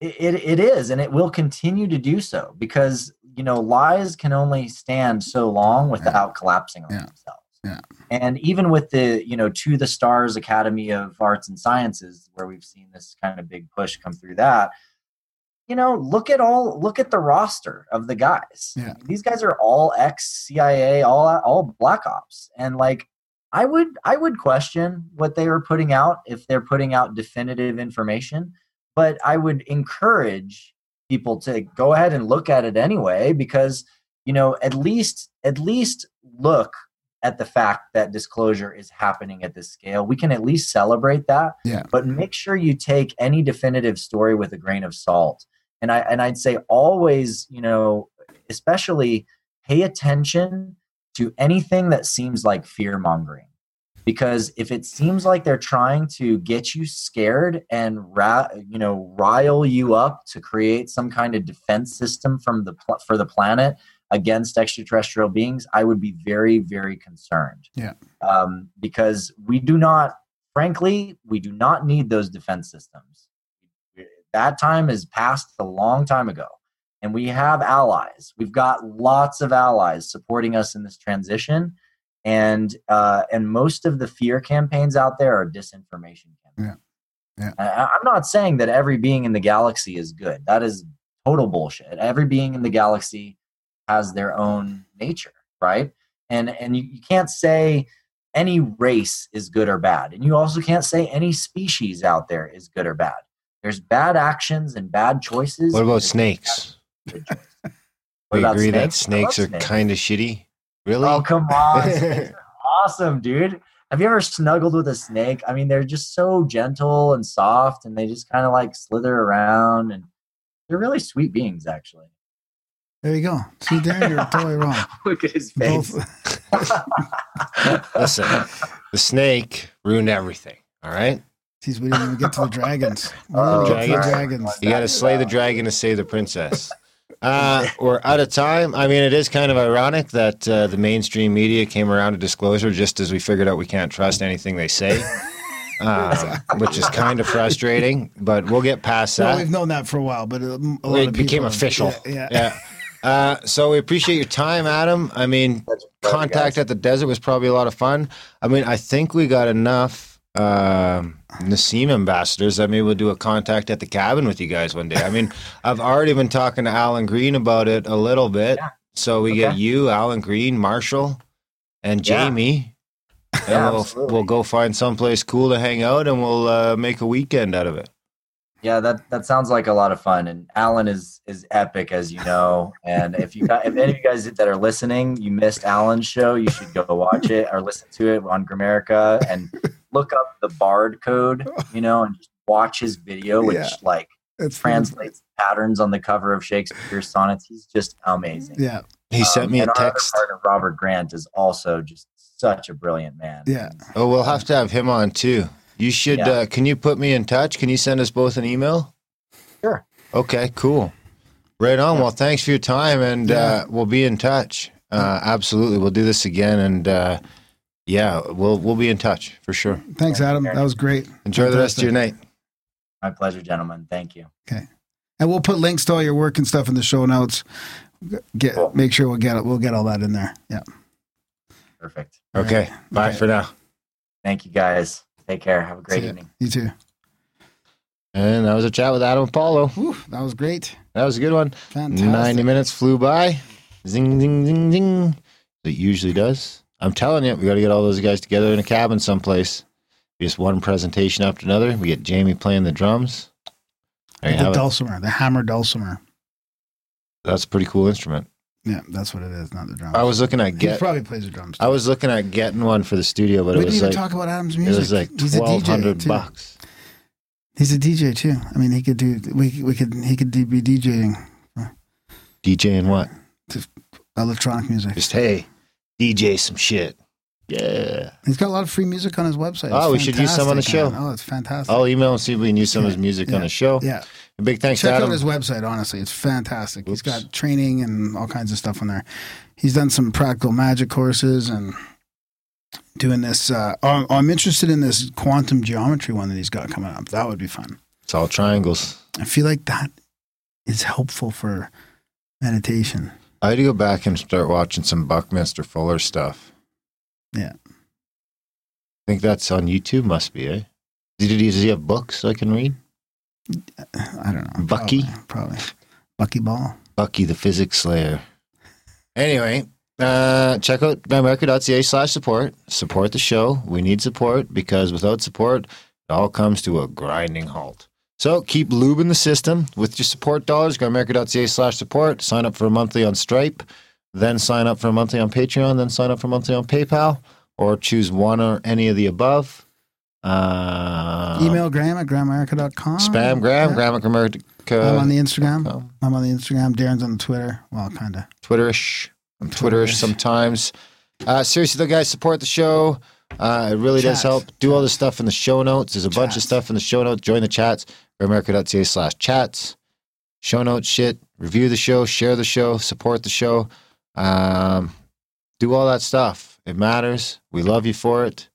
It, it, it is, and it will continue to do so because you know lies can only stand so long without collapsing on Yeah. themselves. Yeah. And even with the you know to the stars Academy of Arts and Sciences, where we've seen this kind of big push come through that, you know, look at all look at the roster of the guys. Yeah. These guys are all ex CIA, all all black ops, and like I would I would question what they are putting out if they're putting out definitive information, but I would encourage people to go ahead and look at it anyway because you know at least at least look at the fact that disclosure is happening at this scale. We can at least celebrate that, Yeah. but make sure you take any definitive story with a grain of salt. And I and I'd say always, you know, especially pay attention to anything that seems like fear mongering because if it seems like they're trying to get you scared and ra- you know rile you up to create some kind of defense system from the pl- for the planet against extraterrestrial beings i would be very very concerned. Yeah. um, because we do not frankly we do not need those defense systems that time is passed a long time ago and we have allies we've got lots of allies supporting us in this transition and uh, and most of the fear campaigns out there are disinformation campaigns. Yeah. I, I'm not saying that every being in the galaxy is good. That is total bullshit. Every being in the galaxy has their own nature, right? And and you, you can't say any race is good or bad, and you also can't say any species out there is good or bad. There's bad actions and bad choices. What about snakes? good. *laughs* What We agree that snakes? I snakes are kind of shitty. Really? Oh come on, *laughs* awesome, dude. Have you ever snuggled with a snake? I mean, they're just so gentle and soft, and they just kind of like slither around, and they're really sweet beings, actually. There you go. See, there you're *laughs* totally wrong. Look at his face. Both. Listen, the snake ruined everything. All right. Jeez, we didn't even get to the dragons. *laughs* Oh, didn't get to the dragons? dragons. You got to slay the dragon to save the princess. Uh, we're out of time. I mean, it is kind of ironic that uh, the mainstream media came around to disclosure just as we figured out we can't trust anything they say, *laughs* um, which is kind of frustrating. But we'll get past Well, that. we've known that for a while, but uh, a lot it of became official. Yeah, yeah. yeah. Uh, so we appreciate your time, Adam. I mean, contact at the desert was probably a lot of fun. I mean, I think we got enough um Nassim ambassadors that maybe we'll do a contact at the cabin with you guys one day. I mean, *laughs* I've already been talking to Alan Green about it a little bit. So we get you, Alan Green, Marshall, and Yeah. Jamie. And Yeah, we'll, absolutely. we'll go find someplace cool to hang out and we'll uh, make a weekend out of it. Yeah, that that sounds like a lot of fun. And Alan is is epic, as you know. And if you got, if any of you guys that are listening, you missed Alan's show, you should go watch it or listen to it on Grimerica and look up the Bard code, you know, and just watch his video, which Yeah. like It's translates patterns on the cover of Shakespeare's sonnets. He's just amazing. Yeah, He sent Um, me a and our other text. partner, Robert Grant, is also just such a brilliant man. yeah. Oh, we'll have to have him on too. You should. Yeah. Uh, can you put me in touch? Can you send us both an email? Sure. Okay, cool. Right on. Well, thanks for your time, and Yeah. uh, we'll be in touch. Uh, absolutely, we'll do this again, and uh, yeah, we'll we'll be in touch for sure. Thanks, Adam. That was great. Enjoy the rest of your night. My pleasure, gentlemen. Thank you. Okay, and we'll put links to all your work and stuff in the show notes. Get Cool. make sure we'll get it. We'll get all that in there. Yeah. Perfect. Okay, bye Okay. for now. Thank you, guys. Take care. Have a great See evening. You too. And that was a chat with Adam Apollo. Whew, that was great. That was a good one. Fantastic. 90 minutes flew by. Zing, zing, zing, zing. It usually does. I'm telling you, we got to get all those guys together in a cabin someplace. Just one presentation after another. We get Jamie playing the drums. There the have it. dulcimer, the hammer dulcimer. That's a pretty cool instrument. Yeah, that's what it is, not the drums. I was looking at he get. probably plays the drums. I was looking at getting one for the studio, but we it didn't was even like talk about Adam's it music. was like He's a twelve DJ hundred too. bucks. He's a DJ too. I mean, he could do. We we could he could be DJing DJing what? electronic music. Just hey, DJ some shit. Yeah. He's got a lot of free music on his website. Oh, It's we should use some on the fantastic, show. man. Oh, it's fantastic. I'll email him and see if we can use some of his music on Yeah. the show. yeah, A big thanks check to out his website. Honestly, it's fantastic. He's got training and all kinds of stuff on there. He's done some practical magic courses and doing this. Uh, I'm I'm interested in this quantum geometry one that he's got coming up. That would be fun. It's all triangles. I feel like that is helpful for meditation. I had to go back and start watching some Buckminster Fuller stuff. Yeah. I think that's on YouTube. Must be, eh? Does he have books I can read? I don't know. Bucky? Probably. probably. Bucky Ball. Bucky the Physics Slayer. Anyway, uh, check out grimerica.ca slash support. Support the show. We need support because without support, it all comes to a grinding halt. So keep lubing the system with your support dollars. Grimerica.ca slash support. Sign up for a monthly on Stripe. Then sign up for a monthly on Patreon. Then sign up for a monthly on PayPal. Or choose one or any of the above. Uh, Email Graham at grimerica.com. Spam Graham, Yeah. Graham at Grimerica. I'm on the Instagram. I'm on the Instagram. Darren's on the Twitter. Well, kind of. Twitterish. I'm Twitterish sometimes. Uh, seriously, though, guys, support the show. Uh, it really does help. Do all this stuff in the show notes. There's a bunch of stuff in the show notes. Join the chats. Grimerica.ca slash chats. Show notes shit. Review the show. Share the show. Support the show. Um, do all that stuff. It matters. We love you for it.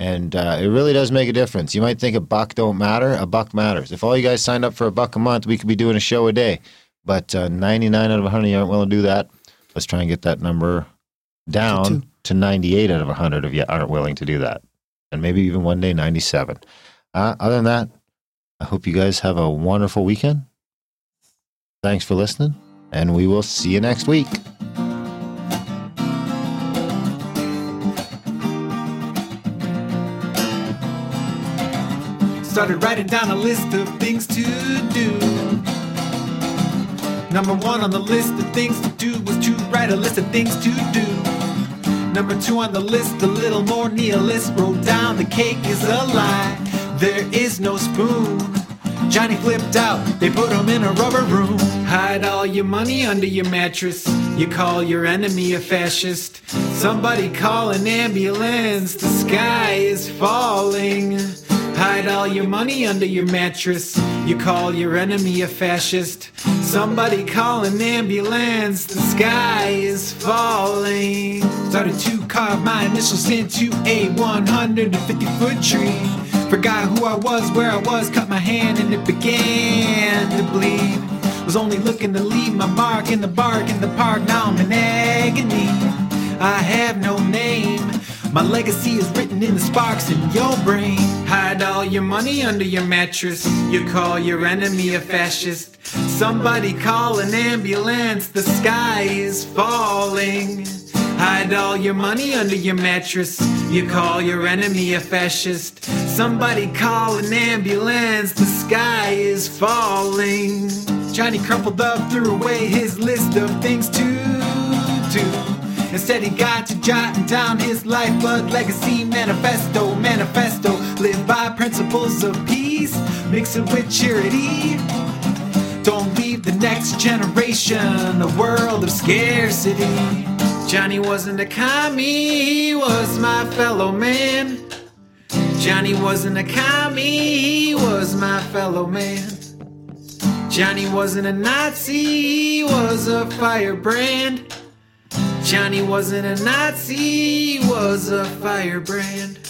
And uh, it really does make a difference. You might think a buck don't matter. A buck matters. If all you guys signed up for a buck a month, we could be doing a show a day. But uh, 99 out of 100 you aren't willing to do that. Let's try and get that number down to 98 out of 100 of you aren't willing to do that. And maybe even one day 97. Uh, other than that, I hope you guys have a wonderful weekend. Thanks for listening, and we will see you next week. Started writing down a list of things to do. Number one on the list of things to do was to write a list of things to do. Number two on the list, a little more nihilist, wrote down the cake is a lie. There is no spoon. Johnny flipped out, they put him in a rubber room. Hide all your money under your mattress. You call your enemy a fascist. Somebody call an ambulance, the sky is falling. Hide all your money under your mattress. You call your enemy a fascist. Somebody call an ambulance. The sky is falling. Started to carve my initials into a 150 foot tree. Forgot who I was, where I was, cut my hand, and it began to bleed. Was only looking to leave my mark in the bark in the park. Now I'm in agony. I have no name. My legacy is written in the sparks in your brain. Hide all your money under your mattress. You call your enemy a fascist. Somebody call an ambulance. The sky is falling. Hide all your money under your mattress. You call your enemy a fascist. Somebody call an ambulance. The sky is falling. Johnny crumpled up, threw away his list of things to. Instead, he got to jotting down his lifeblood legacy manifesto. Manifesto, live by principles of peace, mix it with charity. Don't leave the next generation a world of scarcity. Johnny wasn't a commie, he was my fellow man. Johnny wasn't a commie, he was my fellow man. Johnny wasn't a Nazi, he was a firebrand. Johnny wasn't a Nazi, he was a firebrand.